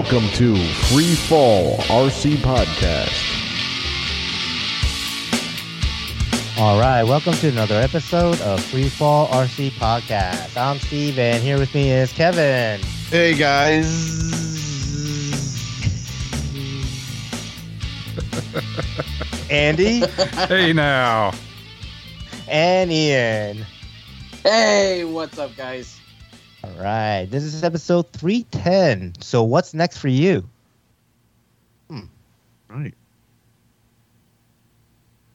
Welcome to Free Fall RC Podcast. All right, welcome to another episode of Free Fall RC Podcast. I'm Steve, and here with me is Kevin. Hey guys. Andy Hey now. and Ian. Hey, what's up, guys? All right, this is episode 310. So, what's next for you? Right.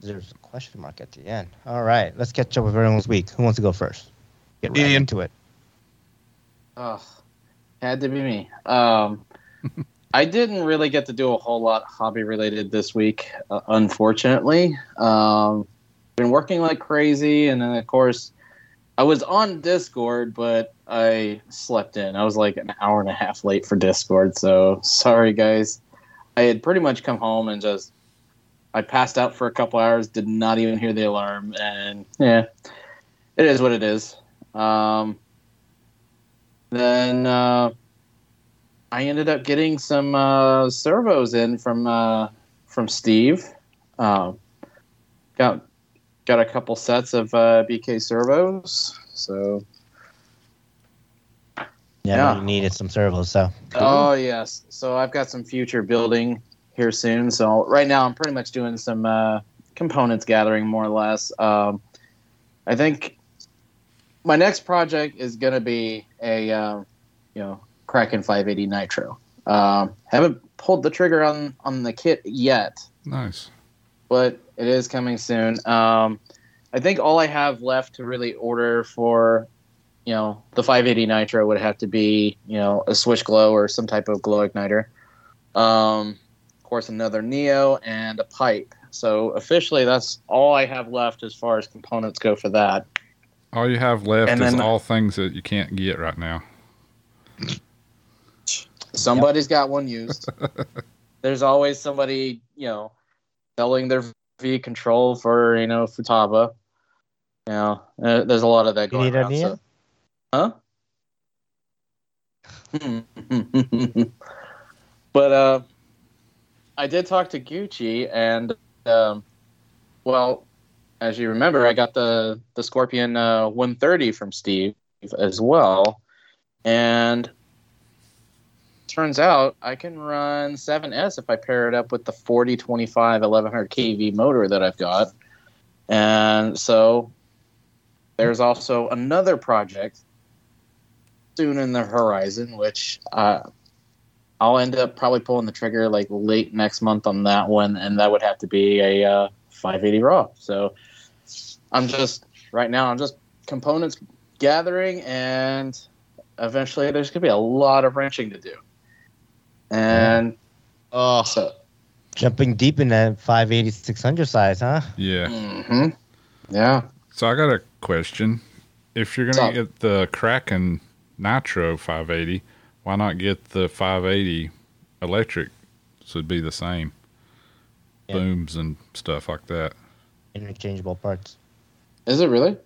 There's a question mark at the end. All right, let's catch up with everyone's week. Who wants to go first? Get right Ian. into it. Oh, had to be me. Um, I didn't really get to do a whole lot hobby related this week, uh, unfortunately. Um, been working like crazy, and then of course, I was on Discord, but I slept in. I was like an hour and a half late for Discord, so sorry, guys. I had pretty much come home and just I passed out for a couple hours, did not even hear the alarm, and yeah, it is what it is. Um, then uh, I ended up getting some uh, servos in from uh, from Steve. Um, got got a couple sets of uh, BK servos. So Yeah, Yeah. you needed some servos, so. oh yes, so I've got some future building here soon. So right now I'm pretty much doing some uh, components gathering more or less. Um, I think my next project is going to be a uh, you know Kraken 580 Nitro. Um, haven't pulled the trigger on on the kit yet, Nice. But it is coming soon. Um, I think all I have left to really order for, you know, the 580 Nitro would have to be, you know, a switch glow or some type of glow igniter. Um, of course, another Neo and a pipe. So officially, that's all I have left as far as components go for that. All you have left And is then- all things that you can't get right now. Somebody's got one used. There's always somebody, you know, selling their V control for, you know, Futaba. You know, uh, there's a lot of that You going around. So- Huh? but uh, I did talk to Gucci, and um, well, as you remember, I got the the Scorpion uh, 130 from Steve as well, and turns out I can run 7S if I pair it up with the 4025 1100 kV motor that I've got, and so there's also another project soon in the horizon, which uh, I'll end up probably pulling the trigger like late next month on that one, and that would have to be a uh, 580 raw. So I'm just right now I'm just components gathering, and eventually there's gonna be a lot of wrenching to do. And Oh, so, Jumping deep in that 580 600 size, huh? Yeah. mhm. yeah, So I got a question. If you're gonna up? get the Kraken Nitro 580, why not get the 580 electric? So it'd be the same. Yeah. Booms and stuff like that. Interchangeable parts. is it really?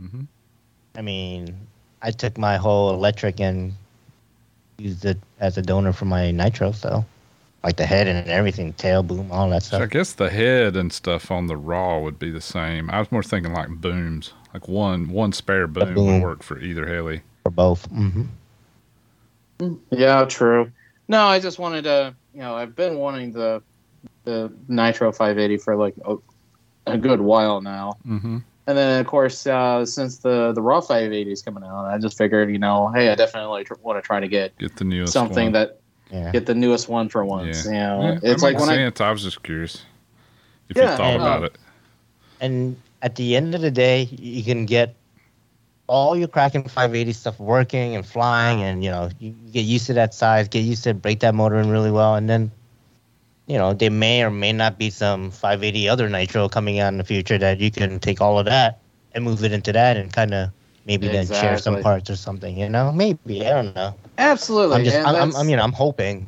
Mm-hmm. I mean, I took my whole electric and used it as a donor for my nitro, so like the head and everything, tail boom, all that So I guess the head and stuff on the raw would be the same. I was more thinking like booms, like one one spare boom, boom. would work for either heli. or both. hmm Yeah, true. No, I just wanted to, you know, I've been wanting the the Nitro 580 for like a, a good while now. Mm-hmm. And then, of course, uh, since the the Raw 580 is coming out, I just figured, you know, hey, I definitely tr- want to try to get Get the newest something one. that Yeah. get the newest one for once. Yeah. You know, Yeah, it's that like makes when I sense. I, was just curious if Yeah, you thought and- about it. And at the end of the day, you can get all your Kraken 580 stuff working and flying, and you know you you get used to that size, get used to break that motor in really well, and then you know there may or may not be some 580 other nitro coming out in the future that you can take all of that and move it into that and kind of maybe then share some parts or something. You know, maybe I don't know. absolutely, I'm just I'm, I'm, I'm you know I'm hoping.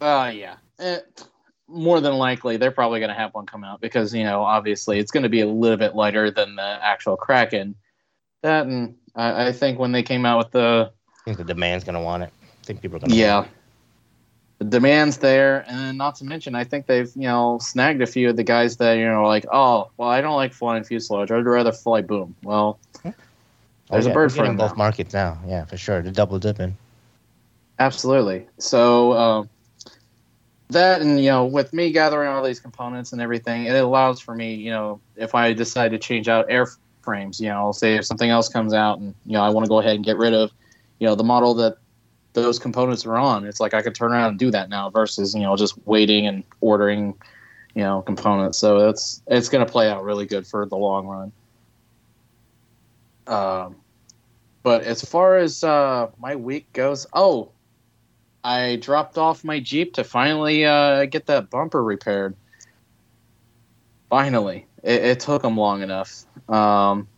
Uh, yeah. Eh, more than likely, they're probably going to have one come out because, you know, obviously it's going to be a little bit lighter than the actual Kraken. That and I, I think when they came out with the I think the demand's gonna want it. I think people are gonna. Yeah. The demand's there, and then not to mention, I think they've you know snagged a few of the guys that you know like, oh, well, I don't like flying fuselage. I'd rather fly boom. Well, Oh, there's yeah, a bird for them both markets now. Yeah, for sure. They're double dipping. Absolutely. So um, that, and you know, with me gathering all these components and everything, it allows for me, you know, if I decide to change out airframes, you know, say if something else comes out and you know I want to go ahead and get rid of, you know, the model that those components are on, it's like I could turn around and do that now versus you know just waiting and ordering, you know, components. So it's it's going to play out really good for the long run. Um, but as far as uh, my week goes, oh, I dropped off my Jeep to finally uh, get that bumper repaired. Finally, it, it took them long enough. Um,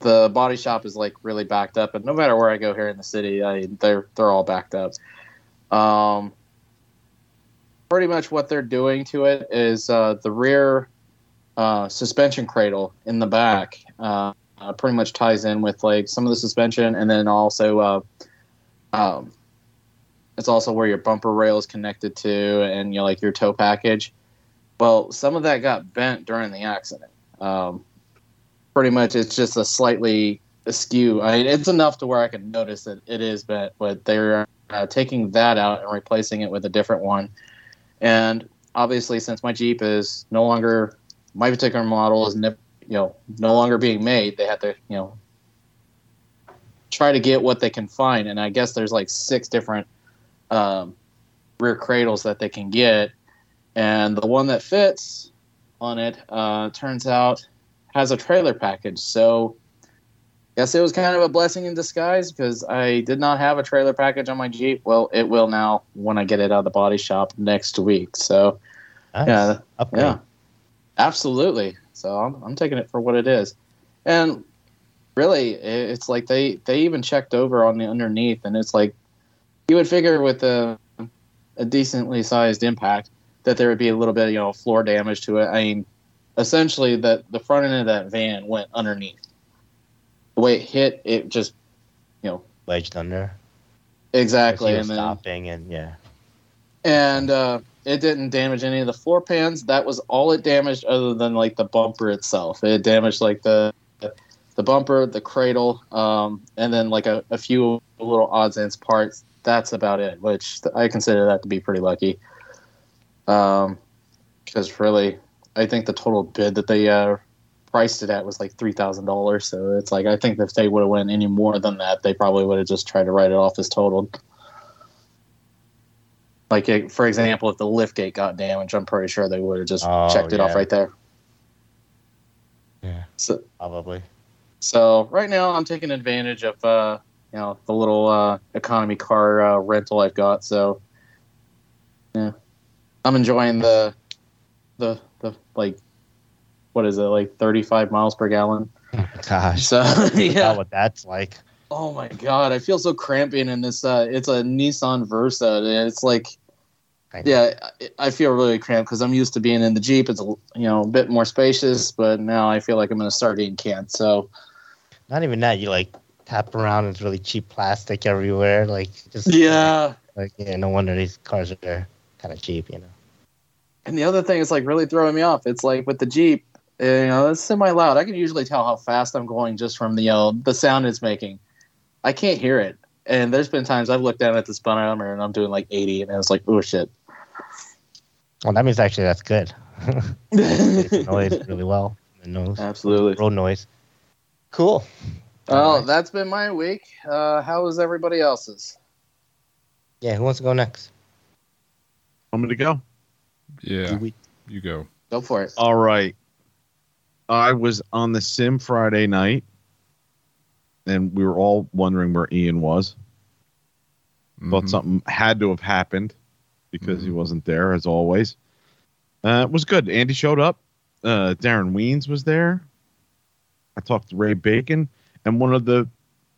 the body shop is like really backed up, and no matter where I go here in the city, I, they're they're all backed up. Um, pretty much what they're doing to it is uh, the rear uh, suspension cradle in the back uh, uh, pretty much ties in with like some of the suspension, and then also uh, um, it's also where your bumper rail is connected to, and you know like your tow package. Well, some of that got bent during the accident. Um, pretty much, it's just a slightly askew. I mean, it's enough to where I can notice that it is bent, but they're uh, taking that out and replacing it with a different one. And obviously, since my Jeep is no longer my particular model is you know no longer being made, they have to you know try to get what they can find. And I guess there's like six different um, rear cradles that they can get, and the one that fits on it uh, turns out has a trailer package. So. Guess it was kind of a blessing in disguise because I did not have a trailer package on my Jeep. Well, it will now when I get it out of the body shop next week. So, Nice. yeah, Upgrade. yeah, absolutely. So I'm, I'm taking it for what it is, and really, it's like they they even checked over on the underneath, and it's like you would figure with a a decently sized impact that there would be a little bit you know floor damage to it. I mean, essentially that the front end of that van went underneath. The way it hit, it just you know Wedged under. exactly, and then stopping and yeah. and uh, it didn't damage any of the floor pans. That was all it damaged, other than like the bumper itself. It damaged like the the bumper, the cradle, um, and then like a, a few little odds and ends parts. That's about it. Which I consider that to be pretty lucky. Um, because really, I think the total bid that they uh, priced it at was like three thousand dollars. So it's like I think if they would have went any more than that, they probably would have just tried to write it off as totaled. Like for example, if the lift gate got damaged, I'm pretty sure they would have just Oh, checked it off right there. Yeah. So Probably. so right now I'm taking advantage of uh, you know the little uh, economy car uh, rental I've got. So yeah, I'm enjoying the the the like what is it like 35 miles per gallon. Gosh. So Yeah. what that's like. Oh my god, I feel so cramping in this. Uh, it's a Nissan Versa, and it's like, yeah, I, feel really cramped because I'm used to being in the Jeep. It's a, you know a bit more spacious, but now I feel like I'm gonna start getting canned. So Not even that. You like tap around. It's really cheap plastic everywhere. Like just yeah. Like yeah, no wonder these cars are kind of cheap. You know. And the other thing is like really throwing me off. It's like with the Jeep, you know, it's semi loud. I can usually tell how fast I'm going just from the you know, the sound it's making. I can't hear it. And there's been times I've looked down at the speedometer and I'm doing like 80, and it's like, oh shit. Well, that means actually that's good. It's noise really well. The nose, Absolutely. road noise. Cool. Well, Alright. that's been my week. Uh, how was everybody else's? Yeah. Who wants to go next? Want me to go? Yeah, We- you go. Go for it. All right. I was on the sim Friday night, and we were all wondering where Ian was. Thought Mhm. something had to have happened because he Mhm. wasn't there, as always. Uh, it was good. Andy showed up. Uh, Darren Weens was there. I talked to Ray Bacon, and one of the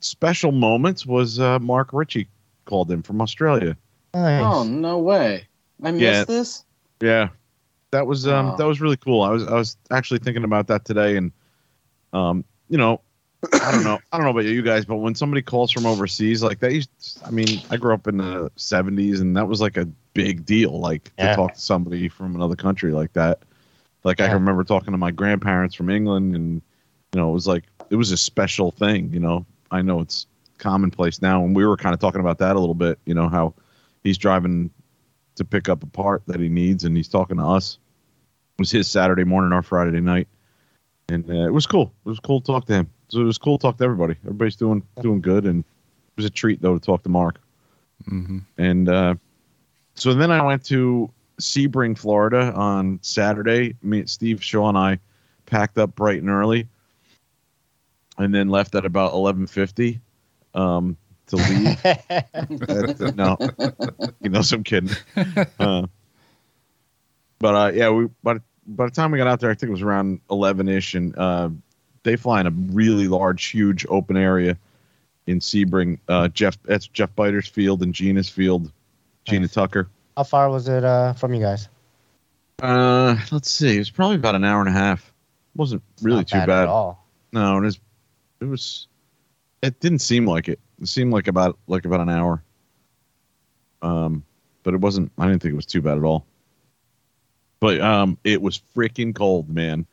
special moments was uh, Mark Ritchie called in from Australia. Nice. Oh no way! I missed Yeah. this. Yeah, that was um Wow. that was really cool. I was I was actually thinking about that today, and um you know I don't know. I don't know about you guys, but when somebody calls from overseas, like that, I mean, I grew up in the '70s, and that was like a big deal, like Yeah. to talk to somebody from another country like that. Like I can remember talking to my grandparents from England, and you know, it was like it was a special thing. You know, I know it's commonplace now, and we were kind of talking about that a little bit. You know, how he's driving to pick up a part that he needs, and he's talking to us. It was his Saturday morning, our Friday night, and uh, it was cool. It was cool to talk to him. So it was cool to talk to everybody. Everybody's doing doing good, and it was a treat though to talk to Mark. hmm And uh, so then I went to Sebring, Florida on Saturday. Me, Steve, Shaw, and I packed up bright and early, and then left at about eleven fifty um, to leave. That- no, you know, I'm kidding. Uh, but uh, yeah, we by the- by the time we got out there, I think it was around eleven ish, and uh, they fly in a really large, huge open area in Sebring. Uh, Jeff, that's Jeff Biter's field and Gina's field. Gina Nice. Tucker. How far was it uh, from you guys? Uh, let's see. It was probably about an hour and a half. wasn't really Not too At bad. all. No, it was. It was. It didn't seem like it. It seemed like about like about an hour. Um, but it wasn't. I didn't think it was too bad at all. But um, it was freaking cold, man.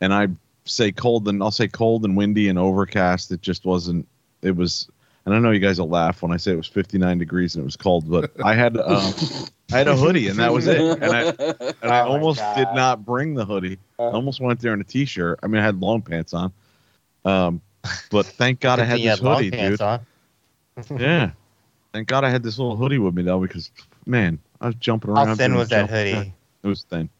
And I say cold, and I'll say cold and windy and overcast. It just wasn't. It was. And I know you guys will laugh when I say it was 59 degrees and it was cold, but I had um, I had a hoodie and that was it. And I and I Oh almost did not bring the hoodie. I almost went there in a t-shirt. I mean, I had long pants on. Um, but thank God I had thing this long hoodie, dude. Yeah. Thank God I had this little hoodie with me though, because man, I was jumping around. How thin doing was that jump- hoodie? It was thin.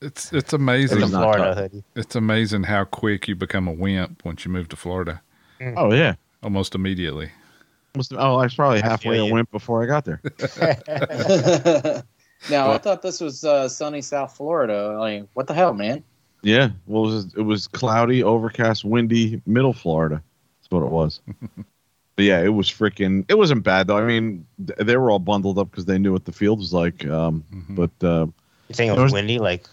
It's it's amazing. was a Florida hoodie. It's amazing how quick you become a wimp once you move to Florida. Oh yeah. Almost immediately. Must oh, I was probably I halfway feel a wimp before I got there. now I thought this was uh, sunny South Florida. Like, what the hell, man? Yeah. Well, it was, it was cloudy, overcast, windy, middle Florida. That's what it was. but yeah, it was freaking. It wasn't bad though. I mean, th- they were all bundled up because they knew what the field was like. Um, Mhm. but uh, You think it There was, was- windy? Like,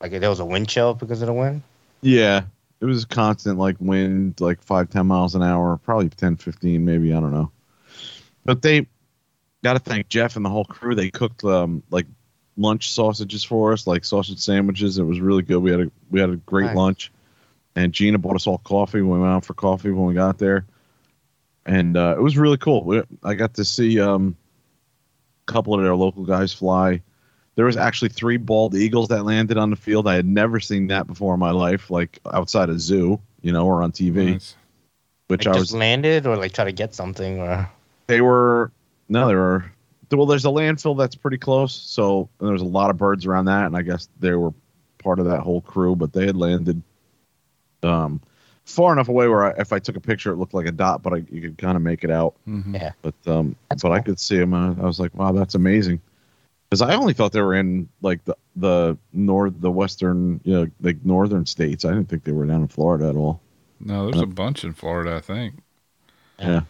like there was a wind chill because of the wind? Yeah, it was constant like wind, like five, ten miles an hour, probably 10, 15, maybe I don't know. But they got to thank Jeff and the whole crew. They cooked um, like lunch sausages for us, like sausage sandwiches. It was really good. We had a we had a great Nice. lunch, and Gina bought us all coffee. We went out for coffee when we got there, and uh, it was really cool. We, I got to see um, a couple of their local guys fly. There was actually three bald eagles that landed on the field. I had never seen that before in my life, like outside a zoo, you know, or on TV. Nice. Which Like I just was. landed or like try to get something or They were no, they were. Well, there's a landfill that's pretty close, so there's a lot of birds around that, and I guess they were part of that whole crew. But they had landed um, far enough away where I, if I took a picture, it looked like a dot, but I, you could kind of make it out. Mhm. Yeah. But um, That's but I could see them. Uh, I was like, wow, that's amazing. Because I only thought they were in like the the north, the western, you know, like northern states. I didn't think they were down in Florida at all. No, there's a bunch in Florida, I think. Yeah.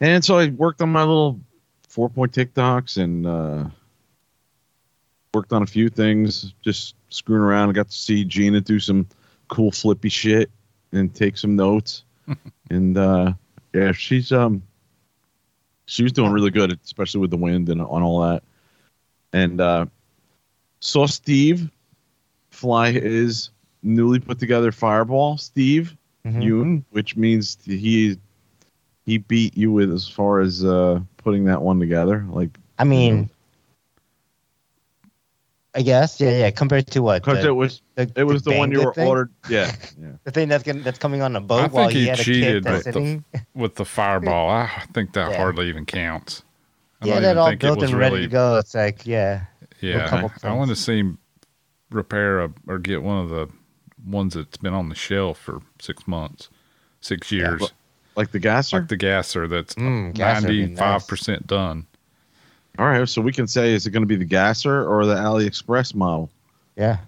And so I worked on my little four point tic-tocs and uh, worked on a few things, just screwing around. I got to see Gina do some cool flippy shit and take some notes. and uh, yeah, she's um she was doing really good, especially with the wind and on all that. And uh, saw Steve fly his newly put together fireball. Steve. Yoon, which means he he beat you with as far as uh, putting that one together. Like I mean, I guess yeah, yeah. Compared to what? because it was the, it was the, one you were thing? ordered. Yeah, yeah. The thing that's gonna, that's coming on a I boat think while he, he had a cheated kid that's with the- With the fireball, I think that Yeah. hardly even counts. I yeah, that all built and ready really- to go. It's like yeah, Yeah, couple I want to see him repair a, or get one of the ones that's been on the shelf for six months, six Yeah, years, but- like the gasser. like the gasser that's Mm, gasser would be nice. ninety-five percent done. All right, so we can say is it going to be the gasser or the AliExpress model? yeah.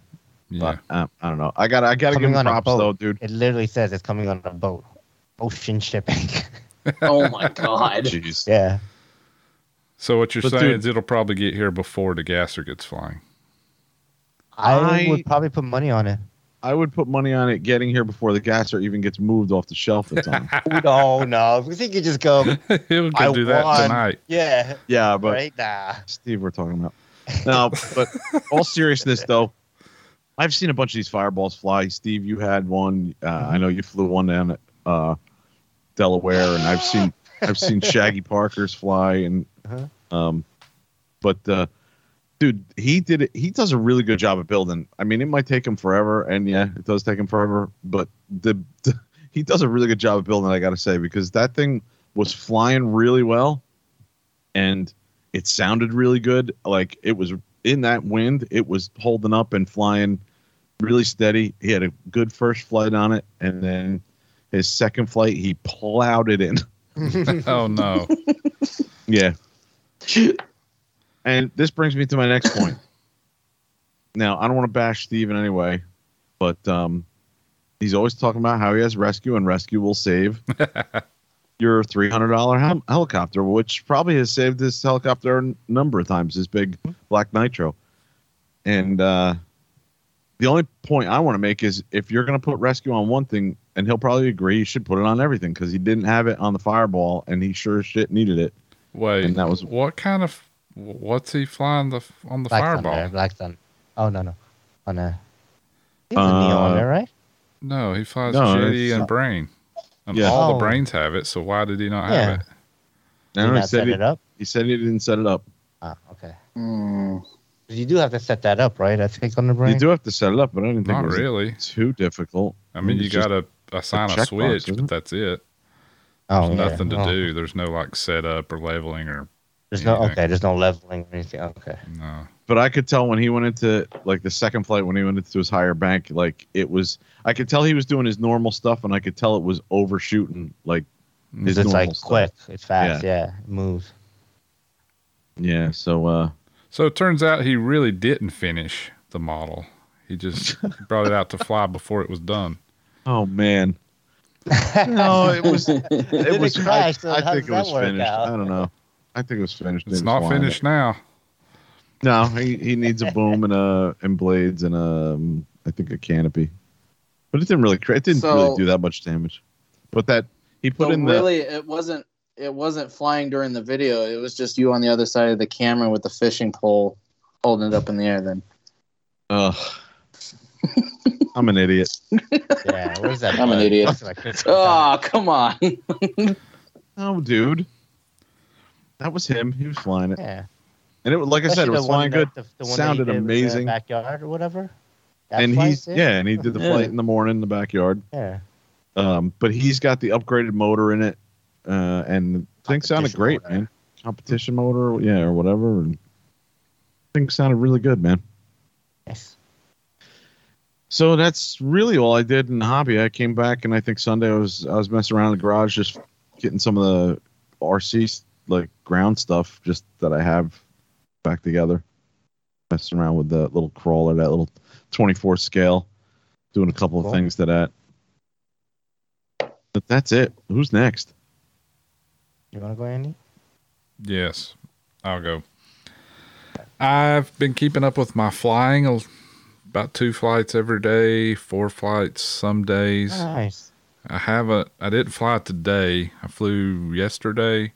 Yeah, But, uh, I don't know. I got I got to give him props though, dude. It literally says it's coming on a boat, ocean shipping. Oh my god. Jeez. yeah, So what you're But saying dude- is it'll probably get here before the gasser gets flying. I, I- would probably put money on it. I would put money on it getting here before the gasser even gets moved off the shelf. That's on. no, no. Because he could just go, He'll I go do that won. tonight. yeah, yeah, but right nah. Steve, we're talking about. No, but all seriousness though, I've seen a bunch of these fireballs fly. Steve, you had one. Uh, I know you flew one down at uh, Delaware, and I've seen I've seen Shaggy Parkers fly, and Uh-huh. um, but uh, dude, he did it. He does a really good job of building. I mean, it might take him forever, and yeah, it does take him forever, but the, the he does a really good job of building. I got to say because that thing was flying really well, and it sounded really good. Like it was in that wind, it was holding up and flying really steady. He had a good first flight on it, and then his second flight, he plowed it in. Oh no. Yeah. And this brings me to my next point. Now, I don't want to bash Steve in any way, but um, he's always talking about how he has rescue and rescue will save your $300 hel- helicopter, which probably has saved this helicopter a number of times, this big black nitro. And uh, the only point I want to make is if you're going to put rescue on one thing, and he'll probably agree, you should put it on everything because he didn't have it on the fireball and he sure shit needed it. Wait, And that was- what kind of what's he flying the on the Black fireball? Thunder, Black Thunder. Oh no no, on a. He's Uh, a Neo on there, right? No, he flies No, Jeti and Brain. And Yeah. all Oh. the brains have it, so why did he not Yeah. have it? No, Did he not said set he, it up. he said he didn't set it up. Ah, okay. Hmm. You do have to set that up, right? I think on the brain. You do have to set it up, but I didn't think Not it was really. too difficult. I mean, you it's just- got to assign a, checkbox, switch, isn't but that's it. Oh, There's yeah. nothing to Oh, do. There's no like setup or leveling or There's no anything. okay. There's no leveling or anything. Okay. no. But I could tell when he went into like the second flight when he went into his higher bank, like it was. I could tell he was doing his normal stuff, and I could tell it was overshooting. Like his It's normal like stuff. quick. It's fast. Yeah. It moves. Yeah. So uh, So it turns out he really didn't finish the model. He just brought it out to fly before it was done. oh man. No, it was. It it was. crash, so I, I think it was finished. out? I don't know. I think it was finished. It's not flying it. finished now. No, he, he needs a boom and a and blades and um I think a canopy, but it didn't really cra- it didn't So- really do that much damage. But that he put So in the really, it wasn't. It wasn't flying during the video. It was just you on the other side of the camera with the fishing pole, holding it up in the air. Then Ugh. I'm an idiot. Yeah. Where's that? I'm an idiot. Looks like Chris oh come on! Oh, dude, that was him. He was flying it, Yeah. and it was like I said, it was the one flying good. the- the one Sounded that he the amazing. Backyard or whatever. That And flight he's did? yeah, and he did the flight in the morning in the backyard. Yeah. Um, but he's got the upgraded motor in it, uh, and the thing sounded great, motor. man. Competition motor, yeah, or whatever. And thing sounded really good, man. Yes. So that's really all I did in the hobby. I came back and I think Sunday I was I was messing around in the garage just getting some of the RC like ground stuff just that I have back together. Messing around with the little crawler, that little 24 scale, doing a couple Cool. of things to that. But that's it. Who's next? You want to go, Andy? Yes, I'll go. I've been keeping up with my flying, about two flights every day, four flights some days. Nice. I haven't. I didn't fly today. I flew yesterday,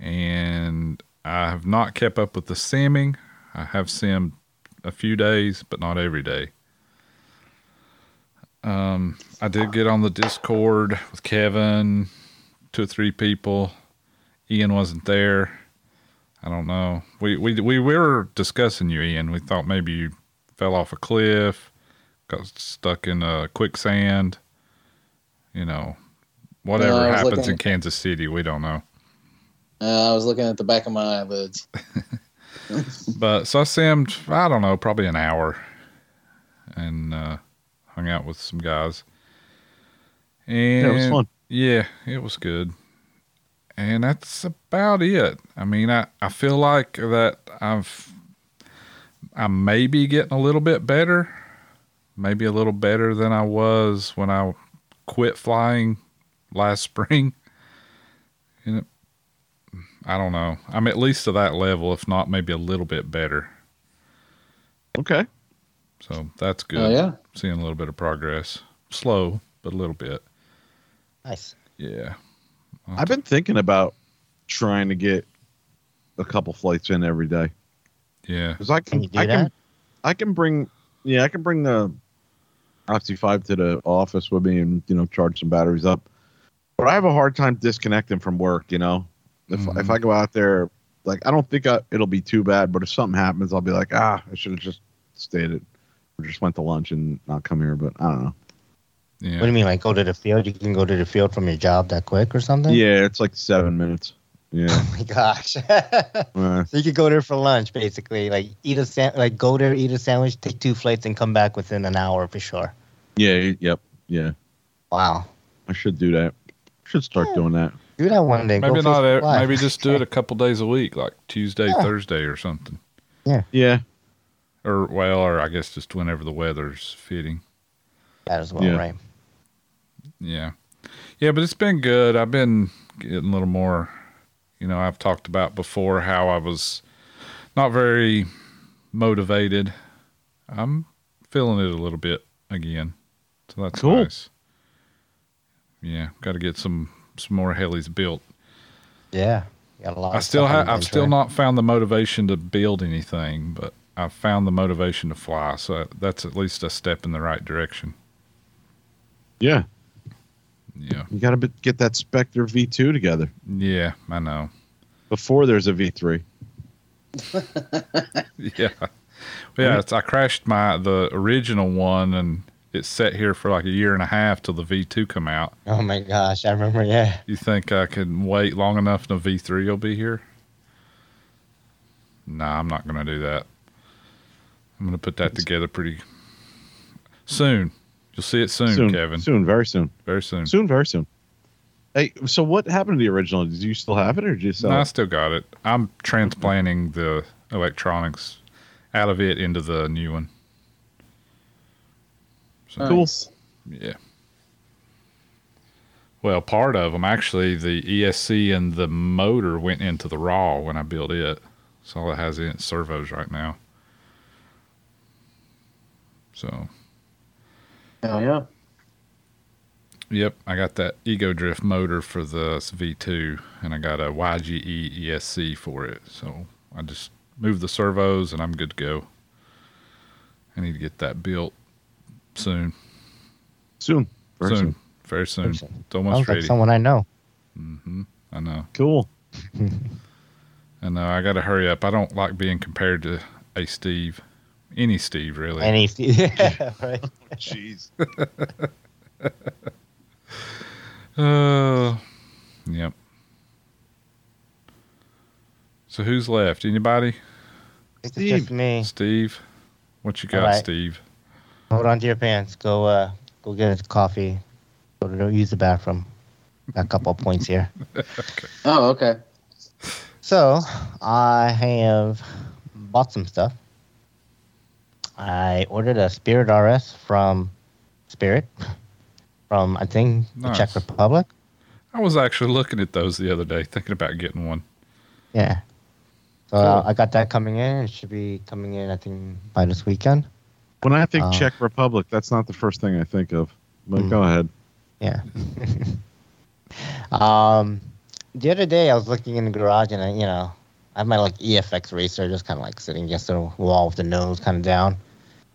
and I have not kept up with the simming. I have simmed a few days, but not every day. Um, I did get on the Discord with Kevin, two or three people. Ian wasn't there. I don't know. We we we were discussing you, Ian. We thought maybe you fell off a cliff, got stuck in a quicksand. You know, whatever Yeah, happens in Kansas City, we don't know. Uh, I was looking at the back of my eyelids. But so I simmed, I don't know, probably an hour, and uh, hung out with some guys. And Yeah, it was fun. Yeah, it was good. And that's about it. I mean, I, I feel like that I've I may be getting a little bit better. Maybe a little better than I was when I quit flying last spring. You know, I don't know. I'm at least to that level, if not maybe a little bit better. Okay. So that's oh, good. Oh yeah. Seeing a little bit of progress. Slow, but a little bit. Nice. Yeah. I've been thinking about trying to get a couple flights in every day Yeah. because I Can can you do I that? can I can bring yeah I can bring the Oxy Five to the office with me and you know charge some batteries up, but I have a hard time disconnecting from work. You know, if Mhm. if I go out there, like I don't think I, it'll be too bad, but if something happens, I'll be like ah I should have just stayed at or just went to lunch and not come here. But I don't know. What do you mean, like go to the field? You can go to the field from your job that quick or something? Yeah, it's like seven minutes. Yeah. Oh my gosh. Uh, so you could go there for lunch, basically. Like eat a sa- like go there, eat a sandwich, take two flights, and come back within an hour for sure. yeah. Yep. Yeah. Wow. I should do that. Should start Yeah. doing that. Do that one day. Maybe go not. Facebook e- Maybe just do it a couple days a week, like Tuesday, Yeah. Thursday, or something. Yeah. Yeah. Or well, or I guess just whenever the weather's fitting. That as well, Yeah. right? Yeah. Yeah, but it's been good. I've been getting a little more, you know, I've talked about before how I was not very motivated. I'm feeling it a little bit again. So that's Cool. nice. Yeah, got to get some some more helis built. Yeah. Got a lot I still stuff have I've bench, still not found the motivation to build anything, but I've found the motivation to fly. So that's at least a step in the right direction. Yeah. Yeah. You got to get that Spectre V2 together Yeah, I know. before there's a V3. Yeah. Yeah, it's, I crashed my the original one and it sat here for like a year and a half till the V2 come out. Oh my gosh, I remember. Yeah. You think I can wait long enough and the V3 will be here? Nah, I'm not going to do that. I'm going to put that together pretty soon. You'll see it soon, soon, Kevin. Soon, very soon. Very soon. Soon, very soon. Hey, so what happened to the original? Did you still have it or did you sell it? I uh, still got it. I'm transplanting the electronics out of it into the new one. So, Cool. Yeah. Well, part of them actually, the ESC and the motor went into the raw when I built it. So all it has in its servos right now. So, Oh yeah. yep, I got that Egodrift motor for the V2, and I got a YGE ESC for it. So I just moved the servos, and I'm good to go. I need to get that built soon. Soon. Very soon. soon. Very soon. Very soon. It's almost Sounds like someone I know. hmm I know. Cool. I know. I got to hurry up. I don't like being compared to a Steve, any Steve really. And he's yeah, right. Jeez. Uh, yep. So who's left? Anybody? It's Steve. just me. Steve, what you got, All right. Steve? Hold on to your pants. Go uh go get a coffee. Go to use the bathroom. Got a couple of points here. Oh okay. So I have bought some stuff. I ordered a Spirit RS from Spirit from I think the Czech Republic. I was actually looking at those the other day, thinking about getting one. Yeah. So uh, I got that coming in. It should be coming in I think by this weekend. When I think Uh, Czech Republic, that's not the first thing I think of. But Hmm. go ahead. Yeah. um, the other day I was looking in the garage and I, you know, I have my like EFX racer just kind of like sitting against the wall with the nose kind of down.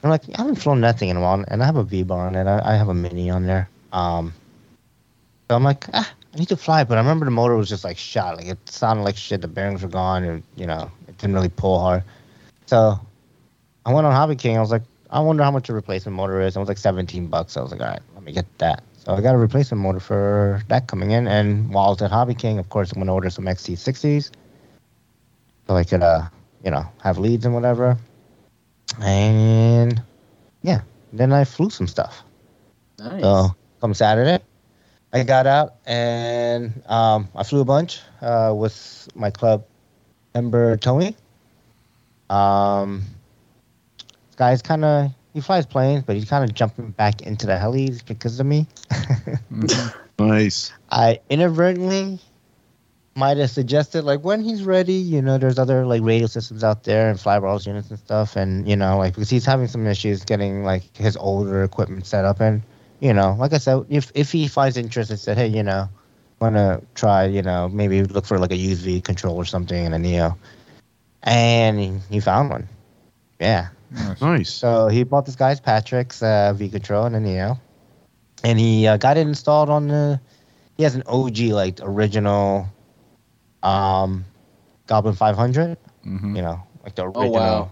I'm like, I haven't flown nothing in a while, and I have a V bar on it. I, I have a mini on there. Um, so I'm like, ah, I need to fly, but I remember the motor was just like shot. Like it sounded like shit. The bearings were gone, and you know, it didn't really pull hard. So I went on Hobby King. I was like, I wonder how much a replacement motor is. And it was like 17 bucks. I was like, all right, let me get that. So I got a replacement motor for that coming in. And while I was at Hobby King, of course, I'm going to order some XT60s. So I could, uh, you know, have leads and whatever. And yeah, then I flew some stuff. Nice. So come Saturday, I got out and um, I flew a bunch uh, with my club member Tony. Um, guy's kind of he flies planes, but he's kind of jumping back into the helis because of me. Mhm. Nice. I inadvertently might have suggested like when he's ready, you know, there's other like radio systems out there and flybarless units and stuff, and you know, like because he's having some issues getting like his older equipment set up, and you know, like I said, if if he finds interest and said, hey, you know, want to try, you know, maybe look for like a UV control or something and a Neo, and he, he found one, yeah. Nice. Nice. So he bought this guy's Patrick's uh, V control and a Neo, and he uh, got it installed on the. He has an OG like original, um, Goblin 500. hmm You know, like the original. Oh, original.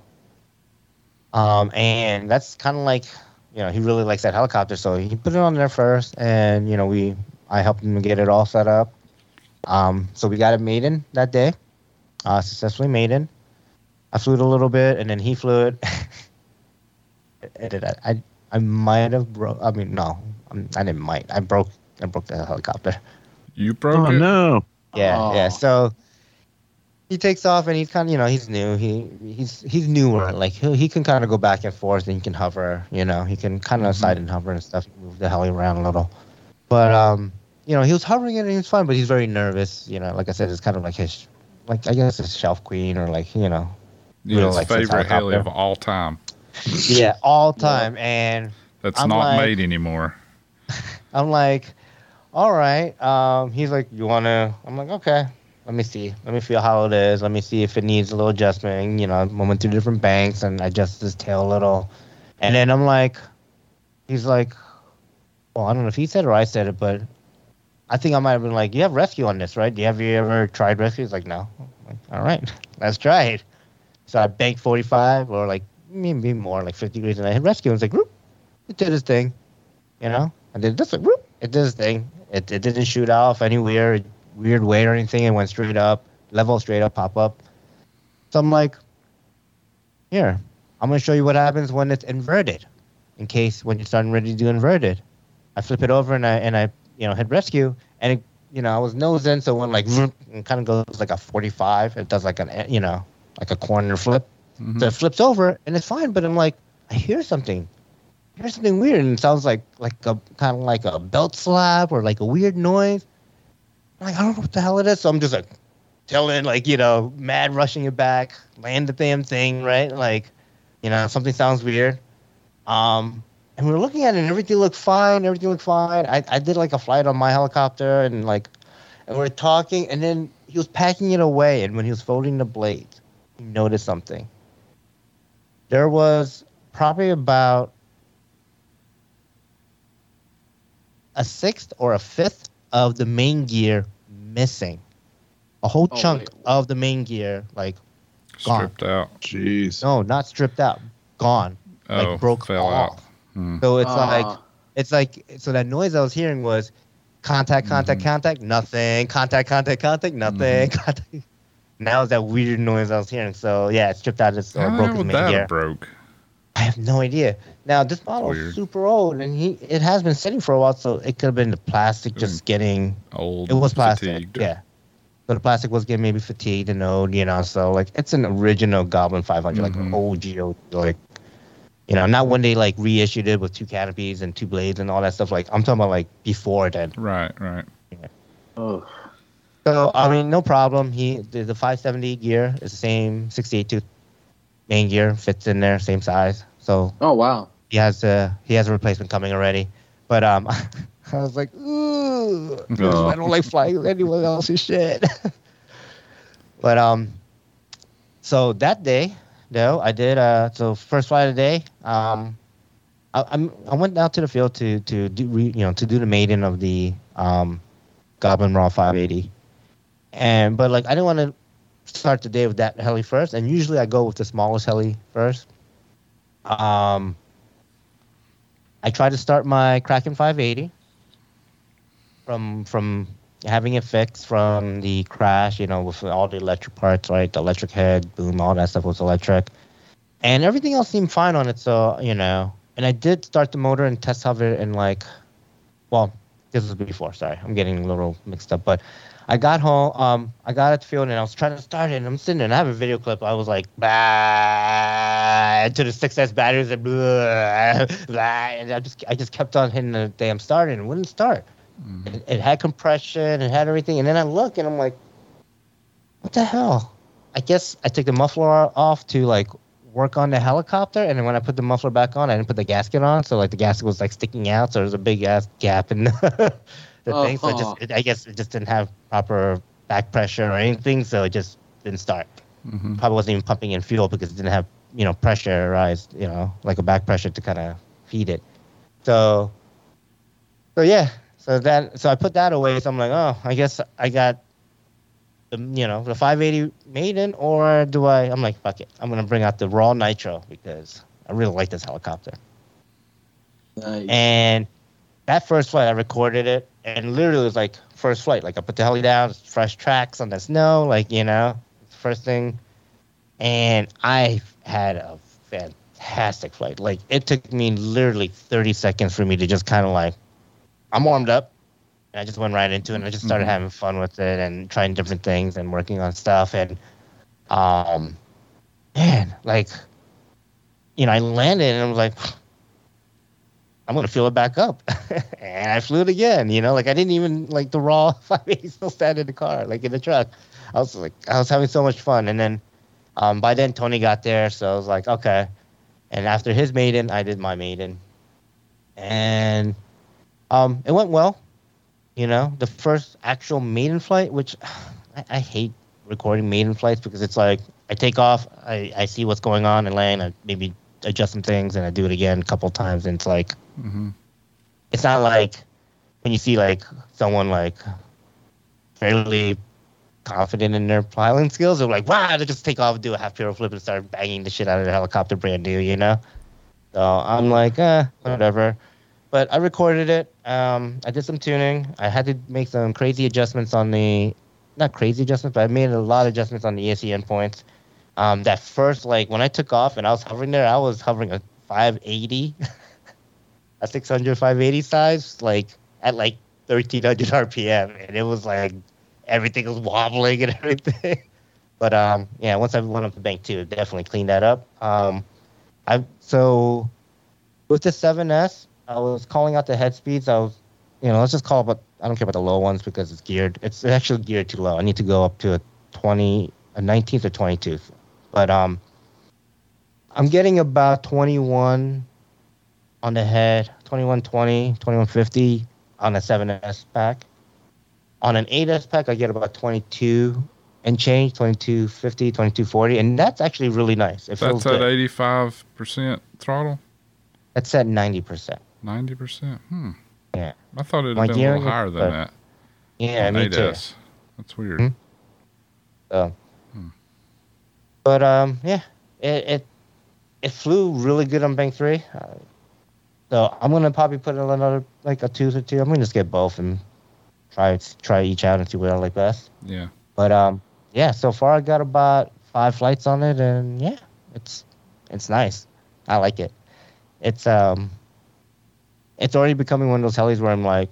wow. Um, and that's kind of like, you know, he really likes that helicopter, so he put it on there first, and you know, we I helped him get it all set up. Um, so we got it maiden that day, uh, successfully maiden. I flew it a little bit, and then he flew it. and I, I, I might have broke. I mean, no, I'm, I didn't might. I broke. I broke the helicopter. You broke Oh it. no. Yeah, yeah. Oh. So he takes off, and he's kind of, you know, he's new. He he's he's newer. Like he he can kind of go back and forth, and he can hover. You know, he can kind of Mhm. side and hover and stuff. Move the heli around a little, but um, you know, he was hovering it, and he was fine. But he's very nervous. You know, like I said, it's kind of like his, like I guess his shelf queen or like you know, Like, favorite heli of all time. yeah, all time. And That's I'm not like- made anymore. I'm like, all right. Um, he's like, you wanna? I'm like, okay. Let me see. Let me feel how it is. Let me see if it needs a little adjustment. You know, I went through different banks and I adjusted his tail a little, and then I'm like, he's like, well, I don't know if he said it or I said it, but I think I might have been like, you have rescue on this, right? Do you have you ever tried rescue? He's like, no. I'm like, all right, let's try it. So I banked 45 or like maybe more, like 50 degrees, and I hit rescue. And it's like, whoop, it did its thing. You know, I did this, like, whoop, it did its thing. It, it didn't shoot off any weird weird way or anything. It went straight up, level straight up, pop up. So I'm like, here, I'm gonna show you what happens when it's inverted. In case when you're starting ready to do inverted, I flip it over and I and I you know hit rescue and it, you know I was nosing. so it went like and kind of goes like a 45. It does like an you know like a corner flip. Mhm. So it flips over and it's fine, but I'm like, I hear something. I hear something weird and it sounds like like a kind of like a belt slap or like a weird noise. I'm like, I don't know what the hell it is. So I'm just like telling like, you know, mad rushing it back, land the damn thing, right? Like, you know, something sounds weird. Um and we were looking at it and everything looked fine, everything looked fine. I, I did like a flight on my helicopter and like and we are talking and then he was packing it away and when he was folding the blades, he noticed something there was probably about a sixth or a fifth of the main gear missing. A whole Oh, chunk wait. of the main gear, like gone. Stripped out. Jeez. no, not stripped out, gone. Oh, like broke fell off. out. Hmm. So it's like Ah. it's like so that noise I was hearing was contact, contact, Mhm. contact, nothing, contact, contact, contact, nothing, Mm-hmm. contact. Now it's that weird noise I was hearing. So yeah, it stripped out its or How broke his would main that gear. broke? I have no idea. Now this model Weird. is super old, and he it has been sitting for a while, so it could have been the plastic just getting. Old. It was plastic, fatigued. yeah. So the plastic was getting maybe fatigued and old, you know. So like it's an original Goblin 500, like Mhm. an OG, OG, like you know, not when they like reissued it with two canopies and two blades and all that stuff. Like I'm talking about like before then. Right, right. Oh. So I mean, no problem. He the, the 570 gear is the same 68 tooth main gear fits in there, same size. So Oh wow. he has a he has a replacement coming already. But um, I was like, ooh, Oh. I don't like flying with anyone else's shit. but um, so that day, though, I did uh, so first flight of the day. Um, I, I'm I went out to the field to to do re, you know to do the maiden of the um, Goblin Raw 580, and but like I didn't want to start the day with that heli first, and usually I go with the smallest heli first. Um, I tried to start my Kraken 580 from from having it fixed from the crash, you know, with all the electric parts, right? The electric head, boom, all that stuff was electric, and everything else seemed fine on it. So you know, and I did start the motor and test hover in like, well, this was before. Sorry, I'm getting a little mixed up, but I got home. Um, I got at the field and I was trying to start it. And I'm sitting there and I have a video clip. I was like, bah, to the 6S batteries and blah, blah, and I just I just kept on hitting the damn start and it wouldn't start. Mhm. It, it had compression, it had everything, and then I look and I'm like, what the hell? I guess I took the muffler off to like work on the helicopter, and then when I put the muffler back on, I didn't put the gasket on, so like the gasket was like sticking out, so there's a big ass gap in the, the thing. So it Oh. just, it, I guess it just didn't have proper back pressure or anything, so it just didn't start. hmm Probably wasn't even pumping in fuel because it didn't have you know pressurized, you know, like a back pressure to kind of feed it. So, so yeah, so that so I put that away. So I'm like, oh, I guess I got the you know the 580 maiden, or do I? I'm like, fuck it, I'm gonna bring out the raw nitro because I really like this helicopter. Nice. And that first flight, I recorded it, and literally it was like first flight. Like I put the heli down, fresh tracks on the snow, like you know, first thing. And I had a fantastic flight. Like it took me literally 30 seconds for me to just kind of like, I'm warmed up, and I just went right into it. And I just started Mhm. having fun with it and trying different things and working on stuff. And um, man, like, you know, I landed and I was like. I'm gonna fill it back up, and I flew it again. You know, like I didn't even like the raw 580 still sat in the car, like in the truck. I was like, I was having so much fun, and then um, by then Tony got there, so I was like, okay. And after his maiden, I did my maiden, and um, it went well. You know, the first actual maiden flight, which I, I hate recording maiden flights because it's like I take off, I, I see what's going on and land, I maybe adjust some things, and I do it again a couple times, and it's like hmm it's not like when you see like someone like fairly confident in their piloting skills, they're like, wow, they just take off and do a half piro flip and start banging the shit out of the helicopter brand new, you know? So I'm like, eh, whatever. But I recorded it. Um, I did some tuning. I had to make some crazy adjustments on the, not crazy adjustments, but I made a lot of adjustments on the ESC endpoints. Um, that first, like when I took off and I was hovering there, I was hovering a 580 a 600 580 size like at like 1300 rpm and it was like everything was wobbling and everything. But um yeah once i went up the bank too it definitely cleaned that up. Um i so with the 7s i was calling out the head speeds. I was you know let's just call about i don't care about the low ones because it's geared it's actually geared too low. I need to go up to a 20 a 19th or 22th but um i'm getting about 21 on the head, 2120, 2150 on a 7S pack. On an 8S pack, I get about 22 and change, 2250, 2240, and that's actually really nice. It feels That's at good. eighty five percent throttle, That's at 90%. ninety percent. Hmm. Yeah. I thought My have been a little higher than that. Yeah, me too. That's weird. Hmm. So, Hmm. but um, yeah, it it it flew really good on bank three. Uh, so I'm gonna probably put in another like a two or two. I'm gonna just get both and try try each out and see what I like best. Yeah. But um, yeah, so far I got about five flights on it, and yeah, it's it's nice. I like it. It's um, it's already becoming one of those helis where I'm like,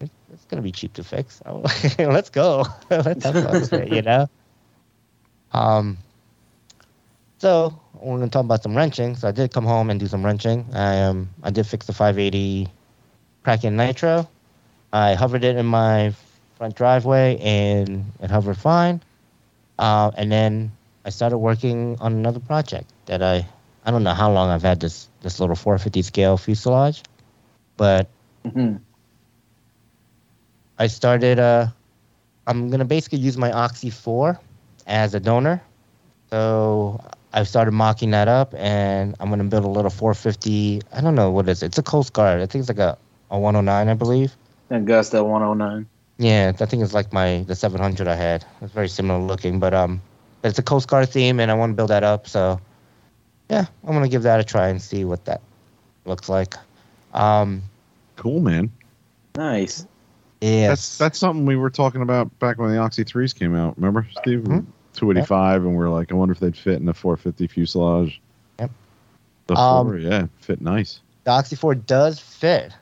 it's gonna be cheap to fix. Let's go. Let's have fun with it, you know. Um. So we're gonna talk about some wrenching. So I did come home and do some wrenching. I um I did fix the 580 Kraken Nitro. I hovered it in my front driveway and it hovered fine. Uh, and then I started working on another project that I I don't know how long I've had this this little 450 scale fuselage, but Mhm. I started uh I'm gonna basically use my Oxy 4 as a donor. So I started mocking that up and I'm gonna build a little 450 I don't know what is it. It's a Coast Guard. I think it's like a, a 109 I believe. Agusta 109. Yeah, I think it's like my the 700 I had. It's very similar looking, but um, but it's a Coast Guard theme, and I want to build that up. So, yeah, I'm gonna give that a try and see what that looks like. Um, Cool, man. Nice. yeah, That's that's something we were talking about back when the Oxy threes came out. Remember, Steve? Mhm. 285, and we are like, I wonder if they'd fit in the 450 fuselage. Yep. The Um, four, yeah, fit nice. the Oxy 4 does fit,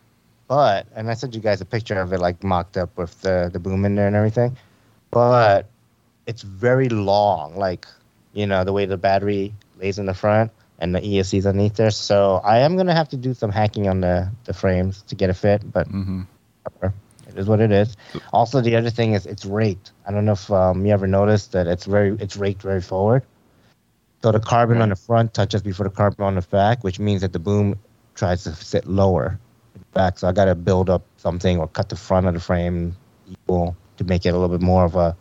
but and I sent you guys a picture of it like mocked up with the the boom in there and everything, but it's very long, like you know the way the battery lays in the front and the ESC's underneath there. So I am gonna have to do some hacking on the the frames to get it fit, but hmm it It is what it is. Also, the other thing is it's raked. I don't know if um, you ever noticed that it's very it's raked very forward. So the carbon on the front touches before the carbon on the back, which means that the boom tries to sit lower in the back. So I got to build up something or cut the front of the frame equal to make it a little bit more of a.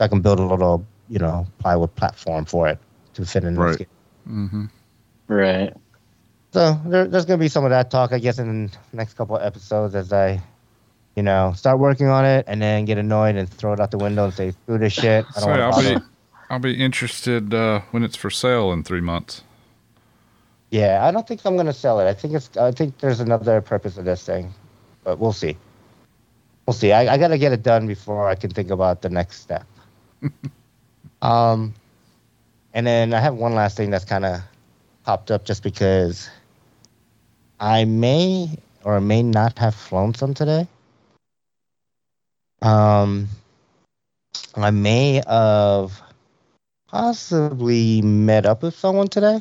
I can build a little, you know, plywood platform for it to fit in. Right. This Mm-hmm. Right. so there, there's going to be some of that talk, I guess, in the next couple of episodes as I, you know, start working on it and then get annoyed and throw it out the window and say, screw this shit. I don't So want to I'll be I'll be interested uh, when it's for sale in three months. Yeah, I don't think I'm going to sell it. I think it's. I think there's another purpose of this thing, but we'll see. We'll see. I, I got to get it done before I can think about the next step. um, and then I have one last thing that's kind of popped up just because I may or may not have flown some today. Um, I may have possibly met up with someone today.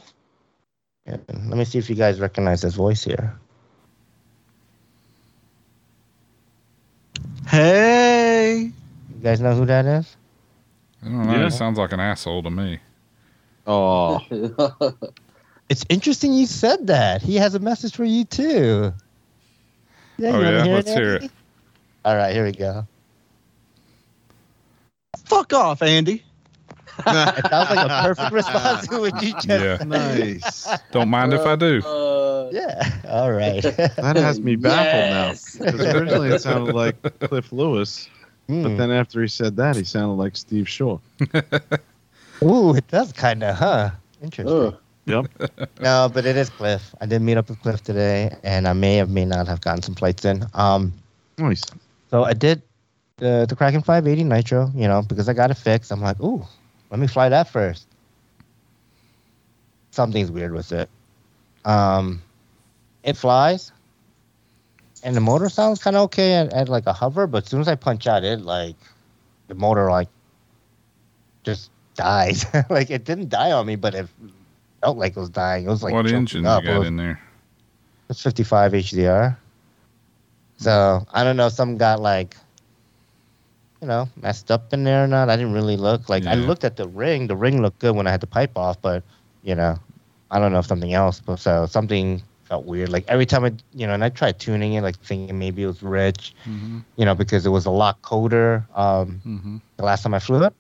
Yeah, let me see if you guys recognize his voice here. Hey. You guys know who that is? I don't know. Yeah. It sounds like an asshole to me. Oh, It's interesting you said that. He has a message for you too. Yeah, Oh, you wanna yeah? Let's hear it. All right, here we go. Fuck off, Andy. It sounds like a perfect response to what you just Yeah. said. nice. Don't mind if I do. Uh, Yeah. All right. That has me baffled Yes. now. Because originally it sounded like Cliff Lewis, but Hmm. then after he said that, he sounded like Steve Shaw. Ooh, it does kind of, huh? Interesting. Ugh. Yep. No, but it is Cliff. I did meet up with Cliff today, and I may have may not have gotten some flights in. Um, Nice. So I did the the Kraken 580 Nitro, you know, because I got it fixed. I'm like, ooh, let me fly that first. Something's weird with it. Um, it flies, and the motor sounds kind of okay at, at like a hover, but as soon as I punch out, it like the motor like just dies. like it didn't die on me, but it felt like it was dying. It was like what engine you up. It got was- in there? it's 55 HDR. So I don't know some got like, you know, messed up in there or not. I didn't really look. Like I looked at the ring. The ring looked good when I had the pipe off, but you know, I don't know if something else. But so something felt weird. Like every time I, you know, and I tried tuning it, like thinking maybe it was rich, Mm-hmm. you know, because it was a lot colder. Um, Mm-hmm. the last time I flew it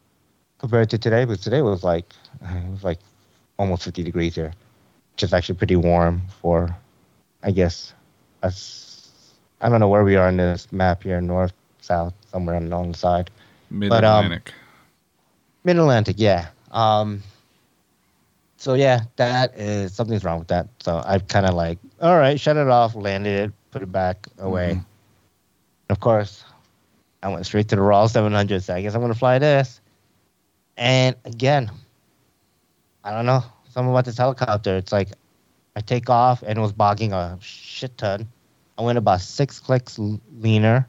compared to today, but today was like it was like almost 50 degrees here, which is actually pretty warm for, I guess, us. I don't know where we are in this map here, north, south, somewhere on, on the side. Mid But, um, Atlantic. Mid Atlantic, yeah. Um, so yeah, that is something's wrong with that. So I kind of like, all right, shut it off, landed it, put it back away. Mhm. Of course, I went straight to the raw 700. So I guess I'm gonna fly this. And again, I don't know something about this helicopter. It's like I take off and it was bogging a shit ton. I went about six clicks leaner,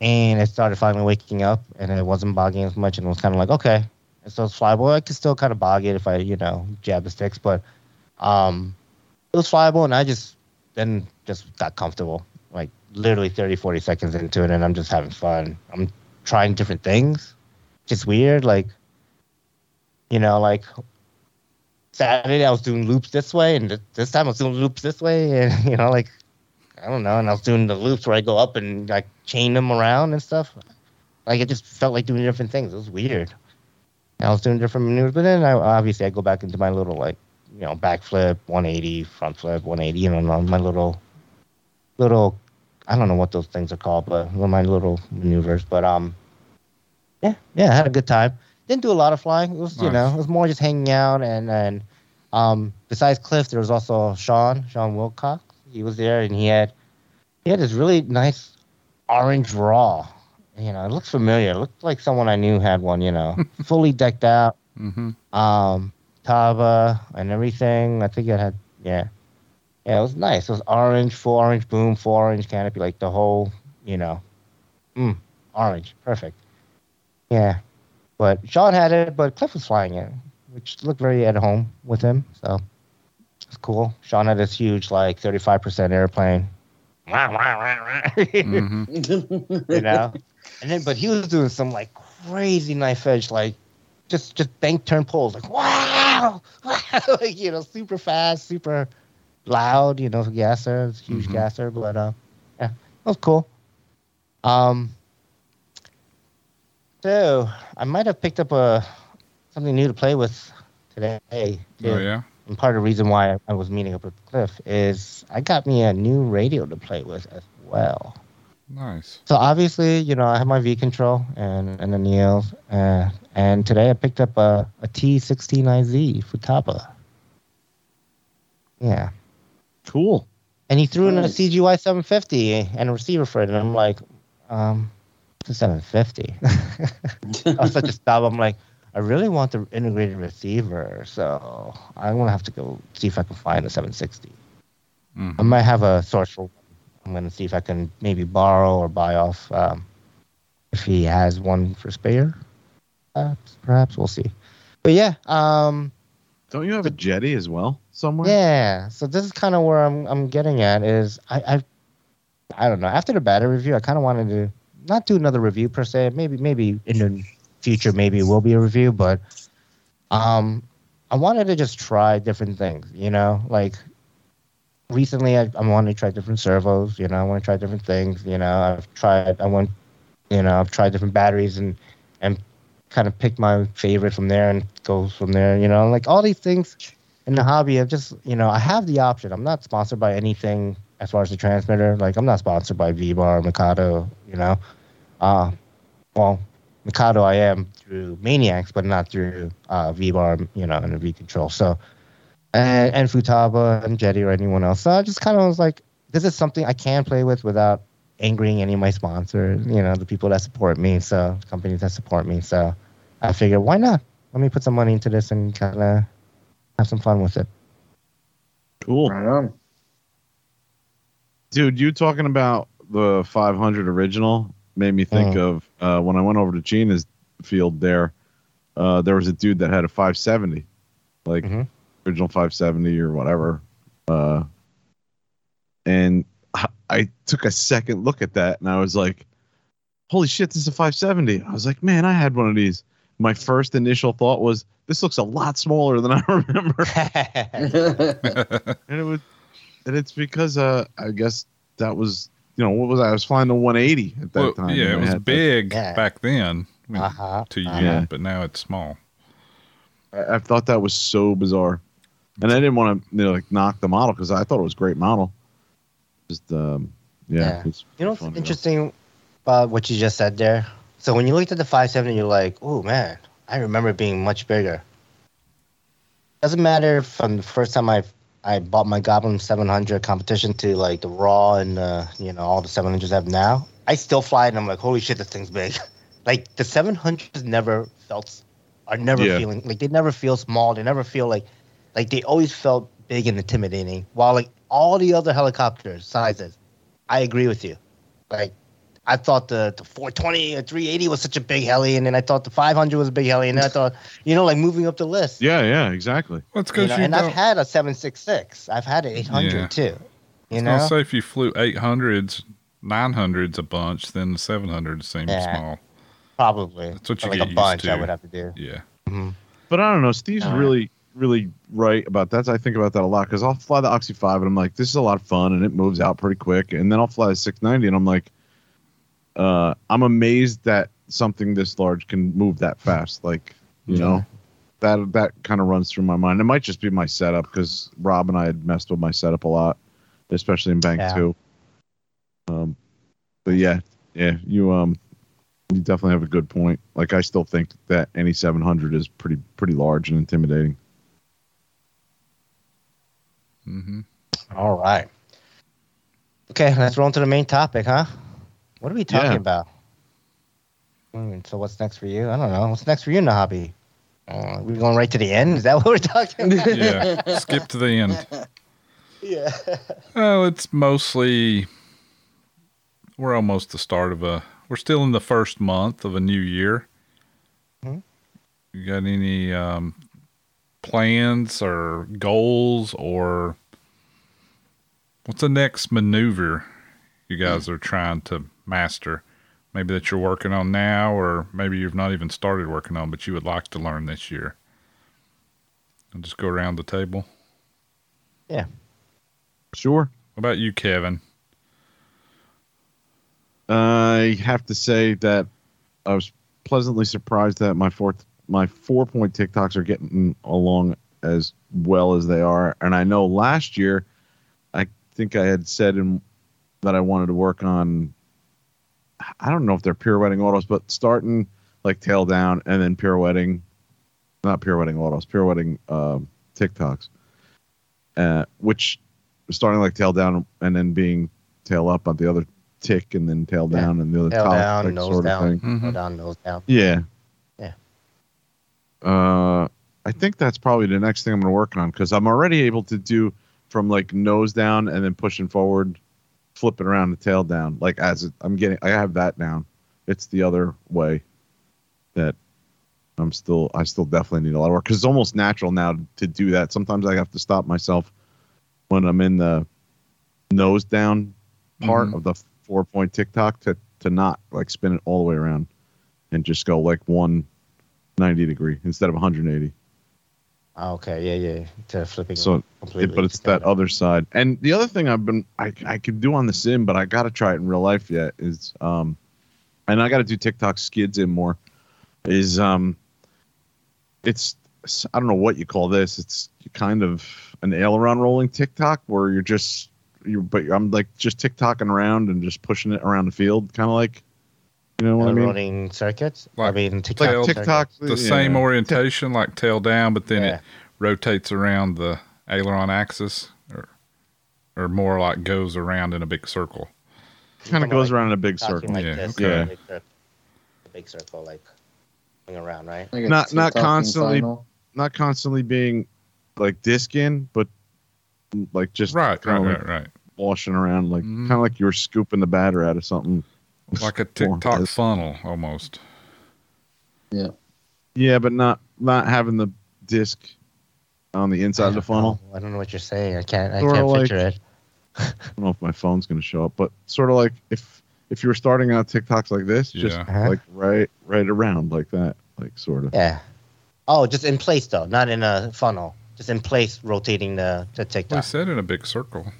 and it started finally waking up, and it wasn't bogging as much, and it was kind of like okay, and so it's flyable. I could still kind of bog it if I, you know, jab the sticks, but um, it was flyable, and I just then just got comfortable. Like literally 30, 40 seconds into it, and I'm just having fun. I'm trying different things. Just weird, like you know, like Saturday I was doing loops this way, and th- this time I was doing loops this way, and you know, like I don't know, and I was doing the loops where I go up and like chain them around and stuff. Like it just felt like doing different things. It was weird. And I was doing different maneuvers, but then I obviously I go back into my little like you know backflip, 180, front flip, 180, you know, my little little I don't know what those things are called, but my little maneuvers. But um, yeah, yeah, I had a good time. Didn't do a lot of flying. It was you know it was more just hanging out and and um besides Cliff, there was also Sean Sean Wilcox. He was there and he had he had this really nice orange raw. You know, it looked familiar. It looked like someone I knew had one. You know, fully decked out Mm-hmm. um Tava and everything. I think it had yeah. Yeah, it was nice. It was orange, full orange boom, full orange canopy, like the whole, you know. Mm, orange. Perfect. Yeah. But Sean had it, but Cliff was flying it, which looked very at home with him. So it's cool. Sean had this huge like thirty five percent airplane Mhm. you know. And then, but he was doing some like crazy knife edge, like just just bank turn pulls, like wow, wow, like you know, super fast, super loud, you know, gasser, it's a huge Mhm. gasser, but uh, yeah, that was cool. Um, so I might have picked up a something new to play with today. too. Oh yeah. And part of the reason why I- I was meeting up with Cliff is I got me a new radio to play with as well. Nice. So obviously, you know, I have my V control and and the Neos, uh, and today I picked up a, a T16IZ Futaba. Yeah, Cool. and he threw in a CGY 750 and a receiver for it, and I'm like, um, it's a 750. I was such a stop. I'm like, I really want the integrated receiver, so I'm gonna have to go see if I can find a 760. I Mhm. might have a source for. I'm gonna see if I can maybe borrow or buy off um, if he has one for spare. Perhaps, perhaps we'll see. But yeah, um, Don't you have a Jeti as well somewhere? yeah. So this is kind of where I'm I'm getting at is I I I don't know. After the battery review, I kind of wanted to not do another review per se. Maybe maybe in the future, maybe will be a review, but um, I wanted to just try different things. You know, like recently I, I wanted to try different servos. You know, I want to try different things. You know, I've tried. I want. You know, I've tried different batteries and and kind of pick my favorite from there and go from there. You know, like all these things in the hobby. I've just you know I have the option. I'm not sponsored by anything as far as the transmitter. Like I'm not sponsored by V-Bar, Mikado. You know, uh, well. Mikado, I am through Maniacs, but not through uh, V-Bar, you know, and V Control. So, and, and Futaba and Jeti or anyone else. So I just kind of was like, this is something I can play with without angering any of my sponsors, you know, the people that support me, so companies that support me. So I figured, why not? Let me put some money into this and kind of have some fun with it. Cool. Right on. Dude, you talking about the 500 original made me think Mm. of uh, when I went over to Gina's field there. Uh, there was a dude that had a 570, like Mhm. original 570 or whatever. Uh, and I, I took a second look at that and I was like, holy shit, this is a 570. I was like, man, I had one of these. My first initial thought was, this looks a lot smaller than I remember. and it was and it's because uh i guess that was you know what was I? I was flying the 180 at that Well, time yeah, it was had that- big Yeah. back then I mean, uh-huh. to you, uh-huh. But now it's small. I, I thought that was so bizarre and i didn't want to you know like knock the model because i thought it was a great model just um yeah, Yeah. it's You know what's funny, though. interesting about what you just said there? So when you looked at the 570, you're like, oh man, I remember it being much bigger. Doesn't matter from the first time I I bought my Goblin 700 competition to like the Raw and uh, you know all the 700s I have now. I still fly it and I'm like, holy shit, this thing's big. like the 700s never felt, are never Yeah. feeling like they never feel small. They never feel like, like they always felt big and intimidating. While like all the other helicopter sizes, I agree with you. Like, I thought the, the 420 or 380 was such a big heli, and then I thought the 500 was a big heli, and then I thought, you know, like moving up the list. yeah yeah exactly Well, it's You because know, you, and don't. I've had a 766. I've had an 800 Yeah. too. You I know? was say if you flew 800s, 900s a bunch, then the 700s seem Yeah. small. Probably. That's what you like get a used bunch I would have to do. Yeah. hmm but i don't know steve's All right. really really right about that i think about that a lot because i'll fly the oxy 5 and i'm like this is a lot of fun and it moves out pretty quick and then i'll fly the 690 and i'm like uh i'm amazed that something this large can move that fast like you know that that kind of runs through my mind. It might just be my setup because Rob and I had messed with my setup a lot, especially in Bank Yeah. Two. Um, but yeah, yeah, you um, you definitely have a good point. Like I still think that any 700 is pretty pretty large and intimidating. Mm-hmm. All right. Okay, let's roll into the main topic, huh? What are we talking Yeah. about? So what's next for you? I don't know. What's next for you in the hobby? Uh, we going right to the end? Is that what we're talking about? Yeah. Skip to the end. yeah. Well, it's mostly we're almost the start of a. We're still in the first month of a new year. Mhm. You got any um, plans or goals or what's the next maneuver you guys are trying to master? Maybe that you're working on now, or maybe you've not even started working on, but you would like to learn this year. And just go around the table. Yeah. Sure. What about you, Kevin? I have to say that I was pleasantly surprised that my fourth, my four point tic-tocs are getting along as well as they are. And I know last year, I think I had said in, that I wanted to work on. I don't know if they're pirouetting autos, but starting like tail down and then pirouetting, not pirouetting autos, pirouetting um, tic-tocs, uh, which starting like tail down and then being tail up on the other tick and then tail Yeah. down and the other Tail top down, like, nose sort of thing. Go Mhm. down, nose down. Yeah. Yeah. Uh, I think that's probably the next thing I'm going to work on because I'm already able to do from like nose down and then pushing forward, flipping around the tail down. Like as it, I'm getting, I have that down. It's the other way that I'm still, I still definitely need a lot of work because it's almost natural now to do that. Sometimes I have to stop myself when I'm in the nose down part Mhm. of the four point tic-toc to to not like spin it all the way around and just go like one ninety degree instead of 180. Oh, okay, yeah, yeah. To flipping So. It, but it's that other side. And the other thing I've been I I could do on the sim, but I got to try it in real life yet is um, and I got to do tic-toc skids in more. Is um, it's I don't know what you call this. It's kind of an aileron rolling tic-toc where you're just you but I'm like just tic-tocing around and just pushing it around the field, kind of like you know what I mean. Running circuits. I Like mean, tic-toc. tail- tic-toc, circuits. The yeah. same orientation, like tail down, but then Yeah. it rotates around the aileron axis, or or more like goes around in a big circle. kind of goes like around in a big circle. Like Yeah, this, okay. a big circle, a big circle, like going around, right? Like Not- not constantly- final. Not constantly being like disc in, but like just Right, kinda right, right, right. washing around, like Mhm. kind of like you were scooping the batter out of something. Like a Or- tic-toc funnel almost. Yeah, Yeah, but not not having the disc on the inside of the funnel. Oh, I don't know what you're saying. I can't. I Sorta can't like- picture it. I don't know if my phone's going to show up, but sort of like if if you were starting out tic-tocs like this, just Yeah. Uh-huh. like right right around like that, like sort of. Yeah. Oh, just in place though, not in a funnel. Just in place, rotating the the We I said in a big circle.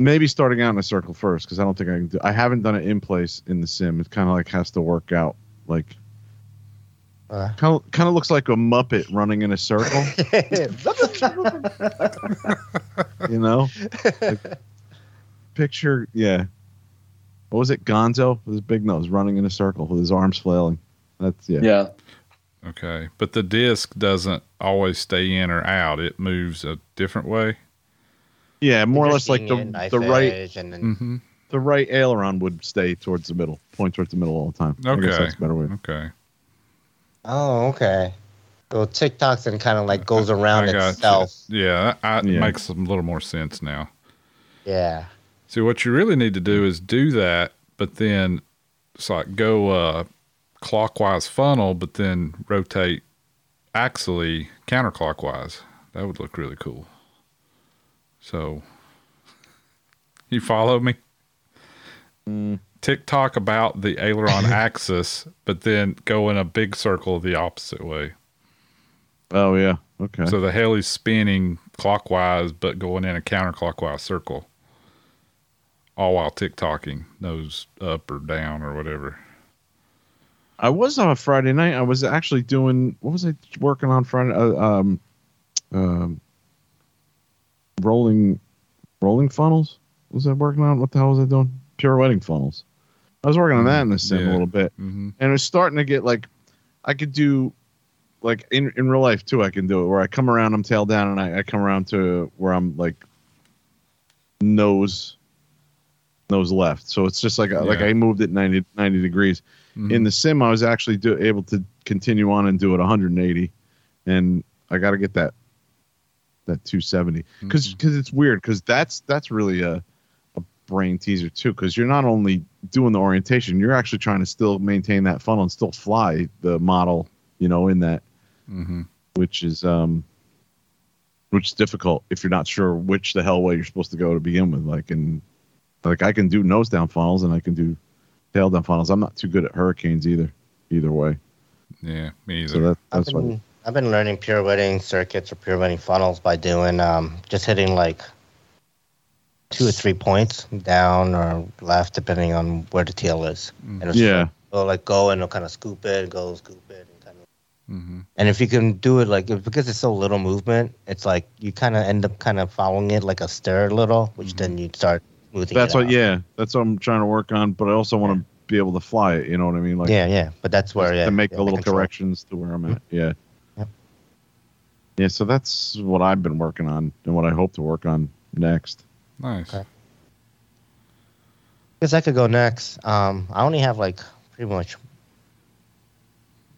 Maybe starting out in a circle first because I don't think I can do. I haven't done it in place in the sim. It kind of like has to work out like Uh. kind of kind of looks like a muppet running in a circle. you know, Like, picture yeah. What was it, Gonzo with his big nose running in a circle with his arms flailing? That's yeah. Yeah. Okay. But the disc doesn't always stay in or out. It moves a different way. Yeah, more or less like the the right edge, and then Mm-hmm. the right aileron would stay towards the middle, point towards the middle all the time. I guess Okay. that's a better way. Okay. oh, okay. So tic-tocs and kind of like goes around I got itself. you. Yeah, that Yeah. makes a little more sense now. Yeah. See, what you really need to do is do that, but then it's like go uh, clockwise funnel, but then rotate axially counterclockwise. That would look really cool. So, you follow me? Mm. tic-toc about the aileron axis, but then go in a big circle the opposite way. Oh yeah. Okay. So the heli's spinning clockwise, but going in a counterclockwise circle. All while tic-tocing, nose up or down or whatever. I was on a Friday night. I was actually doing what was I working on Friday? Uh, um, um, rolling, rolling funnels. Was I working on? What the hell was I doing? Pirouetting funnels. I was working on that in the sim Yeah. a little bit, hmm and it was starting to get like, I could do, like in in real life too. I can do it where I come around, I'm tail down, and I, I come around to where I'm like nose, nose left. So it's just like like I moved it 90, 90 degrees Mm-hmm. in the sim i was actually do, able to continue on and do it 180 and i got to get that that 270 because Mhm. because it's weird because that's that's really a, a brain teaser too because you're not only doing the orientation you're actually trying to still maintain that funnel and still fly the model you know in that hmm which is um which is difficult if you're not sure which the hell way you're supposed to go to begin with like and Like I can do nose down funnels and I can do tail down funnels. I'm not too good at hurricanes either. Either way, Yeah, me either. so that, I've that's why. I've been learning pirouetting circuits or pirouetting funnels by doing um, just hitting like two or three points down or left, depending on where the tail is. And it'll Yeah, it'll like go and it'll kind of scoop it, go scoop it, and kind of. Mm-hmm. And if you can do it like because it's so little movement, it's like you kind of end up kind of following it like a stir a little, which then you start smoothing. that's what. out. Yeah, that's what I'm trying to work on. But I also want to be able to fly it. You know what I mean? Like yeah, yeah. But that's where yeah, to make yeah, the little control. corrections to where I'm at. Yeah. Yep. Yeah. So that's what I've been working on and what I hope to work on next. Nice. Okay. Guess I could go next. Um, I only have like pretty much,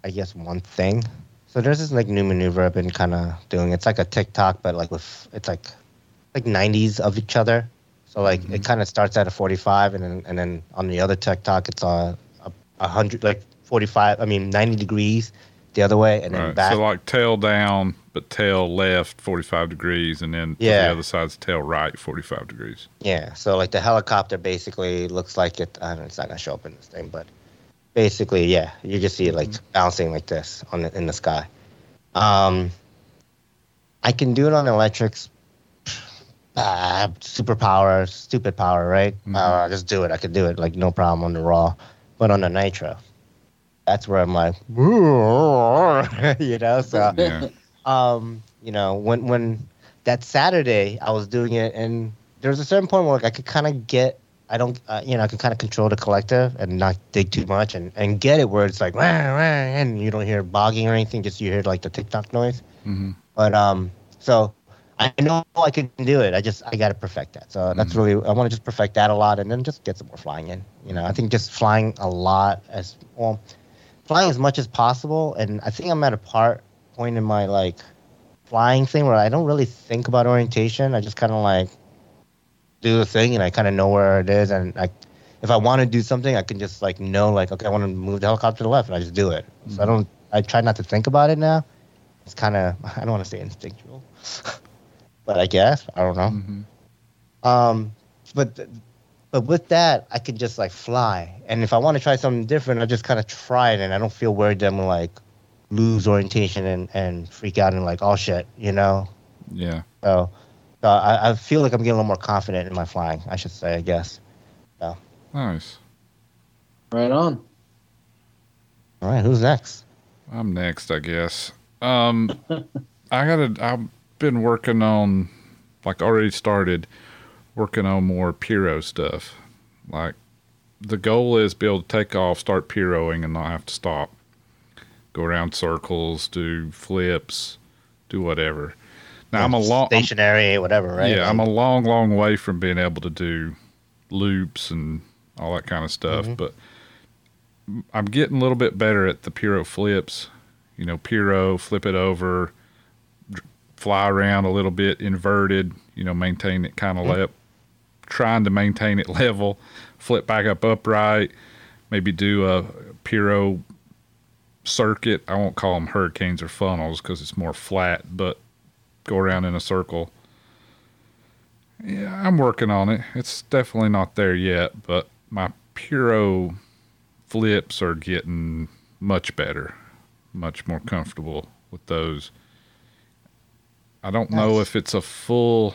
I guess, one thing. So there's this like new maneuver I've been kind of doing. It's like a tic-toc, but like with it's like like 90s of each other. So like it kind of starts at a 45, and then and then on the other tic-toc it's a a, a hundred like 45. I mean 90 degrees the other way, and then Right. back. So like tail down, but tail left 45 degrees, and then Yeah. the other side's tail right 45 degrees. Yeah, so like the helicopter basically looks like it. I don't know, it's not gonna show up in this thing, but basically, yeah, you just see it like bouncing like this on the, in the sky. Um, I can do it on electrics. Ah, superpower, stupid power, right? Mhm. Uh, just do it. I could do it like no problem on the raw, but on the nitro, that's where I'm like, you know. So Yeah. Um, you know, when when that Saturday I was doing it, and there was a certain point where like, I could kind of get, I don't, uh, you know, I can kind of control the collective and not dig too much, and and get it where it's like, "Wah, wah," and you don't hear bogging or anything, just you hear like the tick tock noise. hmm But um, so I know I can do it. I just I got to perfect that. So that's Mhm. really I want to just perfect that a lot, and then just get some more flying in. You know, I think just flying a lot as well, flying as much as possible. And I think I'm at a part point in my like flying thing where I don't really think about orientation. I just kind of like do the thing, and I kind of know where it is, and I. If I want to do something, I can just like know, like, okay, I want to move the helicopter to the left, and I just do it. So I don't. I try not to think about it now. It's kind of. I don't want to say instinctual, but I guess I don't know. hmm Um, but th- but with that, I can just like fly, and if I want to try something different, I just kind of try it, and I don't feel worried that I'm like lose orientation and and freak out and like oh shit, you know. Yeah. So, so I, I feel like I'm getting a little more confident in my flying. I should say, I guess. Nice. Right on. All right, who's next? I'm next, I guess. Um, I gotta. I've been working on, like, already started working on more Piro stuff. Like, the goal is be able to take off, start Piroing, and not have to stop. Go around circles, do flips, do whatever. Now I'm a long. I'm- stationary, whatever, right? Yeah, I'm a long, long way from being able to do loops and all that kind of stuff, Mhm. but I'm getting a little bit better at the Piro flips. You know, Piro, flip it over, fly around a little bit inverted, you know, maintain it kind of Mhm. le- trying to maintain it level, flip back up upright, maybe do a Piro circuit. I won't call them hurricanes or funnels because it's more flat, but go around in a circle. Yeah, I'm working on it. It's definitely not there yet, but my Puro flips are getting much better, much more comfortable with those. I don't know if it's a full.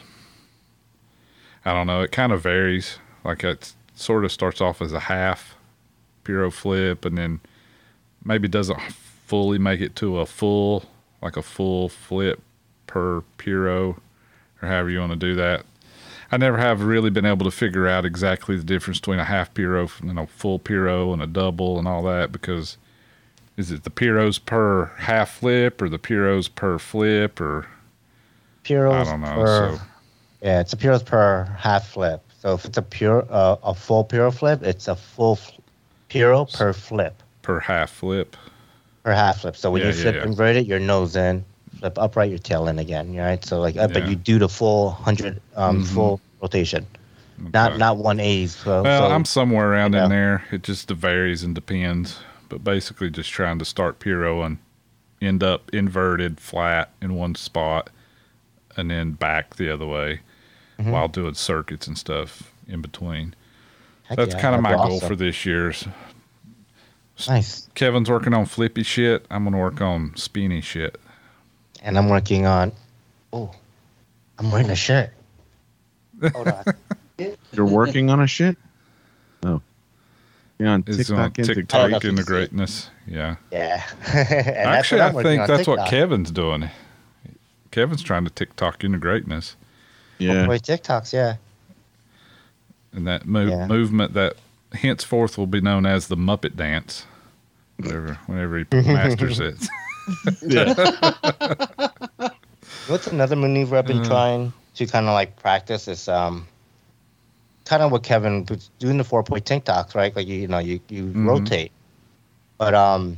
I don't know. It kind of varies. Like it sort of starts off as a half Puro flip, and then maybe doesn't fully make it to a full, like a full flip per Puro, or however you want to do that. I never have really been able to figure out exactly the difference between a half Puro and a full Puro and a double and all that because is it the Puros per half flip or the Puros per flip or Puros I don't know. per- so Yeah, it's a puros per half flip. So if it's a pure, uh, a full puro flip, it's a full puro per flip per half flip. per half flip. So when Yeah, you yeah, flip yeah. inverted, your nose in, flip upright, your tail in again. Right. So like, uh, but you do the full hundred, um, Mhm. full rotation, not Okay. not one eighty. So, Well, so I'm somewhere around Yeah. in there. It just varies and depends. But basically, just trying to start Puro and end up inverted flat in one spot and then back the other way Mhm. while doing circuits and stuff. in between. Heck That's yeah, kind of my that'd goal for this year's. Nice. Kevin's working on flippy shit. I'm gonna work on spinny shit. And I'm working on. Oh, I'm wearing a shirt. Hold on. You're working on a shit? Oh. You're on It's on TikTok, into I don't TikTok if into can see it. greatness. Yeah. Yeah. Actually, I think on that's what Kevin's doing. Kevin's trying to TikTok into greatness, Yeah. Boy, TikToks, yeah. and that mo- Yeah. movement that henceforth will be known as the Muppet Dance. Whenever, whenever he masters it. Yeah. What's another maneuver I've been Uh. trying to kind of like practice is um, kind of what Kevin was doing the four point tic-tocs, right? Like you, you know, you you Mhm. rotate, but um,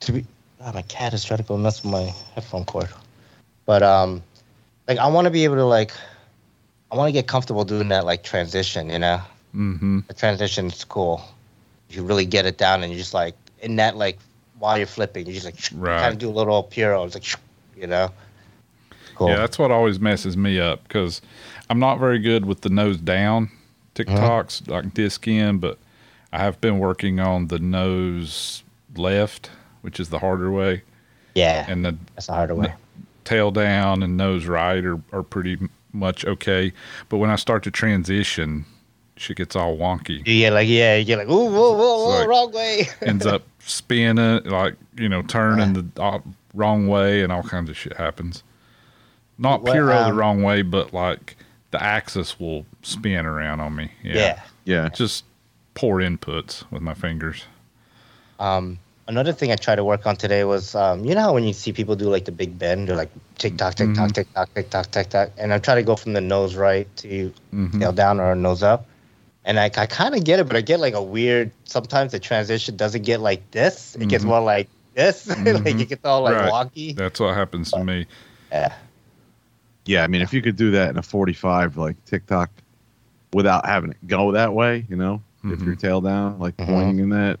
to be, oh, my cat is trying to go mess with my headphone cord, but um, like I want to be able to like, I want to get comfortable doing that like transition, you know. Hmm The transition's cool. You really get it down, and you just like in that like while you're flipping, you just like Right. kind of do a little piro. It's like you know. Cool. Yeah, that's what always messes me up because I'm not very good with the nose down tic-tocs, like disc in, but I have been working on the nose left, which is the harder way, yeah, and the that's the harder way. tail down and nose right are, are pretty much okay. But when I start to transition, shit gets all wonky. You get like yeah, you get like ooh whoa whoa whoa like- wrong way. Ends up spinning, like, you know, turning the uh, wrong way and all kinds of shit happens. Not What, puro the um, wrong way, but like the axis will spin around on me. Yeah. yeah. Yeah. Just poor inputs with my fingers. Um, another thing I tried to work on today was um, you know how when you see people do like the big bend, they're like tick tock, tick tock, Mhm. tick tock, tick tock, tick tock, and I'm trying to go from the nose right to Mhm. tail down or nose up. And I, I kind of get it, but I get like a weird. Sometimes the transition doesn't get like this; it gets Mhm. more like this. like Mhm. it gets all like Right. wonky. That's what happens to me. Yeah. Yeah. I mean, if you could do that in a 45, like tic-toc, without having it go that way, you know, if Mhm. you're tail down, like Mhm. pointing in that,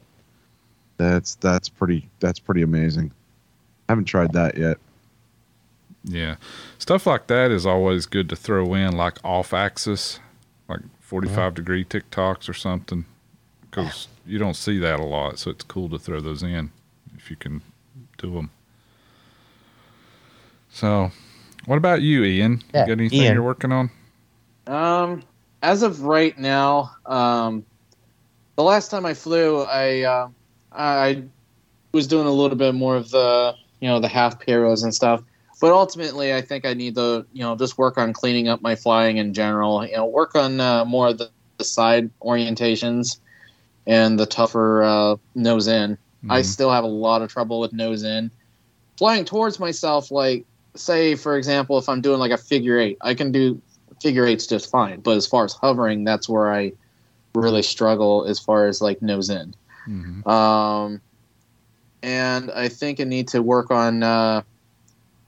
that's that's pretty that's pretty amazing. I haven't tried that yet. Yeah. Stuff like that is always good to throw in, like off axis, like 45 degree tic-tocs or something, because you don't see that a lot. So it's cool to throw those in if you can do them. So, what about you, Ian? Yeah, you got anything Ian. you're working on? Um, as of right now, um, the last time I flew, I uh, I was doing a little bit more of the you know the half pyros and stuff. But ultimately, I think I need to you know just work on cleaning up my flying in general. You know, work on uh, more of the, the side orientations and the tougher uh, nose in. I Mhm. still have a lot of trouble with nose in. Flying towards myself, like say for example, if I'm doing like a figure eight, I can do figure eight's just fine. But as far as hovering, that's where I really struggle as far as like nose in. Mhm. Um, and I think I need to work on uh,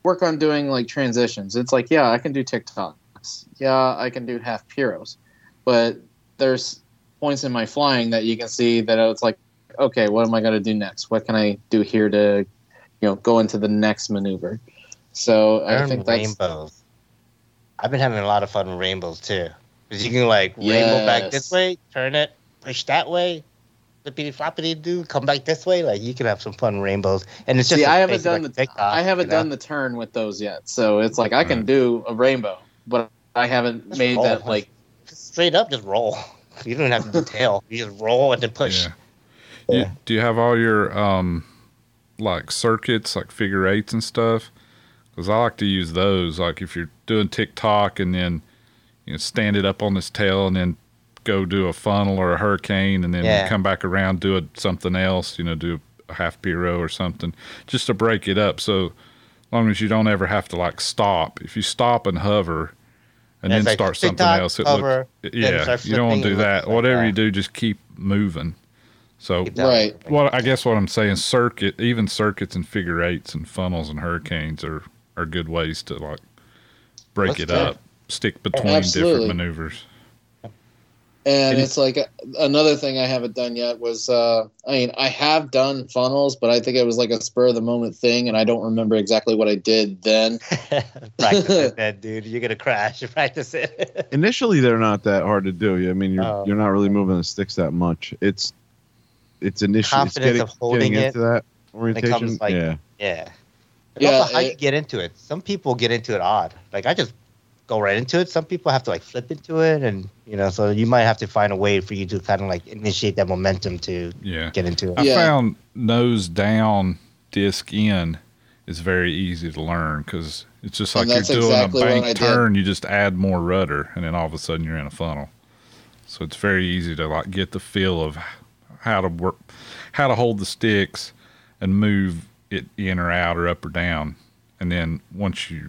work on doing like transitions. It's like yeah, I can do tic-tocs. Yeah, I can do half pyros, but there's points in my flying that you can see that it's like okay, what am I going to do next? What can I do here to you know go into the next maneuver? So I Learn think that's rainbows. I've been having a lot of fun with rainbows too, because you can like rainbow back this way, turn it, push that way, flippity floppity do, come back this way. Like you can have some fun rainbows, and it's just See, a I haven't done like, the tic-toc, I haven't you know? done the turn with those yet. So it's like I can do a rainbow, but I haven't Just made roll. that like Just straight up, just roll. You don't have to do tail. You just roll and then push. Yeah. Yeah. You, do you have all your um, like circuits, like figure eights and stuff? Because I like to use those. Like if you're doing tic-toc and then you know stand it up on this tail and then go do a funnel or a hurricane and then Yeah. come back around do a, something else. You know, do a half pyro or something just to break it up. So long as you don't ever have to like stop. If you stop and hover. And Yeah, then like start something tic-toc, else. It hover, looks, yeah, you don't want to do that. like Whatever you do, just keep moving. So Right. moving. well, I guess what I'm saying, circuit, even circuits and figure eights and funnels and hurricanes are are good ways to like break Let's it do up, stick between Absolutely. different maneuvers. And it's like another thing I haven't done yet was uh, I mean I have done funnels, but I think it was like a spur of the moment thing, and I don't remember exactly what I did then. practice it, then, dude. You're gonna crash. Practice it. Initially, they're not that hard to do. I mean, you're Oh. you're not really moving the sticks that much. It's it's initially it's getting, of holding getting it into that orientation. comes, like, yeah, yeah. And Yeah, also how you get into it. Some people get into it odd. Like I just go right into it. Some people have to like flip into it, and you know, so you might have to find a way for you to kind of like initiate that momentum to Yeah. get into it. I Yeah. found nose down, disc in is very easy to learn because it's just like you're doing exactly a bank turn. You just add more rudder, and then all of a sudden you're in a funnel. So it's very easy to like get the feel of how to work, how to hold the sticks, and move it in or out or up or down. And then once you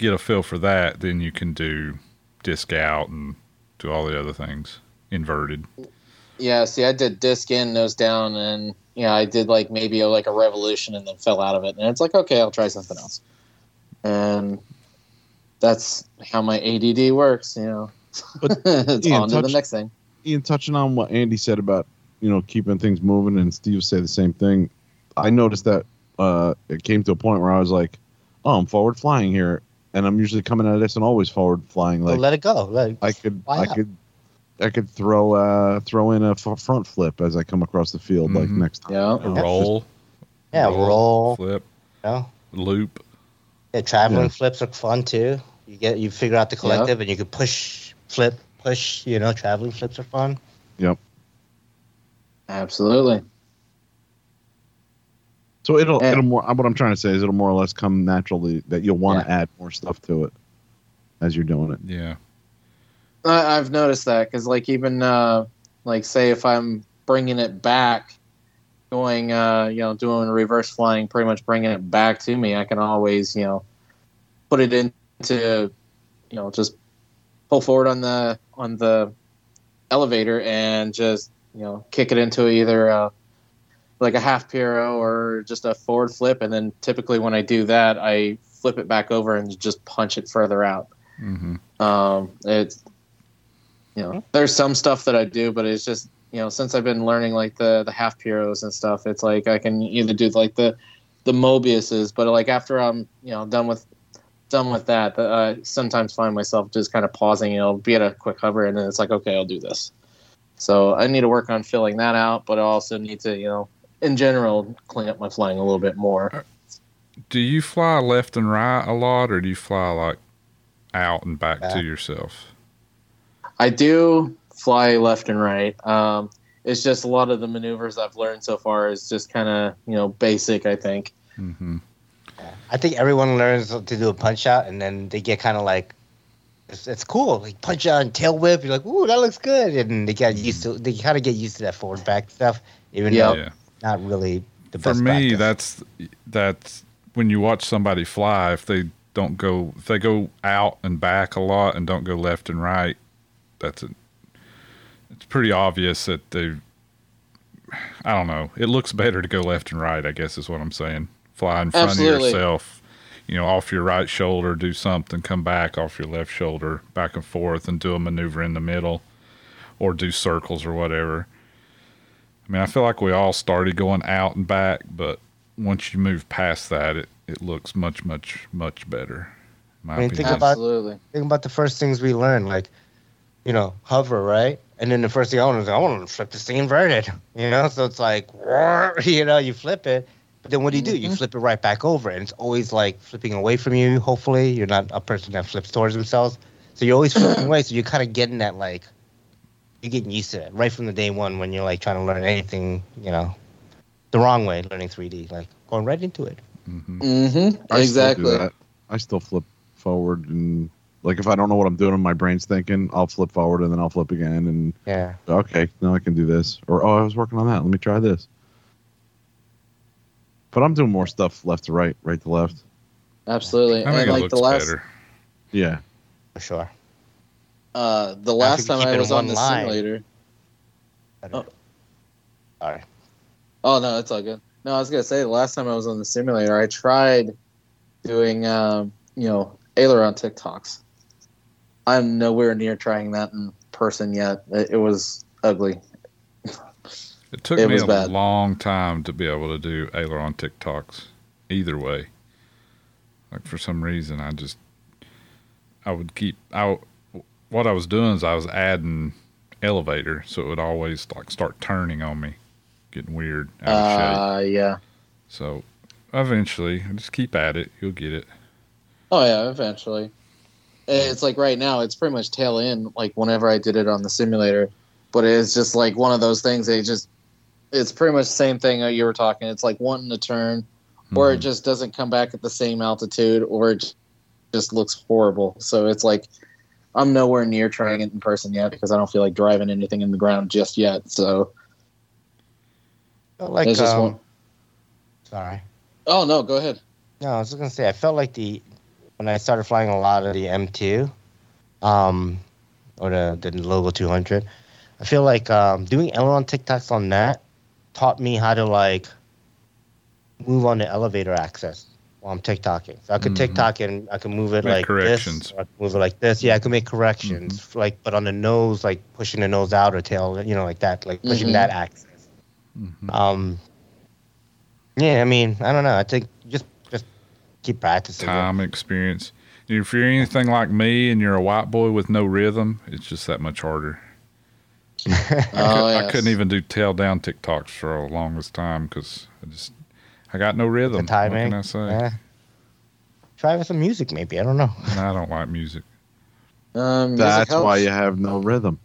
get a feel for that, then you can do disc out and do all the other things inverted. Yeah, see, I did disc in, nose down, and yeah, I did like maybe a, like a revolution, and then fell out of it. And it's like, okay, I'll try something else. And that's how my ADD works, you know. But, it's Ian, on to the next thing. Ian, touching on what Andy said about you know keeping things moving, and Steve said the same thing. I noticed that uh, it came to a point where I was like, "Oh, I'm forward flying here," and I'm usually coming at this and always forward flying. So Like let it go. Let it, I could, I not? could, I could throw uh throw in a f- front flip as I come across the field like Mhm. next time. Yeah. A roll, yeah, roll. flip, You know? loop. Yeah, traveling Yeah. flips are fun too. You get you figure out the collective, and you can push, flip, push. You know, traveling flips are fun. Yep. Absolutely. So it'll Yeah. it'll more. What I'm trying to say is it'll more or less come naturally that you'll want to add more stuff to it as you're doing it. Yeah. I, I've noticed that because, like, even uh, like say if I'm bringing it back, going, uh, you know, doing reverse flying, pretty much bringing it back to me, I can always, you know, put it into, you know, just pull forward on the on the elevator and just you know kick it into either uh, like a half pyro or just a forward flip, and then typically when I do that, I flip it back over and just punch it further out. hmm Um, it's you know, there's some stuff that I do, but it's just you know, since I've been learning like the the half pyros and stuff, it's like I can either do like the the Mobiuses, but like after I'm you know done with done with that, that I sometimes find myself just kind of pausing. You know, be at a quick hover, and then it's like, okay, I'll do this. So I need to work on filling that out, but I also need to you know, in general, clean up my flying a little bit more. Do you fly left and right a lot, or do you fly like out and back to yourself? I do fly left and right. Um, it's just a lot of the maneuvers I've learned so far is just kind of you know basic. I think. hmm I think everyone learns to do a punch out, and then they get kind of like, it's, it's cool. Like punch out and tail whip. You're like, ooh, that looks good, and they get used to. They kind of get used to that forward back stuff, even Yeah. though Yeah. Not really the For best. me, practice. that's that's when you watch somebody fly. If they don't go, if they go out and back a lot and don't go left and right, that's a. It's pretty obvious that they. I don't know. It looks better to go left and right. I guess is what I'm saying. Fly in front Absolutely. of yourself. You know, off your right shoulder, do something, come back off your left shoulder, back and forth, and do a maneuver in the middle, or do circles or whatever. I mean, I feel like we all started going out and back, but once you move past that, it, it looks much, much, much better. my I mean, think opinion. about- Absolutely. think about the first things we learned, like, you know, hover, right? And then the first thing I want to do, I want to flip this thing inverted, you know? So it's like, you know, you flip it. But then what do you do? You Mhm. flip it right back over. And it's always like flipping away from you, hopefully. You're not a person that flips towards themselves. So you're always flipping away. So you're kind of getting that, like, you're getting used to it right from the day one when you're like trying to learn anything, you know, the wrong way, learning 3D, like going right into it. Mm-hmm. Mm-hmm. I Exactly. Still do that. I still flip forward and like if I don't know what I'm doing and my brain's thinking, I'll flip forward and then I'll flip again and Yeah. okay, now I can do this. Or oh, I was working on that. Let me try this. But I'm doing more stuff left to right, right to left. Absolutely. I think and it like looks the last better. Yeah. For sure. Uh the last if time I was on the line- simulator. Oh. All right. Oh no, it's all good. No, I was gonna say the last time I was on the simulator, I tried doing um, you know aileron tic-tocs. I'm nowhere near trying that in person yet. It, it was ugly. It took It me was a bad. long time to be able to do aileron tic-tocs. Either way, like for some reason, I just I would keep I what I was doing is I was adding elevator, so it would always like start turning on me, getting weird out of shape. Uh, yeah. So eventually, just keep at it. You'll get it. Oh yeah, eventually. It's like right now, it's pretty much tail end. Like whenever I did it on the simulator, but it's just like one of those things. They just, it's pretty much the same thing that you were talking. It's like wanting to turn, or it Mhm. just doesn't come back at the same altitude, or it just looks horrible. So it's like, I'm nowhere near trying it in person yet because I don't feel like driving anything in the ground just yet. So like just um, one. sorry. Oh no, go ahead. No, I was just gonna say I felt like the when I started flying a lot of the M2, um, or the the Logo 200. I feel like um, doing aileron tic-tocs on that taught me how to like move on the elevator axis while I'm tic-tocing. So I could Mhm. tic-toc and I could move it Make like corrections. this, or I could move it like this. Yeah, I could make corrections, like but on the nose, like pushing the nose out or tail, you know, like that, like pushing Mhm. that axis. Mhm. Um, yeah, I mean, I don't know. I think just just keep practicing. it. time experience. If you're anything like me and you're a white boy with no rhythm, it's just that much harder. Oh, I yes. couldn't even do tail down tic-tocs for the longest time because I just I got no rhythm. The What timing. can I say? Yeah. Try with some music, maybe. I don't know. And I don't like music. Um, music That's why you have no rhythm.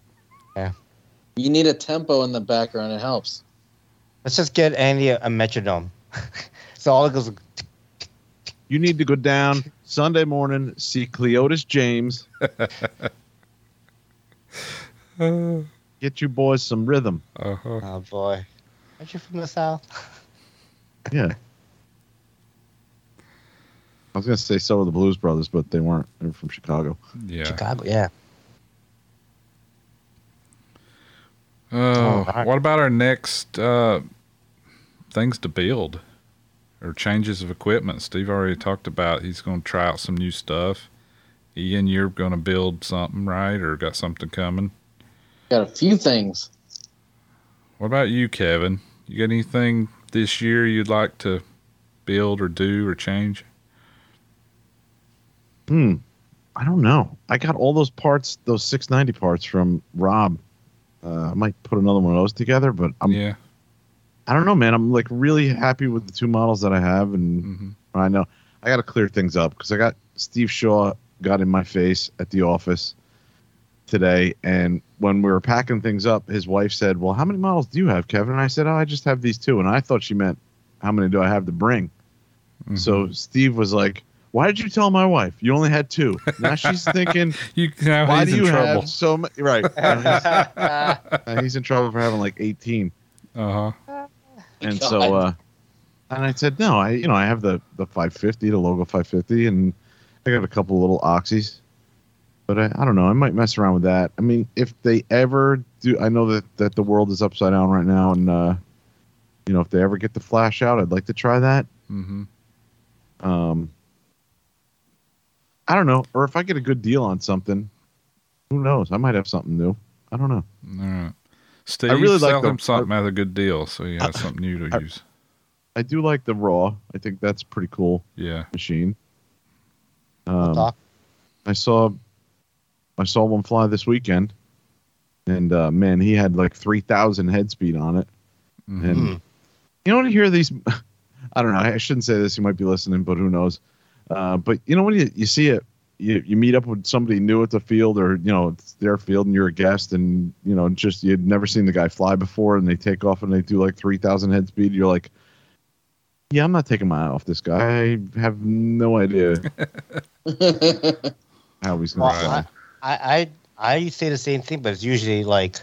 Yeah. you need a tempo in the background. It helps. Let's just get Andy a, a metronome. so all it goes. You need to go down Sunday morning, see Cleophus James, get you boys some rhythm. Uh-huh. Oh boy, aren't you from the south? Yeah. I was gonna say so were the Blues Brothers, but they weren't. They were from Chicago. Yeah. Chicago, yeah. Uh, Alright. What about our next uh, things to build or changes of equipment? Steve already talked about he's going to try out some new stuff. Ian, you're going to build something, right? Or got something coming? Got a few things. What about you, Kevin? You got anything this year you'd like to build or do or change? Hmm. I don't know. I got all those parts, those 690 parts from Rob. Uh, I might put another one of those together, but I'm, yeah. I don't know, man. I'm like really happy with the two models that I have, and hmm I know I got to clear things up because I got Steve Shaw got in my face at the office today, and when we were packing things up, his wife said, "Well, how many models do you have, Kevin?" And I said, "Oh, I just have these two," and I thought she meant how many do I have to bring. Mm-hmm. So Steve was like, "Why did you tell my wife you only had two? Now she's thinking, you now why he's do in you trouble. have so many? Right? And he's, and he's in trouble for having like 18. Uh huh. And God. so, uh, and I said, no, I, you know, I have the, the 550, the logo 550, and I got a couple little oxys, but I, I don't know. I might mess around with that. I mean, if they ever do, I know that, that the world is upside down right now. And, uh, you know, if they ever get the flash out, I'd like to try that. hmm Um, I don't know. Or if I get a good deal on something, who knows? I might have something new. I don't know. All right. Steve, I really like sell the- him something at a good deal so he has something new to I- use. I do like the raw. I think that's pretty cool Yeah. machine. We'll Um. I saw I saw one fly this weekend, and uh, man, he had like three thousand head speed on it. Mhm. And you know when you hear these, I don't know. I shouldn't say this. You might be listening, but who knows? Uh, but you know when you, you see it, you, you meet up with somebody new at the field, or you know it's their field, and you're a guest, and you know just you'd never seen the guy fly before, and they take off and they do like three thousand head speed. You're like. Yeah, I'm not taking my eye off this guy. I have no idea how he's going to fly. I, I I say the same thing, but it's usually like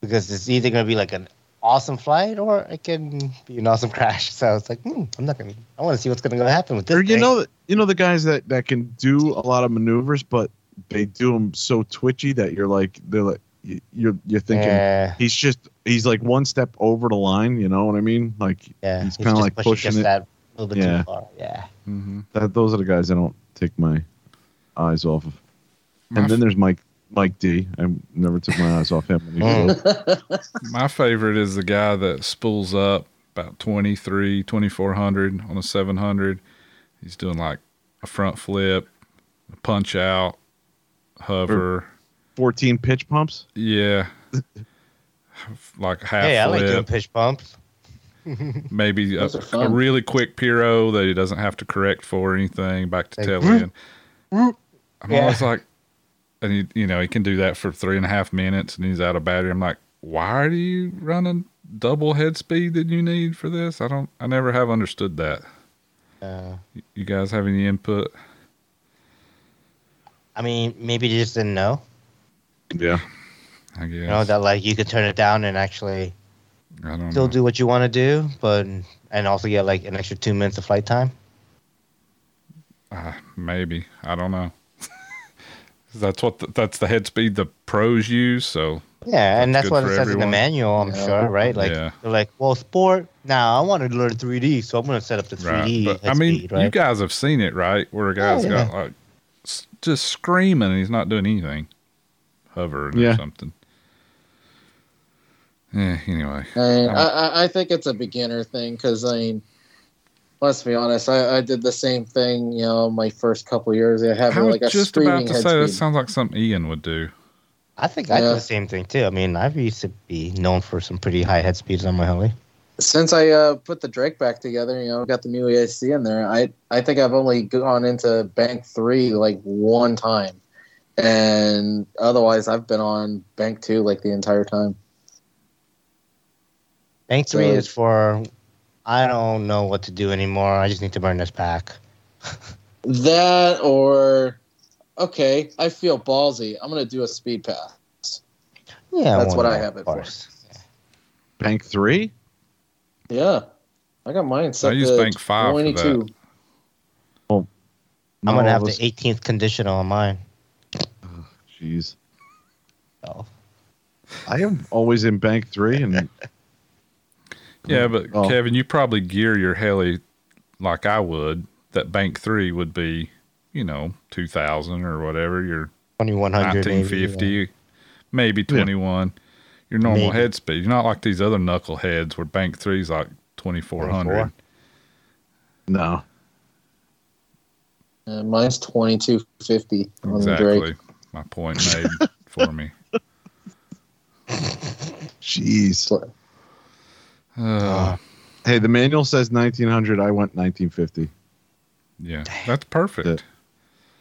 because it's either gonna be like an awesome flight or it can be an awesome crash. So it's like, hmm, I'm not gonna. I want to see what's gonna go happen with this. or you thing. know you know the guys that that can do a lot of maneuvers, but they do them so twitchy that you're like they're like you- you're you're thinking Yeah, he's just he's like one step over the line. You know what I mean? Like yeah. he's He's kinda like pushing just it. that little bit Yeah. too far. Yeah. hmm that. Those are the guys I don't take my eyes off of. My And then there's Mike Mike D. I never took my eyes off him. When he Mm. My favorite is the guy that spools up about 23, 2400 on a 700. He's doing like a front flip, a punch out, hover. 14 pitch pumps. Yeah. like a half Hey, I like doing pitch pumps. maybe a, a really quick Piro that he doesn't have to correct for anything, back to Like, tail end. I'm Yeah. always like, and he, you know, he can do that for three and a half minutes and he's out of battery. I'm like, why are you running double head speed that you need for this? I don't, I never have understood that. Uh, You- You guys have any input? I mean, maybe they just didn't know. Yeah. I guess. You know that like you could turn it down and actually I don't still know. do what you want to do, but and also get like an extra two minutes of flight time. Uh, maybe. I don't know. That's what the, that's the head speed the pros use. So Yeah, and That's that's what it for says in the manual. I'm Yeah. sure, right? Like Yeah. they're like, well, sport. Now I want to learn 3D, so I'm going to set up the 3D. right. But, I mean, speed, you guys have seen it, right? Where a guy's yeah. got like just screaming and he's not doing anything, hovering Yeah. or something. Yeah. Anyway. I, mean, I, I- I think it's a beginner thing because I mean, let's be honest. I, I did the same thing. You know, my first couple of years. I have I was like a just about to head say that sounds like something Ian would do. I think I do the same thing too. I mean, I used to be known for some pretty high head speeds on my heli. Since I uh, put the Drake back together, you know, got the new ESC in there. I I think I've only gone into bank three like one time, and otherwise I've been on bank two like the entire time. Bank three So- is for I don't know what to do anymore. I just need to burn this pack. That or okay, I feel ballsy. I'm gonna do a speed pass. Yeah, That's well, what I have of it for. course. Bank three? Yeah, I got mine set I use to bank five for that. 22. I'm gonna have it was- the 18th conditional on mine. Jeez. So. I am always in bank three, and Yeah, but Oh. Kevin, you probably gear your heli like I would. That bank three would be, you know, two thousand or whatever. Your 2100 nineteen maybe, fifty, yeah. twenty one. Your normal Maybe. head speed. You're not like these other knuckleheads where bank three's like twenty four hundred. no. Uh, mine's 2250 on the Exactly. Drake. My point made for me. Jeez. Uh, Hey, the manual says 1900. I went 1950, yeah, that's perfect.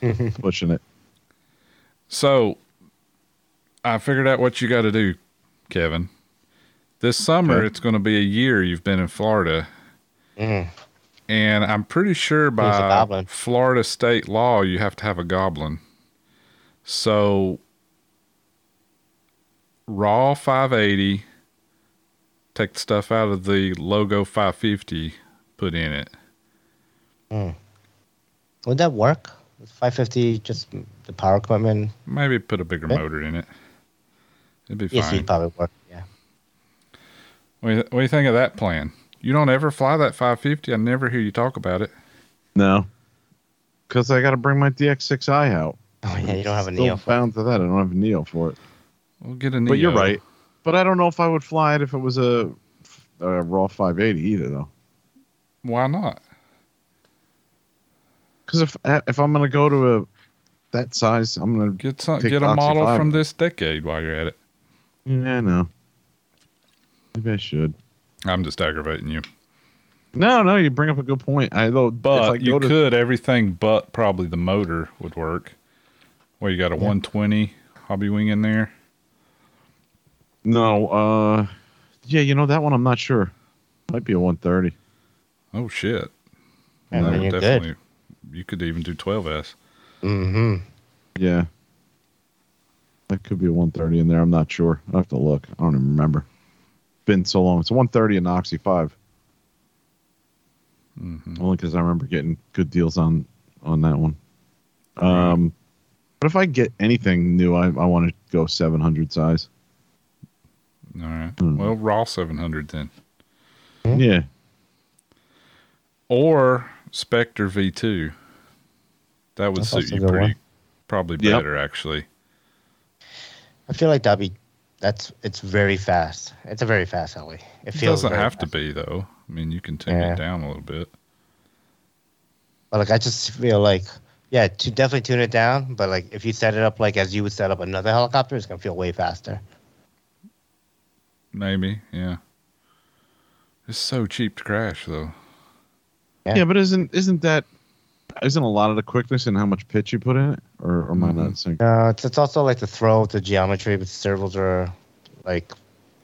pushing it. So I figured out what you got to do, Kevin. This summer, Okay. it's going to be a year you've been in Florida. Mhm. And I'm pretty sure by? Florida state law, you have to have a goblin. So, raw 580, take the stuff out of the logo 550, put in it. Hmm. Would that work? 550 just the power equipment? Maybe put a bigger Okay. motor in it. It'd be Yes, fine. it'd probably work. Yeah. What do, you, what do you think of that plan? You don't ever fly that 550. I never hear you talk about it. No. Because I got to bring my DX6i out. Oh yeah, you don't have a Still Neo. for- bound to that. I don't have a Neo for it. We'll get a Neo. But you're right. But I don't know if I would fly it if it was a, a raw 580 either, though. Why not? Because if if I'm gonna go to a that size, I'm gonna Get some. Get a model from this decade while you're at it. yeah, no. Maybe I should. I'm just aggravating you. No, no, you bring up a good point. I though, I But you to, could everything but probably the motor would work. Well, you got a 120 Hobbywing in there. No, uh, yeah, you know that one. I'm not sure. Might be a 130. Oh shit! Yeah, That then you're good. You could even do 12s. Mm-hmm. Yeah, that could be a 130 in there. I'm not sure. I have to look. I don't even remember. Been so long. It's a 130 in Oxy Five. hmm Only because I remember getting good deals on on that one. Um, but if I get anything new, I I want to go 700 size. All right. Hmm. Well, raw 700 then, Hmm? Yeah, or Spectre V2. That would That's suit you pretty, one. probably Yep. better actually. I feel like that'd be that's it's very fast. It's a very fast heli. It It doesn't very have to be though. I mean, you can tune Yeah. it down a little bit. But like I just feel like yeah, to definitely tune it down. But like if you set it up like as you would set up another helicopter, it's gonna feel way faster. Maybe, yeah. It's so cheap to crash though. Yeah. Yeah. but isn't isn't that isn't a lot of the quickness in how much pitch you put in it, or, or am I Mm-hmm. not saying? No, it's it's also like the throw, the geometry, but the servos are like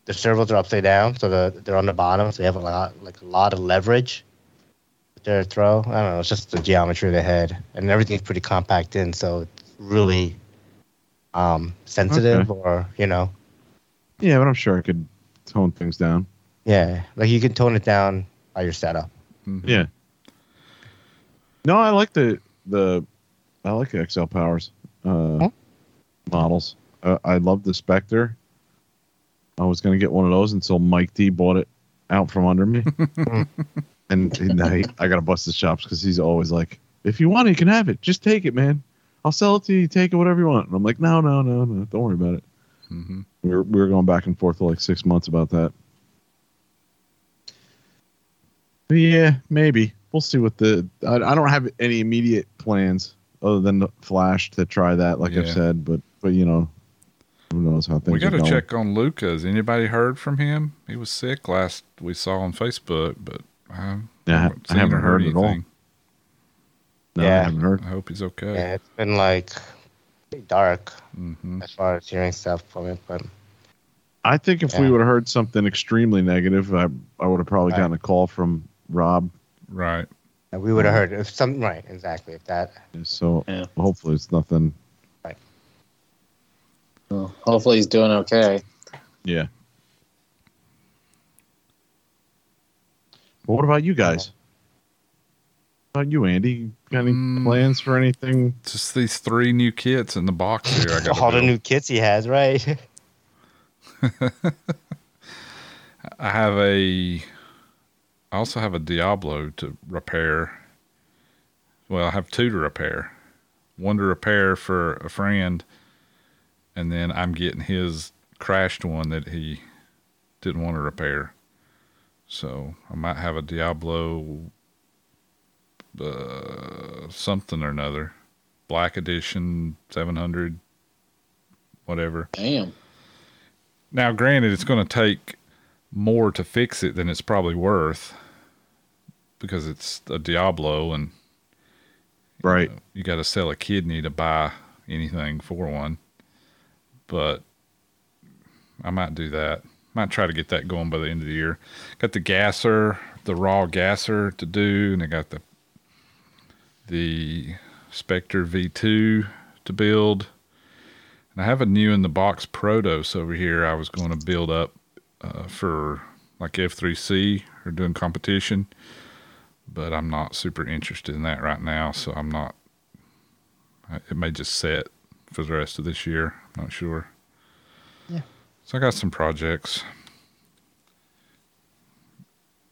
the servos are upside down, so the, they're on the bottom, so you have a lot like a lot of leverage. with Their throw, I don't know. It's just the geometry of the head, and everything's pretty compact in, so it's really um sensitive, or you know, Yeah, but I'm sure I could tone things down. yeah, like you can tone it down by your setup. Mhm. Yeah. No, I like the the I like the XL Powers uh, Huh? models. Uh, I love the Spectre. I was gonna get one of those until Mike D bought it out from under me, and, and I, I gotta bust his chops because he's always like, "If you want it, you can have it. Just take it, man. I'll sell it to you. Take it, whatever you want." And I'm like, "No, no, no, no. Don't worry about it." Mhm. We were we were going back and forth for like six months about that. Yeah, maybe we'll see what the. I, I don't have any immediate plans other than the Flash to try that, like I've said. But but you know, who knows how things We got to check on Luca. Has anybody heard from him? He was sick last we saw on Facebook, but I Yeah, haven't I haven't or heard at all. anything. No, I haven't heard. I hope he's okay. Yeah, it's been like pretty dark hmm as far as hearing stuff from it, but I think if we would have heard something extremely negative, I I would have probably Right. gotten a call from Rob. Right. uh, we would have heard if some right exactly if that So Yeah. hopefully it's nothing. Well, hopefully he's doing okay. Yeah. Well, what about you guys? What about you, Andy? Got any Mm. plans for anything? Just these three new kits in the box here. I got all the new kits he has, right? I have a. I also have a Diablo to repair. Well, I have two to repair. One to repair for a friend, and then I'm getting his crashed one that he didn't want to repair. So I might have a Diablo uh, something or another, Black Edition 700, whatever. Damn. Now, granted, it's going to take more to fix it than it's probably worth because it's a Diablo and Right. you got to sell a kidney to buy anything for one. But I might do that. Might try to get that going by the end of the year. Got the gasser, the raw gasser to do, and I got the the Spectre V2 to build. And I have a new in the box Protos over here. I was going to build up uh, for like F3C or doing competition, but I'm not super interested in that right now. So I'm not. It may just set for the rest of this year. I'm not sure. Yeah. So I got some projects.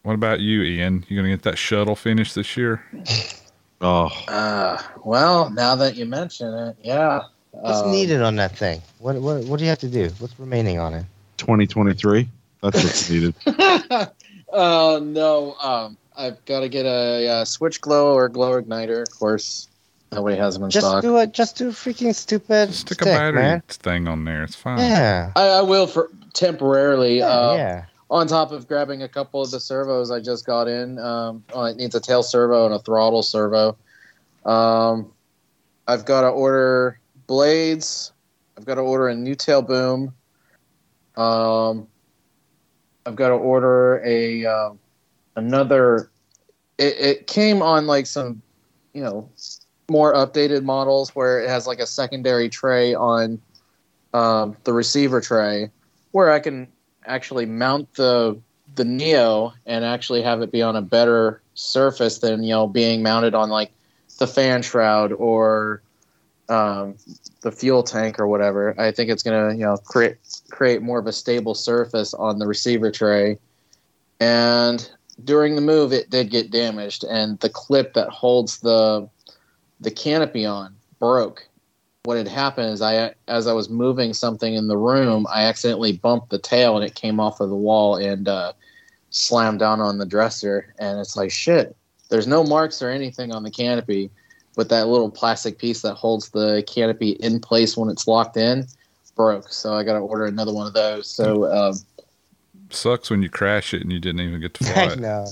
What about you, Ian? You gonna get that shuttle finished this year? Oh, Uh, well, now that you mention it, yeah. What's Um, needed on that thing? What what what do you have to do? What's remaining on it? 2023. That's what's needed. uh, no, um, I've got to get a, uh switch glow or glow igniter. Of course, nobody has them in Just stock. do it. Just do a freaking stupid Stick stick, a battery man. thing on there. It's fine. Yeah. I, I will for temporarily. Yeah, uh, yeah. On top of grabbing a couple of the servos I just got in. Um, oh, it needs a tail servo and a throttle servo. Um, I've got to order blades. I've got to order a new tail boom. Um, I've got to order a um another. It, it came on like some, you know, more updated models where it has like a secondary tray on um, the receiver tray, where I can actually mount the the Neo and actually have it be on a better surface than you know being mounted on like the fan shroud or um, the fuel tank or whatever. I think it's gonna you know create create more of a stable surface on the receiver tray. And during the move, it did get damaged, and the clip that holds the the canopy on broke. What had happened is I, as I was moving something in the room, I accidentally bumped the tail and it came off of the wall and uh, slammed down on the dresser. And it's like shit. There's no marks or anything on the canopy, but that little plastic piece that holds the canopy in place when it's locked in broke. So I got to order another one of those. So um, Sucks when you crash it and you didn't even get to fly I it. know.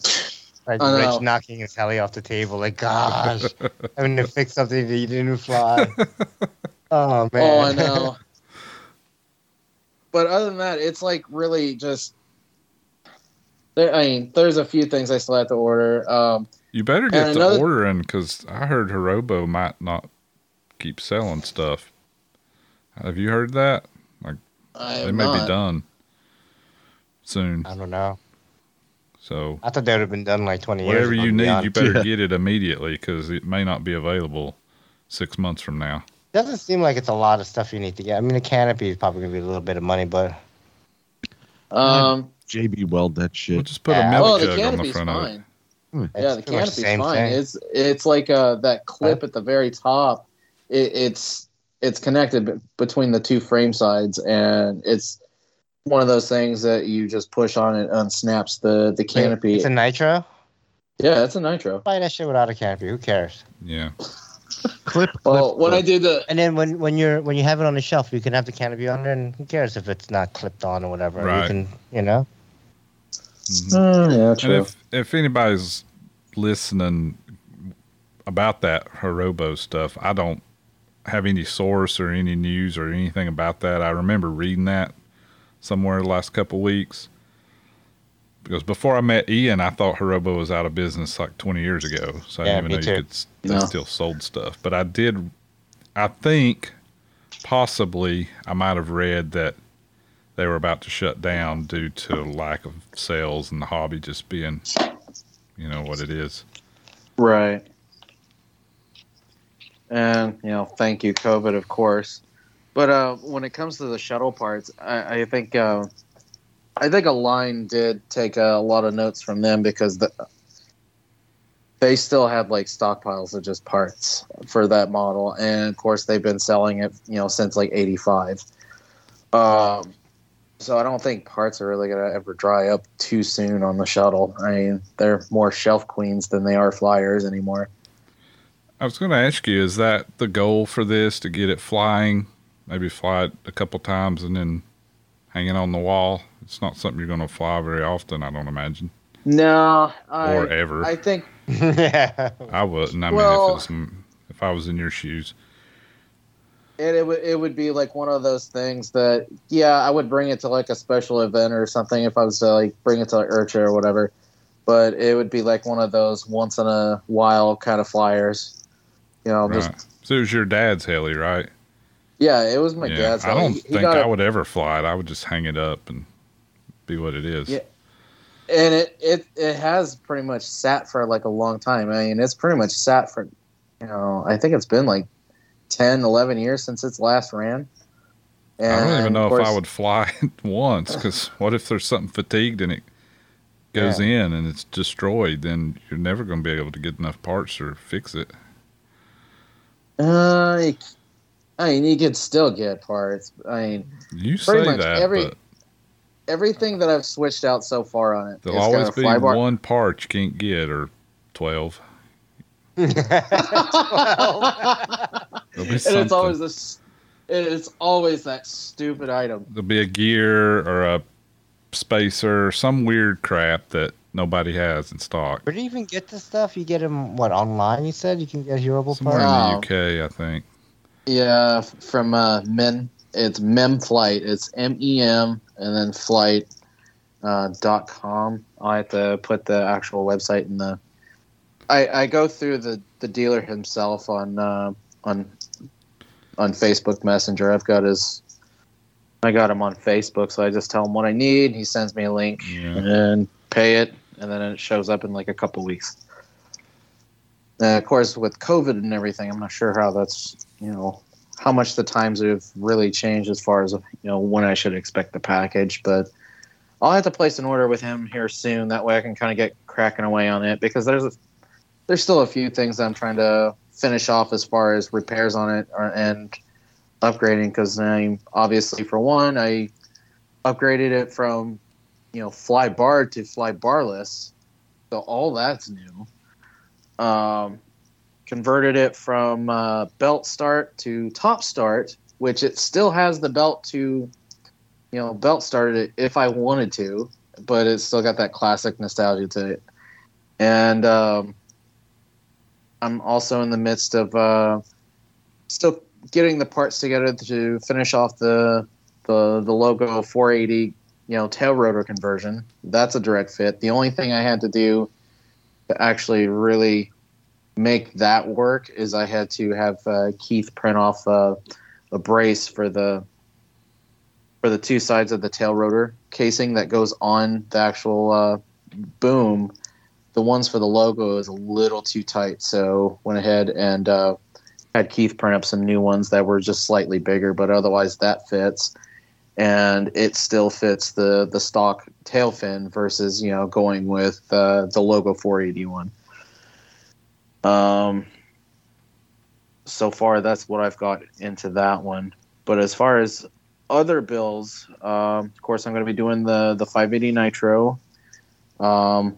Like I know. Rich knocking his heli off the table. Like, gosh, having to fix something that you didn't fly. Oh man. Oh, I know. but other than that, it's like really just. There, I mean, there's a few things I still have to order. Um, You better get And to another- ordering because I heard Hirobo might not keep selling stuff. Have you heard that? I They may not. be done soon. I don't know. So I thought that would have been done like 20 years ago. whatever you to be need, you honest. better get it immediately because it may not be available six months from now. Doesn't seem like it's a lot of stuff you need to get. I mean, the canopy is probably gonna be a little bit of money, but Um, JB Weld that We'll shit. just put Yeah. a milk oh, the jug on the canopy's front of it. Hmm. Yeah, it's the pretty much canopy's same fine. thing. It's it's like uh that clip at the very top. It, it's it's connected between the two frame sides, and it's one of those things that you just push on it and unsnaps the the canopy. It's a nitro. yeah, it's a nitro. Buy that shit without a canopy. Who cares? Yeah. Clip, clip. Well, when I clip. do the And then when when you're when you have it on the shelf, you can have the canopy on there, and who cares if it's not clipped on or whatever? Right. You can, you know. Mhm. yeah, And if if anybody's listening about that Hirobo stuff, I don't have any source or any news or anything about that. I remember reading that somewhere the last couple weeks. Because before I met Ian, I thought Hirobo was out of business like 20 years ago. So I Yeah, didn't even know you could they No. still sold stuff. But I did, I think possibly I might have read that they were about to shut down due to lack of sales and the hobby just being, you know, what it is. Right. And, you know, thank you, COVID, of course. But uh, when it comes to the shuttle parts, I, I think uh, I think Align did take a lot of notes from them because the, they still had like stockpiles of just parts for that model, and of course they've been selling it, you know, since like '85. Um, so I don't think parts are really gonna ever dry up too soon on the shuttle. I mean, they're more shelf queens than they are flyers anymore. I was going to ask you, is that the goal for this to get it flying? Maybe fly it a couple times and then hang it on the wall? It's not something you're going to fly very often, I don't imagine, No, I, or ever. I I, think yeah. I wouldn't. I mean, Well- if, it was, if I was in your shoes. it, it would it would be like one of those things that yeah, I would bring it to like a special event or something if I was to like bring it to like IRCHA or whatever. But it would be like one of those once in a while kind of flyers. You know, just So it was your dad's heli, right? Yeah, it was my yeah. dad's. I don't He- he think I would ever fly it. I would just hang it up and be what it is. Yeah. and it, it it has pretty much sat for like a long time. I mean, it's pretty much sat for, you know, I think it's been like 10, 11 years since its last ran. I don't even know of if I would fly it once because what if there's something fatigued and it goes in and it's destroyed? Then you're never going to be able to get enough parts or fix it. Uh, you- I mean, you could still get parts. I mean, You Pretty say much that, every- but everything that I've switched out so far on it, there'll always be bar. one part you can't get or twelve. There'll be and it's always this. It's always that stupid item. There'll be a gear or a spacer, some weird crap that nobody has in stock. Where do you even get this stuff? You get them what online? You said you can get Hirobo Somewhere parts. in the oh. UK, I think. Yeah, from uh, Men. It's Mem Flight. It's M E M and then flight uh, dot com. I have to put the actual website in the. I, I go through the, the dealer himself on uh, on on Facebook Messenger. I've got his. I got him on Facebook, so I just tell him what I need. He sends me a link Yeah. and pay it, and then it shows up in like a couple weeks. Uh, of course, with COVID and everything, I'm not sure how that's you know how much the times have really changed as far as you know when I should expect the package. But I'll have to place an order with him here soon. That way, I can kind of get cracking away on it because there's a, there's still a few things I'm trying to finish off as far as repairs on it, or, and upgrading because I'm obviously for one I upgraded it from you know flybar to flybarless, so all that's new. Um, converted it from uh, belt start to top start, which it still has the belt to you know belt started it if I wanted to, but it's still got that classic nostalgia to it. And um, I'm also in the midst of uh, still getting the parts together to finish off the the the logo 480 you know tail rotor conversion that's a direct fit the only thing i had to do to actually really make that work is i had to have uh, keith print off uh, a brace for the for the two sides of the tail rotor casing that goes on the actual uh, boom the ones for the logo is a little too tight so went ahead and uh, had Keith print up some new ones that were just slightly bigger, but otherwise that fits. And it still fits the the stock tail fin versus you know going with uh, the logo 481. Um, so far that's what I've got into that one. But as far as other bills, um, of course I'm going to be doing the the 580 Nitro. Um,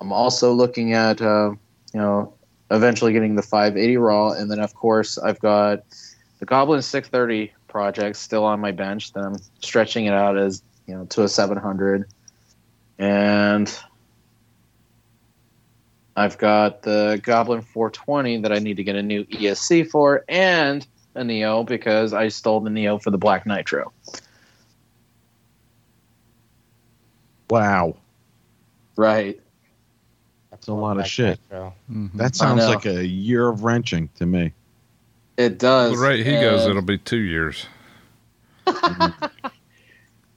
I'm also looking at uh, you know eventually getting the 580 raw and then of course i've got the goblin 630 project still on my bench then i'm stretching it out as you know to a 700 and i've got the goblin 420 that i need to get a new esc for and a neo because i stole the neo for the black nitro Wow. right That's a lot of shit. Nitro. Mhm. That sounds like a year of wrenching to me. It does The rate he goes, it'll be two years. uh,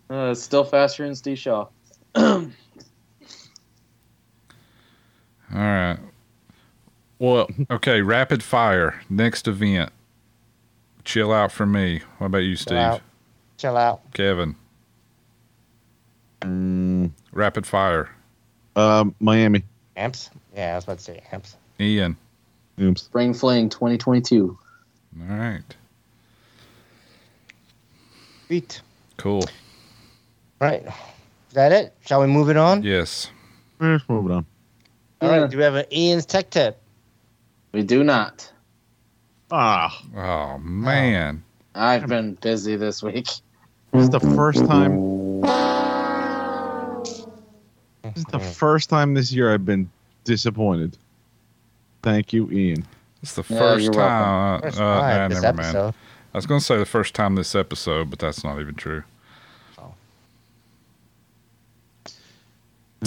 it's still faster than steve shaw All right. Well, okay. Rapid fire. Next event. Chill out for me. What about you, Steve? out. Chill out. Kevin. Mm, Rapid fire. um, Miami. Amps? Yeah, I was about to say amps. Ian. Oops. spring fling 2022 All right. Sweet. Cool. Right. Is that it? Shall we move it on? Yes. Let's move it on. All Yeah. right. Do we have an Ian's Tech Tip? we do not Ah, Oh man. I've been busy this week. this is the first time. This is the Mm-hmm. first time this year I've been disappointed. Thank you, Ian. It's the Yeah, 1st time. First uh, time uh, this never mind. I was going to say the first time this episode, but that's not even true.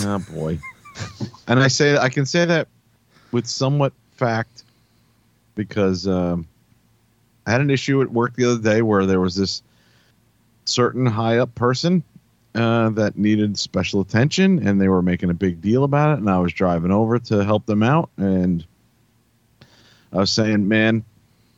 Oh boy. and I say I can say that with somewhat fact because um, I had an issue at work the other day where there was this certain high up person uh, that needed special attention and they were making a big deal about it and I was driving over to help them out and I was saying, man,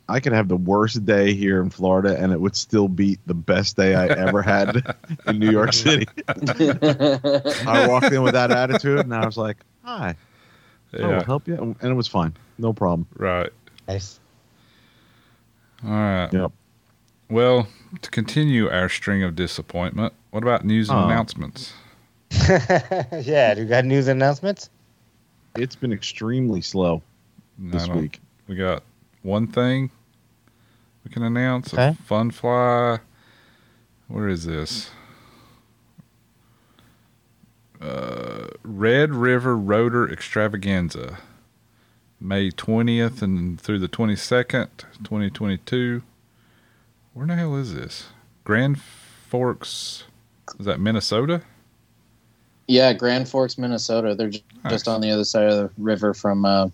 I could have the worst day here in Florida and it would still beat the best day I ever had in New York City. I walked in with that attitude, and I was like, "Hi, I will help you," and it was fine, no problem. Right. Nice. All right. Yep. Well, to continue our string of disappointment, what about news and Oh. announcements? yeah. Do you got news announcements? It's been extremely slow this week. We got one thing we can announce. Okay. A fun fly. Where is this? Uh, Red River Rotor Extravaganza, May 20th and through the 22nd, 2022. Where the hell is this? Grand Forks, is that Minnesota? yeah, Grand Forks, Minnesota. They're ju- Nice. just on the other side of the river from uh,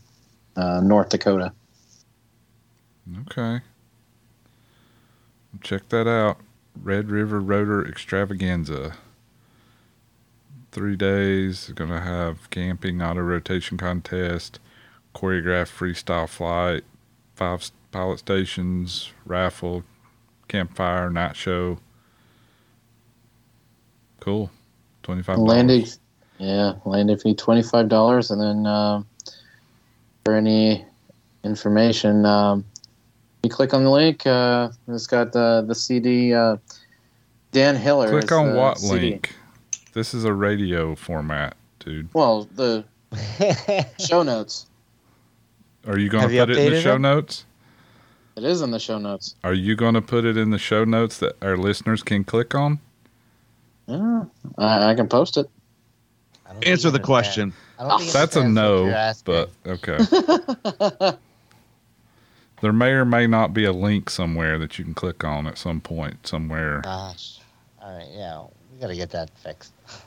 uh, North Dakota. Okay. Check that out. Red River Rotor Extravaganza. Three days. Going to have camping, auto rotation contest, choreographed freestyle flight, five pilot stations, raffle, campfire, night show. Cool. Twenty-five. Landing, yeah, landing fee twenty five dollars, and then um, for any information, um, You click on the link. Uh, it's got the the CD. Uh, Dan Hiller. Click on what CD. link? This is a radio format, dude. Well, the show notes. Are you going to put it in the show it? notes? It is in the show notes. Are you going to put it in the show notes that our listeners can click on? Yeah, I, I can post it. I don't think Answer the question. I don't think you That's a no, but okay. there may or may not be a link somewhere that you can click on at some point somewhere. Gosh. All right, yeah, we gotta get that fixed.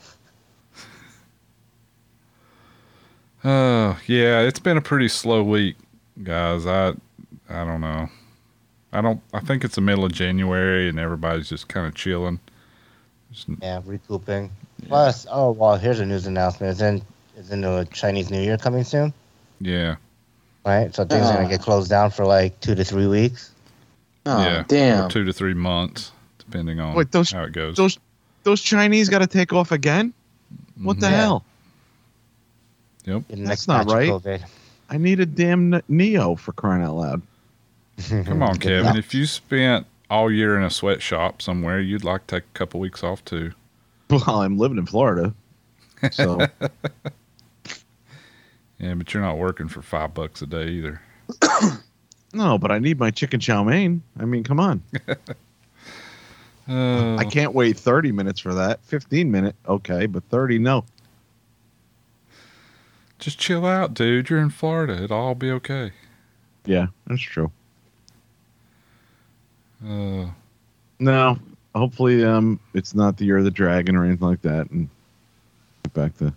Uh, yeah, it's been a pretty slow week, guys. I, I don't know. I don't. I think it's the middle of January and everybody's just kind of chilling. Just- Yeah, recouping. Plus, oh well, here's a news announcement. Isn't isn't the Chinese New Year coming soon? yeah, Right, so things are Ah. gonna get closed down for like two to three weeks. Oh, yeah. damn. Or two to three months, depending on Wait, those- how it goes. Those those Chinese got to take off again. What the Mhm. Yeah. hell? Yep, That's not right. COVID. I need a damn Neo for crying out loud. Come on, Kevin. If you spent all year in a sweatshop somewhere, you'd like to take a couple weeks off too. Well, I'm living in Florida, so Yeah, but you're not working for five bucks a day either. no. But I need my chicken chow mein. I mean, come on. Uh, I can't wait 30 minutes for that. 15 minute, okay, but 30, no. just chill out, dude. You're in Florida. It'll all be okay. Yeah, that's true. Uh, No, hopefully, um, it's not the year of the dragon or anything like that, and get back to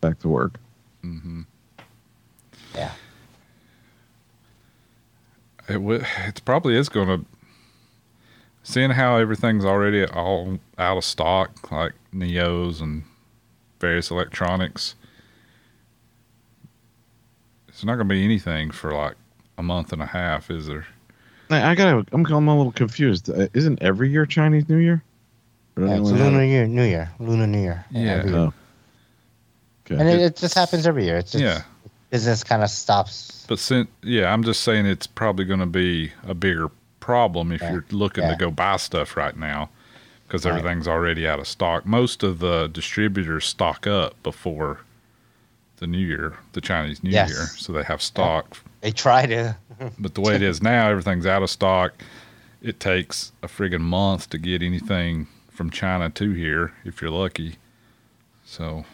back to work. hmm Yeah. It w- it probably is going to. Seeing how everything's already all out of stock, like Neos and various electronics, it's not going to be anything for like a month and a half, is there? I, I gotta. I'm, I'm a little confused. Uh, isn't every year Chinese New Year? Yeah, it's Lunar it- Year, New Year, Lunar New Year. Yeah. Oh. Okay. and it, it just happens every year. It's just Yeah. Business kind of stops. But since yeah, I'm just saying it's probably going to be a bigger problem if Yeah. you're looking Yeah. to go buy stuff right now because Right. everything's already out of stock. Most of the distributors stock up before the New Year, the Chinese New Yes. Year, so they have stock. They try to. But the way it is now, everything's out of stock. It takes a friggin' month to get anything from China to here if you're lucky. So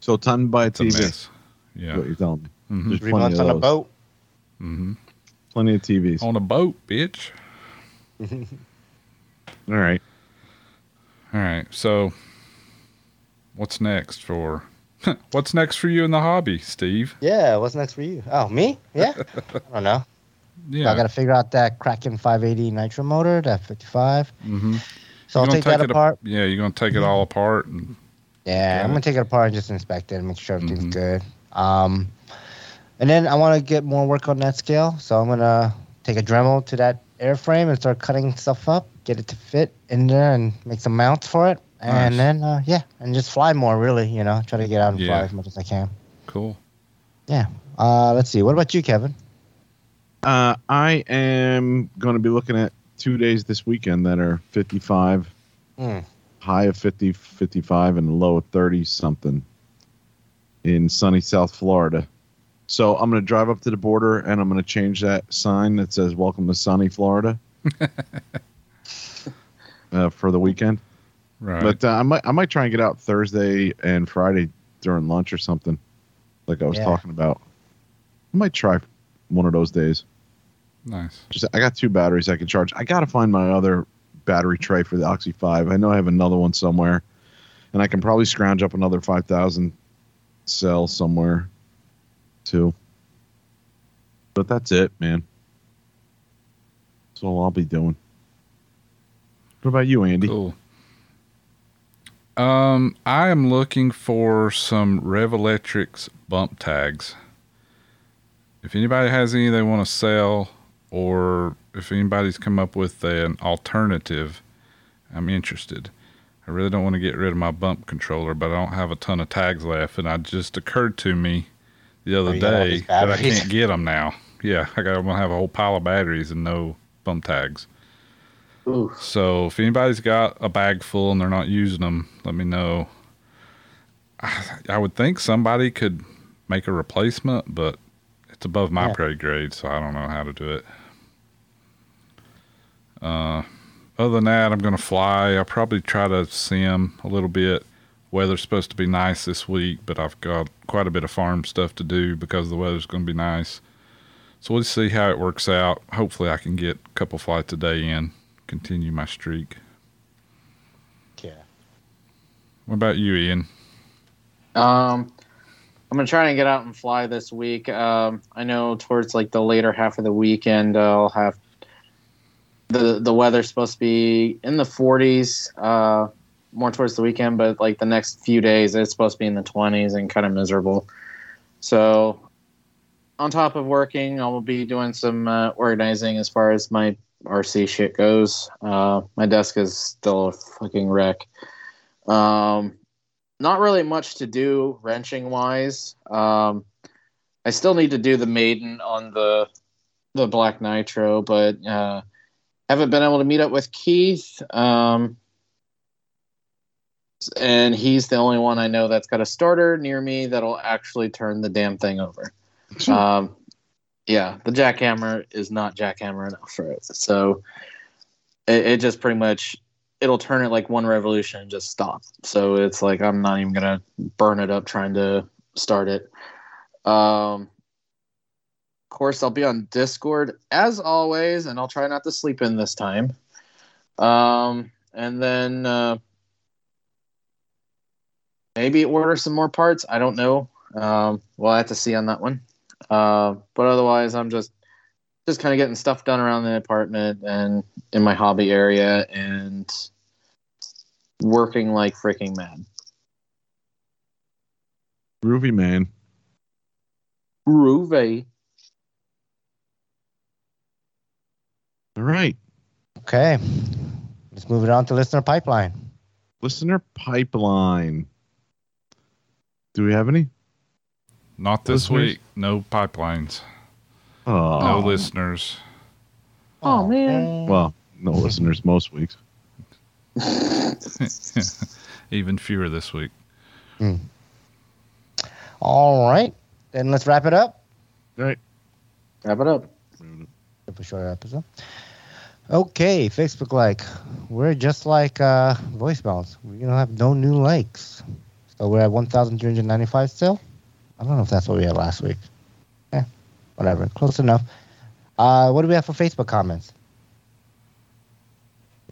so time to buy a it's a TV. Mess. is Yeah. What you're telling me? hmm There's Three plenty months of on a those. boat. hmm Plenty of TVs. On a boat, bitch. All right. All right. So, what's next for what's next for you in the hobby, Steve? Yeah, what's next for you? Oh, me? Yeah. I don't know. Yeah. I got to figure out that Kraken 580 nitro motor, that 55. mm-hmm. So I'll take that it apart. ap- yeah, you're gonna take it all apart. And, Yeah, Got I'm gonna take it apart and just inspect it and make sure everything's Mhm. good. Um, and then I want to get more work on that scale, so I'm gonna take a Dremel to that airframe and start cutting stuff up, get it to fit in there, and make some mounts for it. And Nice. then uh, yeah, and just fly more. Really, you know, try to get out and Yeah. fly as much as I can. cool. Yeah. Uh, let's see. What about you, Kevin? Uh, I am going to be looking at two days this weekend that are 55, Hmm. high of 50, 55, and low of 30 something in sunny South Florida. So I'm going to drive up to the border and I'm going to change that sign that says "Welcome to sunny Florida" uh, for the weekend. Right. But uh, I might I might try and get out Thursday and Friday during lunch or something, like I was Yeah. talking about. I might try one of those days. nice. Just I got two batteries I can charge. I got to find my other battery tray for the Oxy Five. I know I have another one somewhere, and I can probably scrounge up another five thousand cell somewhere, too. But that's it, man. That's all I'll be doing. What about you, Andy? Cool. Um, I am looking for some Revolectrix bump tags. If anybody has any they want to sell, or if anybody's come up with an alternative, I'm interested. I really don't want to get rid of my bump controller, but I don't have a ton of tags left, and it just occurred to me the Oh, other all day that I can't get them now. Yeah, I got. I'm gonna have a whole pile of batteries and no bump tags. Ooh. So if anybody's got a bag full and they're not using them, let me know. I, I would think somebody could make a replacement, but it's above my Yeah. pay grade, so I don't know how to do it. Uh, other than that, I'm gonna fly. I'll probably try to sim a little bit. Weather's supposed to be nice this week, but I've got quite a bit of farm stuff to do because the weather's going to be nice. So we'll see how it works out. Hopefully, I can get a couple flights a day in, continue my streak. Yeah. What about you, Ian? Um, I'm gonna try and get out and fly this week. Um, I know towards like the later half of the weekend, I'll have the the weather's supposed to be in the 40s. Uh, more towards the weekend, but like the next few days, it's supposed to be in the 20s and kind of miserable. So, on top of working, I will be doing some uh, organizing as far as my RC shit goes. Uh, my desk is still a fucking wreck. Um, not really much to do wrenching wise. Um, I still need to do the maiden on the the black nitro, but uh, haven't been able to meet up with Keith. Um, and he's the only one I know that's got a starter near me that'll actually turn the damn thing over. um, yeah, the jackhammer is not jackhammer enough for it. So it, it just pretty much it'll turn it like one revolution and just stop. So it's like I'm not even gonna burn it up trying to start it. Um, course, I'll be on Discord as always, and I'll try not to sleep in this time. Um, and then uh, maybe order some more parts. I don't know. Um, we'll have to see on that one. Uh, but otherwise, I'm just just kind of getting stuff done around the apartment and in my hobby area and working like freaking mad. Groovy man. Groovy. All right. Okay. Let's move it on to listener pipeline. Listener pipeline. Do we have any? Not this Listeners? week. No pipelines. Oh, No listeners. Oh, man. well, no listeners most weeks. Even fewer this week. Hmm. All right. Then let's wrap it up. All right. Wrap it up. Super short episode. Okay, Facebook like we're just like uh voicemails. We don't have no new likes. So we're at one thousand three hundred ninety five still. I don't know if that's what we had last week. Eh, whatever. Close enough. Uh what do we have for Facebook comments?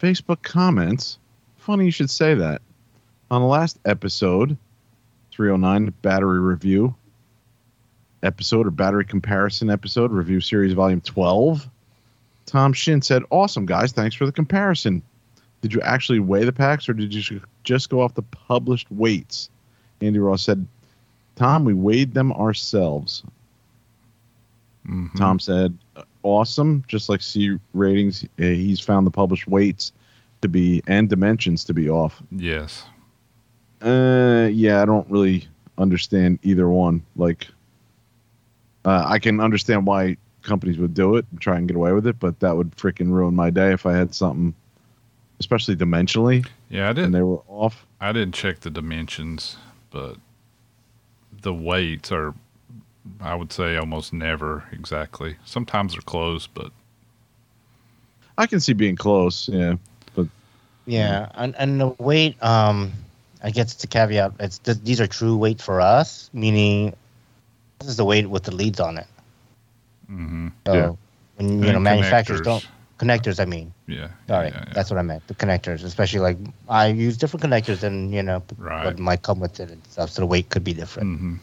Facebook comments. Funny you should say that. On the last episode, 309 battery review episode or battery comparison episode, review series volume 12, Tom Shin said, Awesome, guys. Thanks for the comparison. Did you actually weigh the packs or did you just go off the published weights? Andy Ross said, Tom, we weighed them ourselves. Mhm. Tom said, "Awesome." Just like C ratings, uh, he's found the published weights to be and dimensions to be off. Yes. Uh, yeah, I don't really understand either one. Like, uh, I can understand why companies would do it and try and get away with it, but that would freaking ruin my day if I had something, especially dimensionally, Yeah, I didn't. And they were off. I didn't check the dimensions, but the weights are, I would say, almost never exactly. Sometimes they're close, but I can see being close. Yeah, but Yeah, and and the weight, um, I guess it's a caveat. It's th- these are true weight for us, meaning this is the weight with the leads on it. Hmm So Yeah. when you know manufacturers don't connectors, I mean. Yeah. Sorry, yeah, yeah. that's what I meant. The connectors, especially like I use different connectors than you know Right. what might come with it and stuff. So the weight could be different. hmm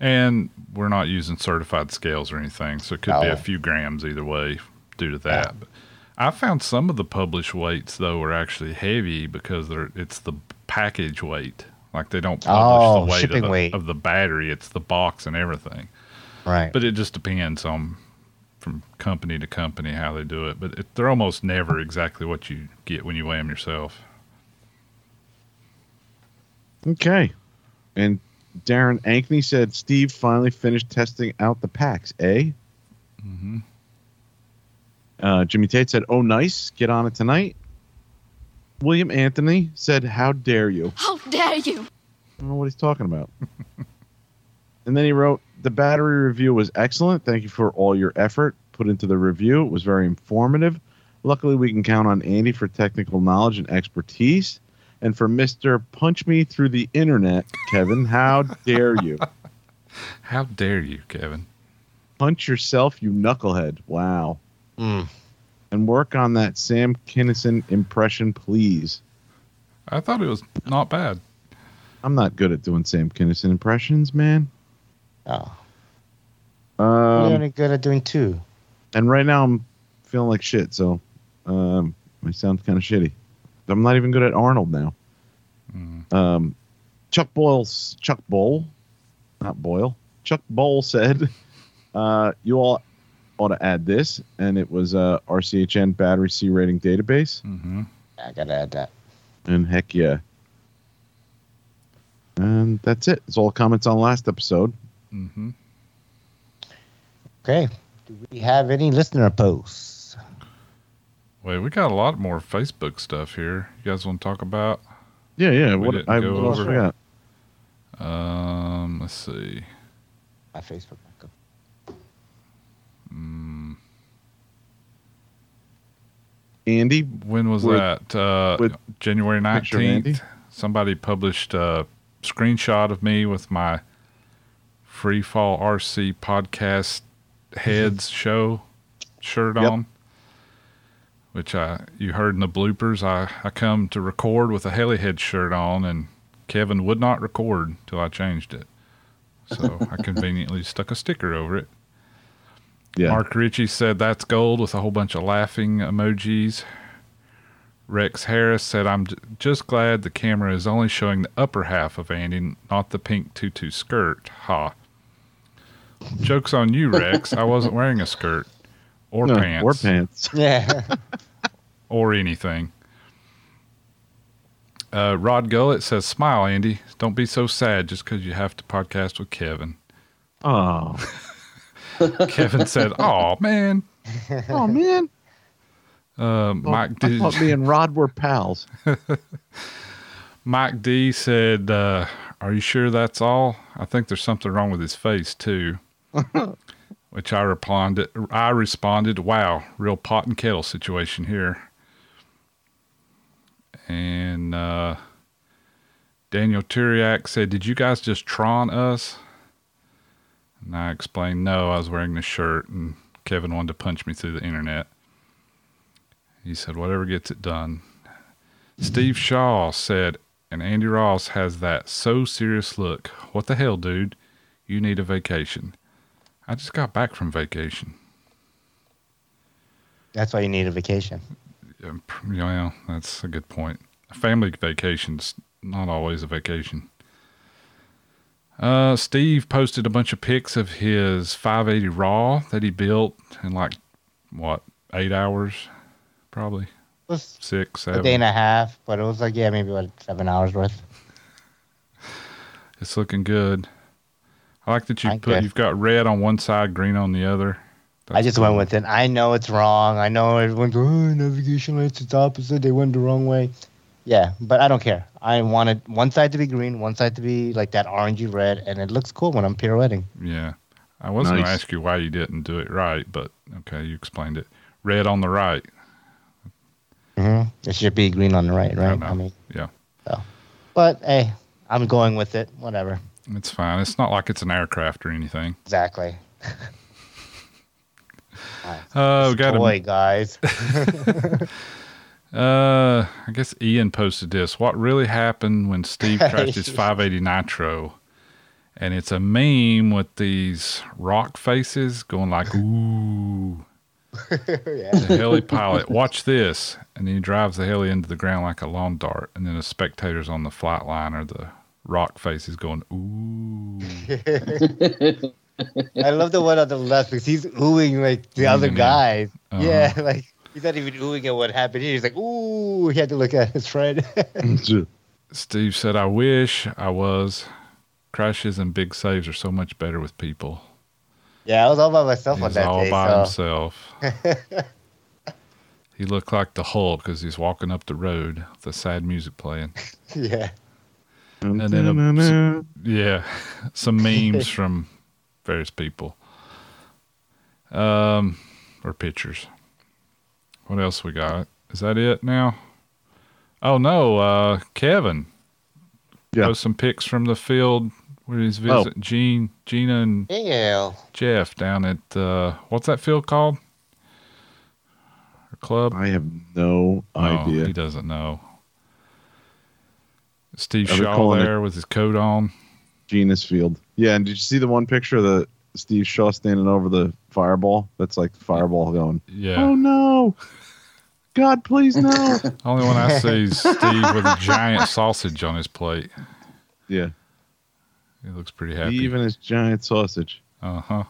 And we're not using certified scales or anything, so it could be a few grams either way due to that. But I found some of the published weights though are actually heavy because they're it's the package weight. Like they don't publish Oh, the weight, of the, weight. of the battery; it's the box and everything. Right. But it just depends on from company to company how they do it. But it, they're almost never exactly what you get when you weigh them yourself. okay. And Darren Ankney said Steve finally finished testing out the packs. Eh? hmm Uh, Jimmy Tate said, "Oh, nice, get on it tonight." William Anthony said, "How dare you?" How dare you? I don't know what he's talking about. and then he wrote, The battery review was excellent. Thank you for all your effort put into the review. It was very informative. Luckily, we can count on Andy for technical knowledge and expertise. And for Mr. Punch Me Through the Internet, Kevin, how dare you? How dare you, Kevin? Punch yourself, you knucklehead. Wow. Mm. And work on that Sam Kinison impression, please. I thought it was not bad. I'm not good at doing Sam Kinison impressions, man. Oh, you're Um, only good at doing two. and right now I'm feeling like shit, so um, I sound kind of shitty. I'm not even good at Arnold now. Mm. Um, Chuck Boyle's Chuck Bowl, not Boyle. Chuck Bowl said, uh, "You all ought to add this," and it was uh, RCHN battery C rating database. hmm I gotta add that. And heck yeah. And that's it. It's all comments on last episode. Hmm Okay. Do we have any listener posts? Wait, we got a lot more Facebook stuff here. You guys want to talk about? Yeah, yeah. We What didn't I go what over we got? Um, let's see. My Facebook. Mm, Andy, when was With- that? Uh, with January picture of Andy? nineteenth. Somebody published a screenshot of me with my Free Fall RC podcast mm-hmm. heads show shirt Yep. on. Which I you heard in the bloopers. I, I come to record with a helihead shirt on, and Kevin would not record till I changed it. So I conveniently stuck a sticker over it. yeah. Mark Ritchie said that's gold with a whole bunch of laughing emojis. Rex Harris said, I'm j- just glad the camera is only showing the upper half of Andy, not the pink tutu skirt. Ha. Joke's on you, Rex. I wasn't wearing a skirt or No, pants Or pants. Yeah. or anything. Uh, Rod Gullett says, Smile, Andy. Don't be so sad just because you have to podcast with Kevin. Oh, Kevin said, Oh, man. oh man. Uh, Mike, I did, thought me and Rod were pals. Mike D said, uh, "Are you sure that's all? I think there's something wrong with his face too." Which I responded. I responded, "Wow, real pot and kettle situation here." And uh, Daniel Turiak said, "Did you guys just Tron us?" And I explained, "No, I was wearing this shirt, and Kevin wanted to punch me through the internet." He said, "Whatever gets it done." Steve Shaw said, and Andy Ross has that so serious look. What the hell, dude? You need a vacation. I just got back from vacation. That's why you need a vacation. Pr- Yeah, that's a good point. A family vacation's not always a vacation. Uh, Steve posted a bunch of pics of his 580 Raw that he built in like, what, eight hours? Probably It was six, a day and a half, but it was like, yeah, maybe what, seven hours worth. It's looking good. I like that you I put guess. you've got red on one side, green on the other. I just cool. went with it. I know it's wrong. I know everyone's oh, navigation lights, it's opposite. They went the wrong way. Yeah, but I don't care. I wanted one side to be green, one side to be like that orangey red, and it looks cool when I'm pirouetting. Yeah. I was going to ask you why you didn't do it right, but okay, you explained it. Red on the right. Mm-hmm. It should be green on the right, I right? know. I mean, Yeah. but hey, I'm going with it. Whatever. It's fine. It's not like it's an aircraft or anything. Exactly. Uh, we got a, Boy, guys. uh, I guess Ian posted this. What really happened when Steve crashed his 580 Nitro? And it's a meme with these rock faces going like, ooh. yeah. the heli pilot, watch this. And then he drives the heli into the ground like a lawn dart. And then the spectators on the flight line are the rock faces going, ooh. I love the one on the left because he's oohing like the other Oohing, guys. Uh-huh. Yeah, like he's not even oohing at what happened here. He's like, ooh, he had to look at his friend. Steve said, I wish I was. Crashes and big saves are so much better with people. Yeah, I was all by myself He on that all day. by so. himself. he looked like the Hulk because he's walking up the road with the sad music playing. yeah. And then a- Yeah, some memes from various people. Um, or pictures. What else we got? Is that it now? Oh no, uh, Kevin. Yeah. Post some pics from the field where he's Oh. visiting Gene, Gina, and Yeah. Jeff down at uh, what's that field called? Or club? I have no Oh, idea. he doesn't know. Steve Shaw it- there with his coat on. Genus Field. Yeah, and did you see the one picture of the Steve Shaw standing over the fireball? That's like the fireball going. Yeah. Oh no! God, please no! Only one I see is Steve with a giant sausage on his plate. yeah, He looks pretty happy. even his giant sausage. Uh huh.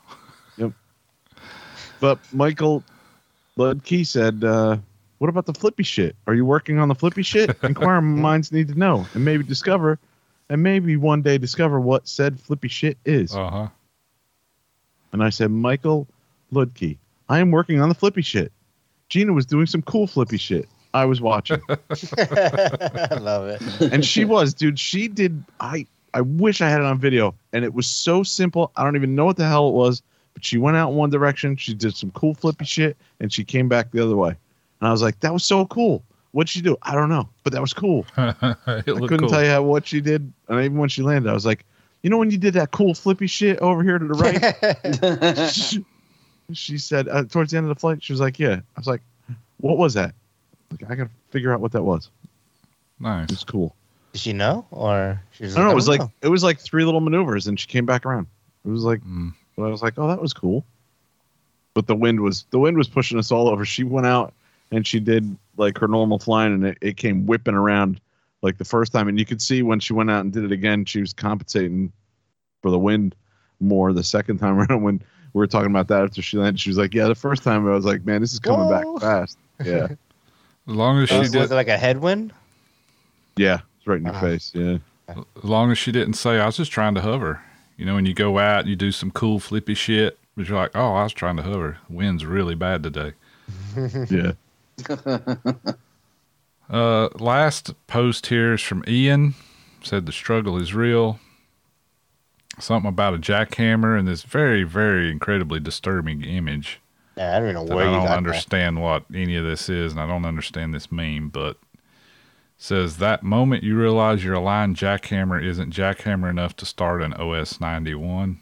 Yep. But Michael Ludke said, uh, "What about the flippy shit? Are you working on the flippy shit? Inquiring minds need to know, and maybe discover, and maybe one day discover what said flippy shit is." Uh huh. And I said, Michael Ludke, I am working on the flippy shit. Gina was doing some cool flippy shit. I was watching. I love it. and she was, dude. She did I I wish I had it on video. And it was so simple. I don't even know what the hell it was. But she went out in one direction, she did some cool flippy shit, and she came back the other way. And I was like, that was so cool. What'd she do? I don't know. But that was cool. I couldn't cool. tell you how, what she did. And even when she landed, I was like, you know when you did that cool flippy shit over here to the right? she, she said uh, towards the end of the flight, she was like, "Yeah." I was like, "What was that?" Like, I gotta figure out what that was. It Nice. was cool. Did she know, or she was I don't know. It was don't like it was like three little maneuvers, and she came back around. It was like, Mm. but I was like, "Oh, that was cool." But the wind was the wind was pushing us all over. She went out and she did like her normal flying, and it, it came whipping around like the first time, and you could see when she went out and did it again, she was compensating for the wind more the second time around when we were talking about that after she landed. She was like, "Yeah, the first time I was like, man, this is coming Whoa. back fast." Yeah, As long as she was, was it did, like a headwind? yeah, it's right in your Uh-huh. face. Yeah, as long as she didn't say I was just trying to hover. You know, when you go out, and you do some cool flippy shit, but you're like, oh, I was trying to hover. Wind's really bad today. yeah. Uh, last post here is from Ian. Said the struggle is real. Something about a jackhammer and this very, very incredibly disturbing image. Yeah, I don't know that where I don't understand what any of this is, and I don't understand this meme, but says that moment you realize your aligned jackhammer isn't jackhammer enough to start an OS 91,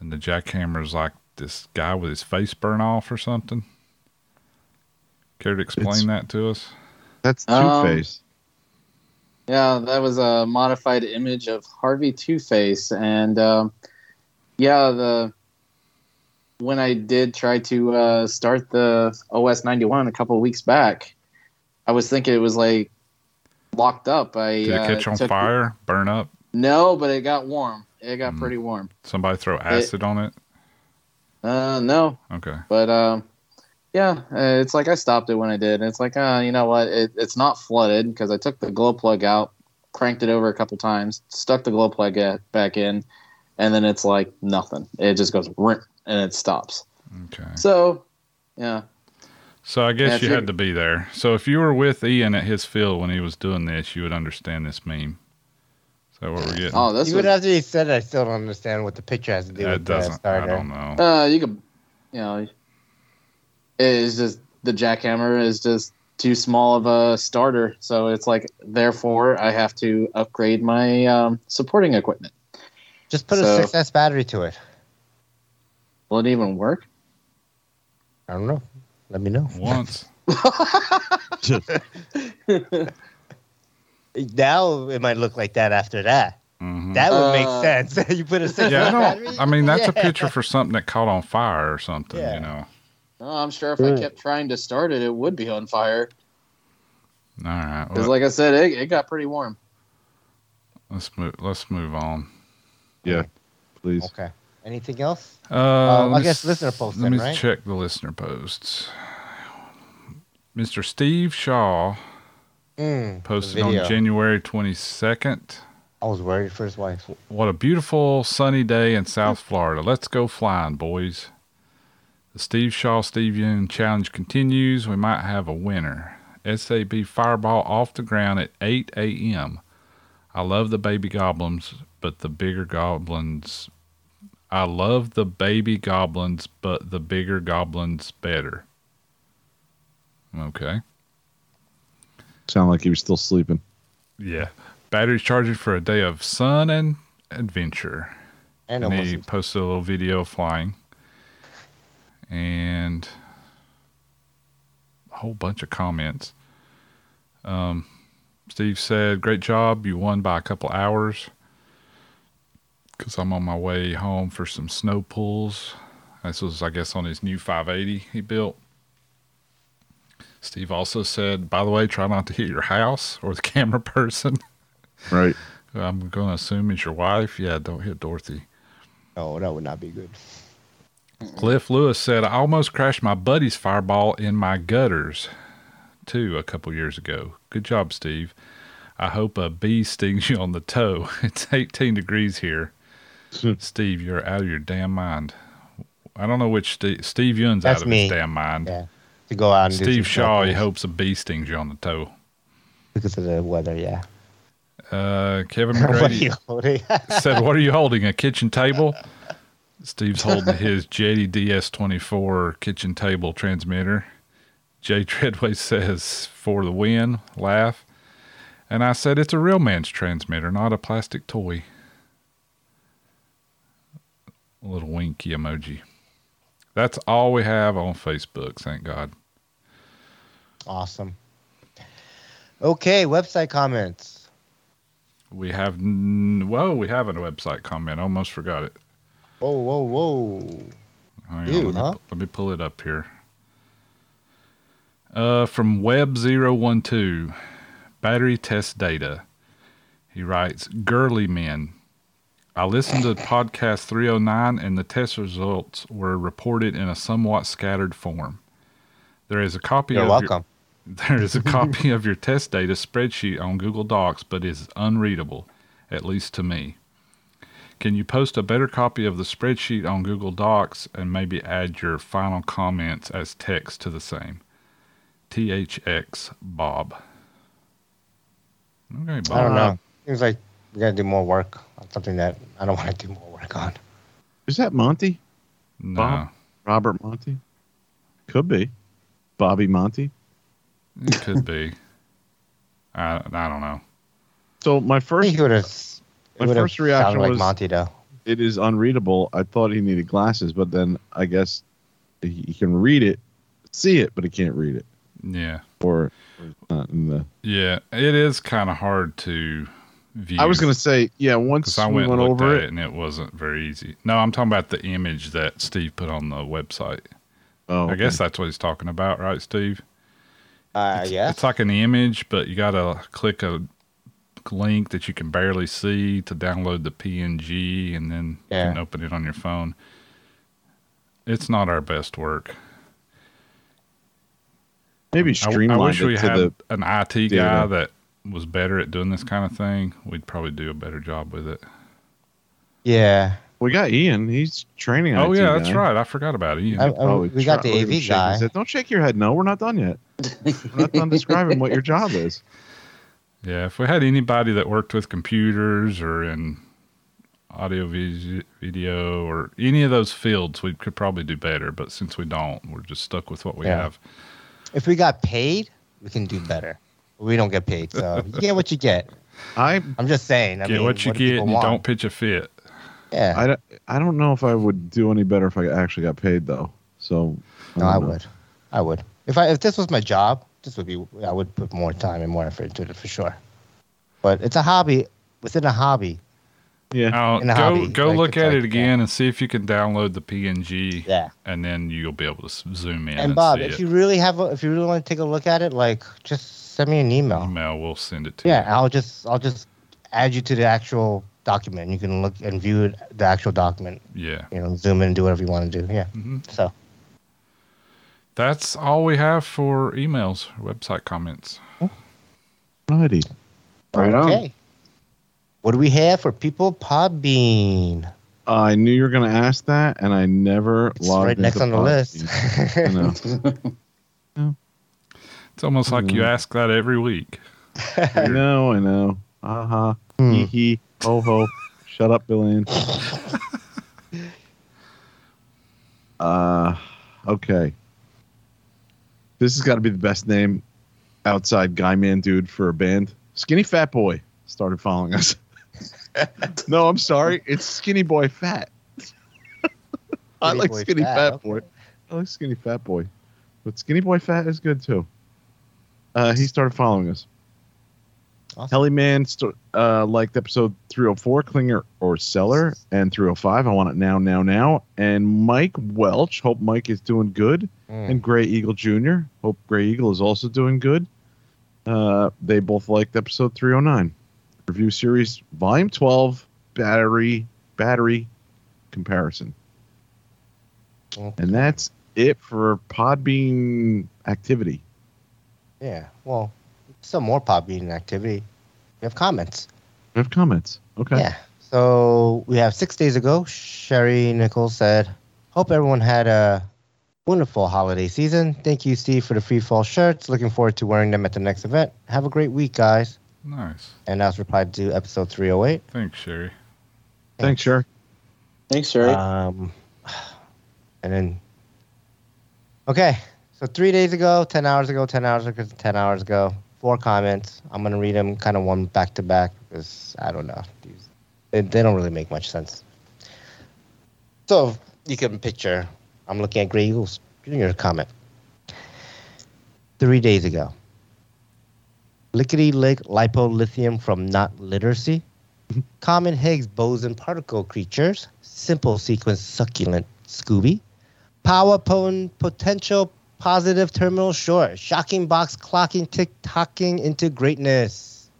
and the jackhammer is like this guy with his face burn off or something. Care to explain It's- that to us? That's Two Um, Face. Yeah, that was a modified image of Harvey Two Face, and um, yeah, the when I did try to uh, start the OS ninety one a couple of weeks back, I was thinking it was like locked up. I Did it uh, catch on took- fire, burn up? No, but it got warm. It got Mm. pretty warm. Somebody throw acid on it? Uh, no, Okay. but um, yeah, uh, it's like I stopped it when I did. It's like, uh, you know what? It, it's not flooded because I took the glow plug out, cranked it over a couple times, stuck the glow plug back in, and then it's like nothing. It just goes and it stops. Okay. So, yeah, So I guess if you you're- had to be there. So if you were with Ian at his field when he was doing this, you would understand this meme. Is that what we're getting? oh, this You was, would have to be said I still don't understand what the picture has to do that with the doesn't. I starter. don't know. uh, you could, you know, it's just the jackhammer is just too small of a starter. So it's like, therefore, I have to upgrade my um, supporting equipment. Just put So- a 6S battery to it. Will it even work? I don't know. Let me know. Once. Now it might look like that after that. hmm That would Uh, make sense. you put a 6S yeah, I battery. don't. I mean, that's a picture for something that caught on fire or something. Yeah. You know. No, I'm sure if I kept trying to start it, it would be on fire. All right. Because, Well, like I said, it, it got pretty warm. let's move. Let's move on. Yeah, please. Okay. Anything else? Uh, I let me guess s- listener posts Let then, me right? check the listener posts. Mr. Steve Shaw Mm, posted on. January 22nd I was worried for his wife. What a beautiful sunny day in South Florida. Let's go flying, boys. The Steve Shaw Steve Young challenge continues. We might have a winner. SAB Fireball off the ground at 8 a.m. I love the baby goblins, but the bigger goblins. I love the baby goblins, but the bigger goblins better. Okay. Sound like he was still sleeping. Yeah. Batteries charging for a day of sun and adventure. And and he posted a little video of flying and a whole bunch of comments. Um, steve said great job. You won by a couple hours. Because i'm on my way home for some snow pulls. This was i guess on his new 580 he built. Steve also said by the way try not to hit your house or the camera person. Right. i'm going to assume it's your wife. Yeah don't hit dorothy. Oh, that would not be good. Cliff Lewis said, I almost crashed my buddy's fireball in my gutters, too, a couple years ago. Good job, Steve. I hope a bee stings you on the toe. It's 18 degrees here. Steve, you're out of your damn mind. I don't know which Steve, Steve Yun's That's out of me. his damn mind. Yeah, to go out and Steve Shaw, he hopes a bee stings you on the toe. because of the weather. Yeah. Uh, Kevin what McGrady holding? said, What are you holding? A kitchen table? Steve's holding his Jeti DS24 kitchen table transmitter. Jay Treadway says, For the win, laugh. And I said, It's a real man's transmitter, not a plastic toy. A little winky emoji. That's all we have on Facebook, thank God. awesome. Okay, website comments. We have, n- whoa, we have a website comment. Almost forgot it. Whoa, whoa, whoa. Hang Dude, on, let, me, huh? let me pull it up here. Uh, from Web012, battery test data. He writes, Girly men. I listened to podcast 309 and the test results were reported in a somewhat scattered form. There is a copy You're of welcome. Your, there is a copy of your test data spreadsheet on Google Docs, but is unreadable, at least to me. Can you post a better copy of the spreadsheet on Google Docs and maybe add your final comments as text to the same? THX Bob. Okay, Bob. I don't know. Seems like we gotta do more work on something that I don't want to do more work on. Is that Monty? No. Bob? Robert Monty? Could be. Bobby Monty. It could be. I, I don't know. So my I first think he would have. My first reaction like was- Monty though. it is unreadable. I thought he needed glasses, but then I guess he, he can read it, see it, but he can't read it. Yeah. Or, or not in the. Yeah. It is kind of hard to view. I was gonna say, yeah. Once Because I we went, went and looked over at it it, and it wasn't very easy. No, I'm talking about the image that Steve put on the website. oh, I guess that's what he's talking about, right, Steve? Uh, It's- yeah. It's like an image, but you got to click a link that you can barely see to download the PNG and then you can open it on your phone. It's not our best work. maybe I, I wish it we to had the. an IT data. guy that was better at doing this kind of thing. We'd probably do a better job with it. yeah. We got Ian. He's training. Oh IT yeah, that's right. I forgot about it. Ian. I- I- Probably we got try- the oh, look at him AV shaking guy. his head. Don't shake your head. No, we're not done yet. we're not done describing what your job is. Yeah, if we had anybody that worked with computers or in audio, video, or any of those fields, we could probably do better. But since we don't, we're just stuck with what we Yeah. have. If we got paid, we can do better. We don't get paid, so you get what you get. I I'm just saying. I get mean, what you do get, people and you want? don't pitch a fit. Yeah. I, don't- I don't know if I would do any better if I actually got paid though. So no, I know. would. I would. If I if this was my job, this would be. I would put more time and more effort into it for sure. But it's a hobby within a hobby. Yeah. Now, go hobby, go like, look at like, it again and see if you can download the PNG, Yeah. and then you'll be able to zoom in. And Bob, see if it. you really have, a, if you really want to take a look at it, like just send me an email. email, we'll send it to Yeah, you. I'll just I'll just add you to the actual document. You can look and view it, the actual document. Yeah, You know, zoom in and do whatever you want to do. Yeah. Mhm. So that's all we have for emails, website comments. Righty. Right on. okay. What do we have for people Podbean? I knew you were going to ask that, and I never It's logged right next on the list. I know. It's almost like you ask that every week. I know, I know. Uh huh. Hmm. Hee hee. Ho ho. Shut up, Bill Ann. uh, okay. This has got to be the best name outside guy man dude for a band. Skinny Fat Boy started following us. no, I'm sorry. It's Skinny Boy Fat. I like Skinny Fat, Fat, okay. Boy. I like Skinny Fat Boy. But Skinny Boy Fat is good too. Uh, he started following us. Awesome. Helly Man st- uh, liked episode 304, Klinger or Seller, and 305. I want it now, now, now. And Mike Welch, hope Mike is doing good. Mm. And Gray Eagle Jr., hope Gray Eagle is also doing good. Uh, they both liked episode 309. Review series, volume 12, battery, battery comparison. Okay. And that's it for Podbean activity. Yeah. Well, some more Podbean activity. We have comments. We have comments. Okay. Yeah. So we have six days ago, Sherry Nichols said, Hope everyone had a wonderful holiday season. Thank you, Steve, for the free fall shirts. Looking forward to wearing them at the next event. Have a great week, guys. Nice. And that was replied to episode 308. Thanks, Sherry. Thanks, Sherry. Thanks, Sherry. Um, and then, okay. So three days ago, 10 hours ago, 10 hours ago, 10 hours ago, four comments. I'm going to read them kind of one back to back because I don't know. These, they, they don't really make much sense. So you can picture, I'm looking at Gray Eagles Jr. comment. Three days ago. Lickety lick lipolithium from not literacy. Common Higgs boson particle creatures. Simple sequence succulent Scooby. Power potent potential positive terminal short. Shocking box clocking tick tocking into greatness.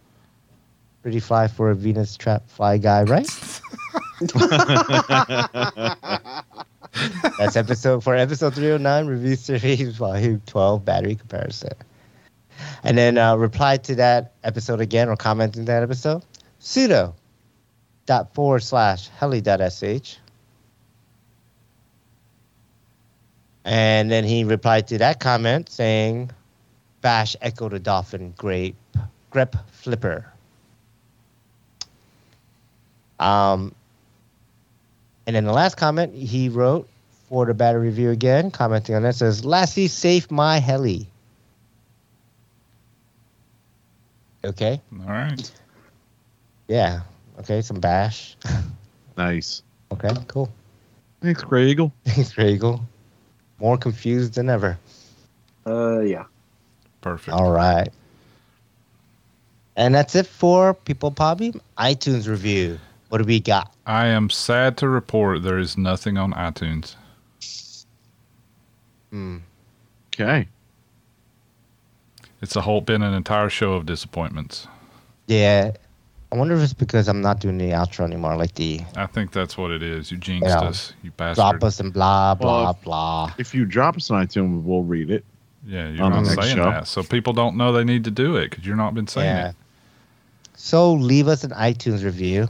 Pretty fly for a Venus trap fly guy, right? That's episode for episode 309 review series volume 12 battery comparison. And then uh, reply to that episode again or comment in that episode. sudo dot forward slash heli dot sh. And then he replied to that comment saying, Bash echo the dolphin grape grep flipper. Um, and then the last comment he wrote for the battery review again, commenting on that says, Lassie, safe my heli. Okay. All right. Yeah. Okay. Some bash. Nice. okay. Cool. Thanks, Gray Eagle. Thanks, Regal. More confused than ever. Uh, yeah. Perfect. All right. And that's it for People Poppy iTunes review. What do we got? I am sad to report there is nothing on iTunes. Hmm. Okay. It's a whole been an entire show of disappointments. Yeah. I wonder if it's because I'm not doing the outro anymore, like the I think that's what it is. You jinxed Yeah. us, you bastard. drop us and blah, blah, Well, blah. If you drop us on iTunes, we'll read it. Yeah, you're on the not saying show. that, so people don't know they need to do it because you're not been saying Yeah. it. So leave us an iTunes review.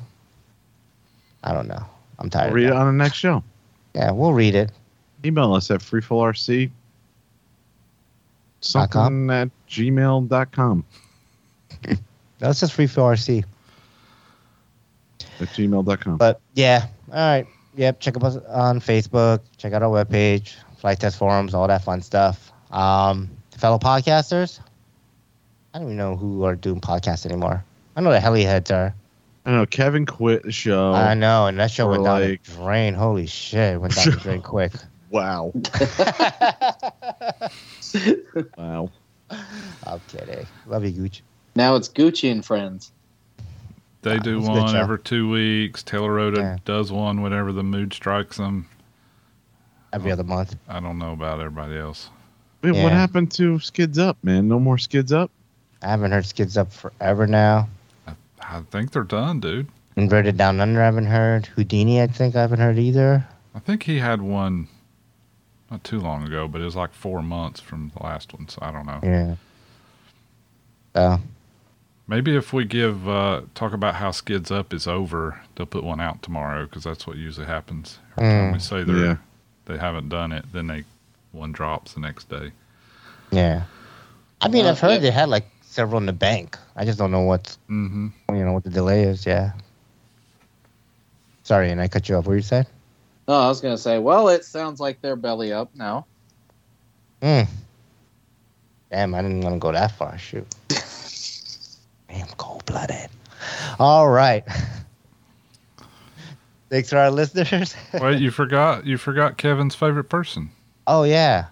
I don't know. I'm We'll tired. of read it on the next show. Yeah, we'll read it. Email us at freefallrc Dot com? something at gmail.com. That's just free for RC. At gmail.com. But yeah, all right. Yep, check us on Facebook. Check out our webpage, flight test forums, all that fun stuff. Um, fellow podcasters, I don't even know who are doing podcasts anymore. I know the heli heads are. I know Kevin quit the show. I know, and that show Or went down like- the drain. Holy shit, it went down the drain quick. Wow. Wow. I'm kidding. Love you, Gucci. Now it's Gucci and friends. They do that's one every two weeks. Taylor Rhoda Yeah. does one whenever the mood strikes them. Every other month. I don't know about everybody else. Wait, Yeah. what happened to Skids Up, man? No more Skids Up? I haven't heard Skids Up forever now. I think they're done, dude. Inverted Down Under, I haven't heard. Houdini, I think I haven't heard either. I think he had one not too long ago, but it was like four months from the last one, so I don't know. Yeah. So, Maybe if we give uh, talk about how Skids Up is over, they'll put one out tomorrow because that's what usually happens. Every time we say they're Yeah. they haven't done it, then they one drops the next day. Yeah. I mean, Uh, I've heard yeah. they had like several in the bank. I just don't know what's Mm-hmm. you know what the delay is. Yeah. Sorry, and I cut you off. What you said? No, I was gonna say. Well, it sounds like they're belly up now. Mm. Damn, I didn't want to go that far. Shoot. Damn, cold blooded. All right. Thanks for our listeners. Wait, you forgot you forgot Kevin's favorite person. oh yeah.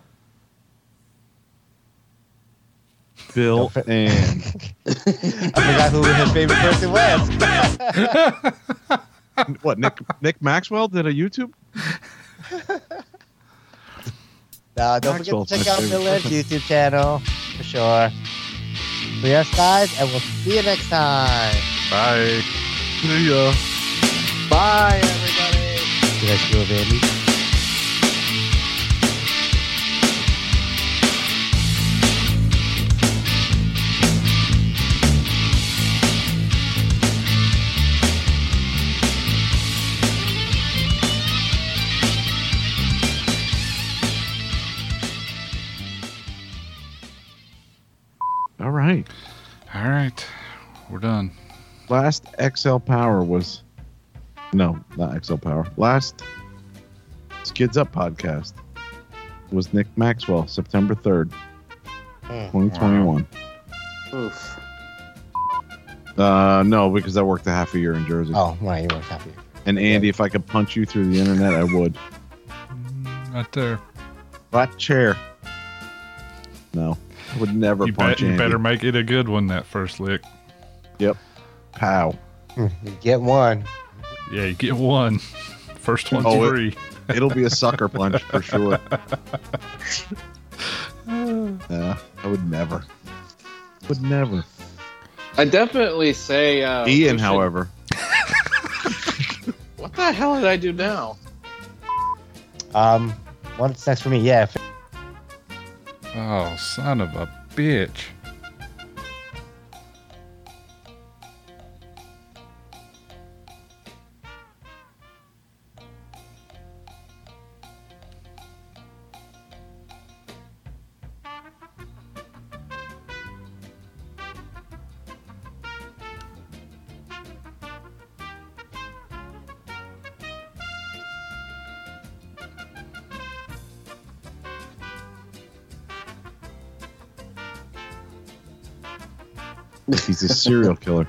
Bill and I forgot who his favorite person was. what? Nick Nick Maxwell did a YouTube. Uh, don't Maxwell's forget to check out favorite Miller's. YouTube channel for sure. So yes, guys, and we'll see you next time. Bye. See ya. Bye, everybody. You guys feel Andy? Right. All right, we're done. Last XL Power was no, not XL Power. Last Skids Up podcast was Nick Maxwell, September third, Hmm. twenty twenty one. Oof. Uh, no, because I worked a half a year in Jersey. Oh, right, you weren't happy. And Andy, if I could punch you through the internet, I would. Mm, Right there. Flat chair. No, I would never You, bet, punch you better make it a good one that first lick. Yep. Pow. You get one. Yeah, you get one. First one's Oh, it- free. It'll be a sucker punch for sure. Yeah, I would never. Would never. I definitely say. Uh, we Ian, should- however, What the hell did I do now? Um, what's next for me? Yeah, if- Oh, son of a bitch. He's a serial killer.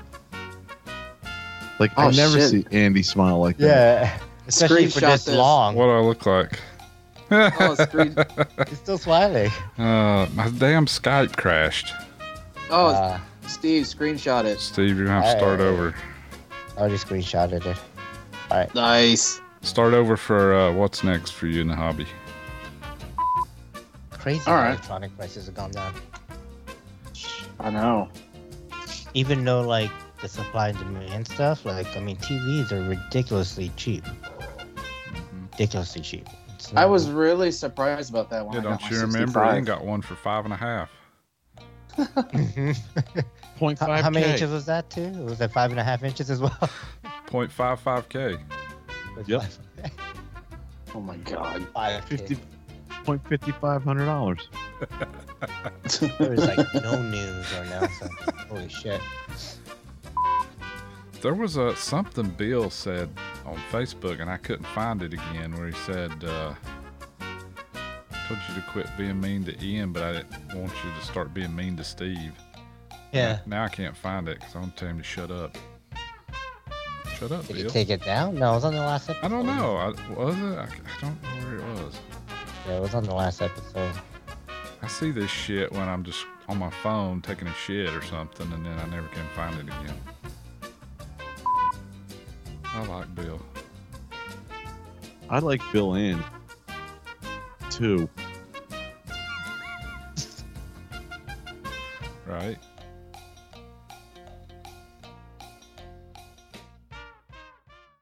Like I Oh, never shit. see Andy smile like that. yeah, especially for Screenshot this this. long. What do I look like? Oh, screen- He's still smiling. Uh, my damn Skype crashed. oh Uh, Steve, screenshot it. Steve, you're gonna have to start Hey. over. I already screenshotted it. All right. Nice. Start over for uh, what's next for you in the hobby. Crazy All how right. electronic prices have gone down. I know. Even though like the supply and demand stuff, like I mean, TVs are ridiculously cheap. Mm-hmm. Ridiculously cheap. It's I was really surprised about that one. Yeah, don't you remember? 65. Ian got one for five and a half. Point how, five how many K. inches was that too? Was that five and a half inches as well? Point five five K. Yep. Oh my god. Five Fifty point fifty five hundred dollars. There was like no news or announcement. Holy shit. There was a something Bill said on Facebook, and I couldn't find it again, where he said, uh, "Told you to quit being mean to Ian, but I didn't want you to start being mean to Steve." Yeah. Now I can't find it because I'm telling him to shut up. Shut up, Did you take it down? No, it was on the last episode. I don't know. I, was it? I, I don't know where it was. Yeah, it was on the last episode. I see this shit when I'm just on my phone taking a shit or something, and then I never can find it again. I like Bill. I like Bill and too. Right?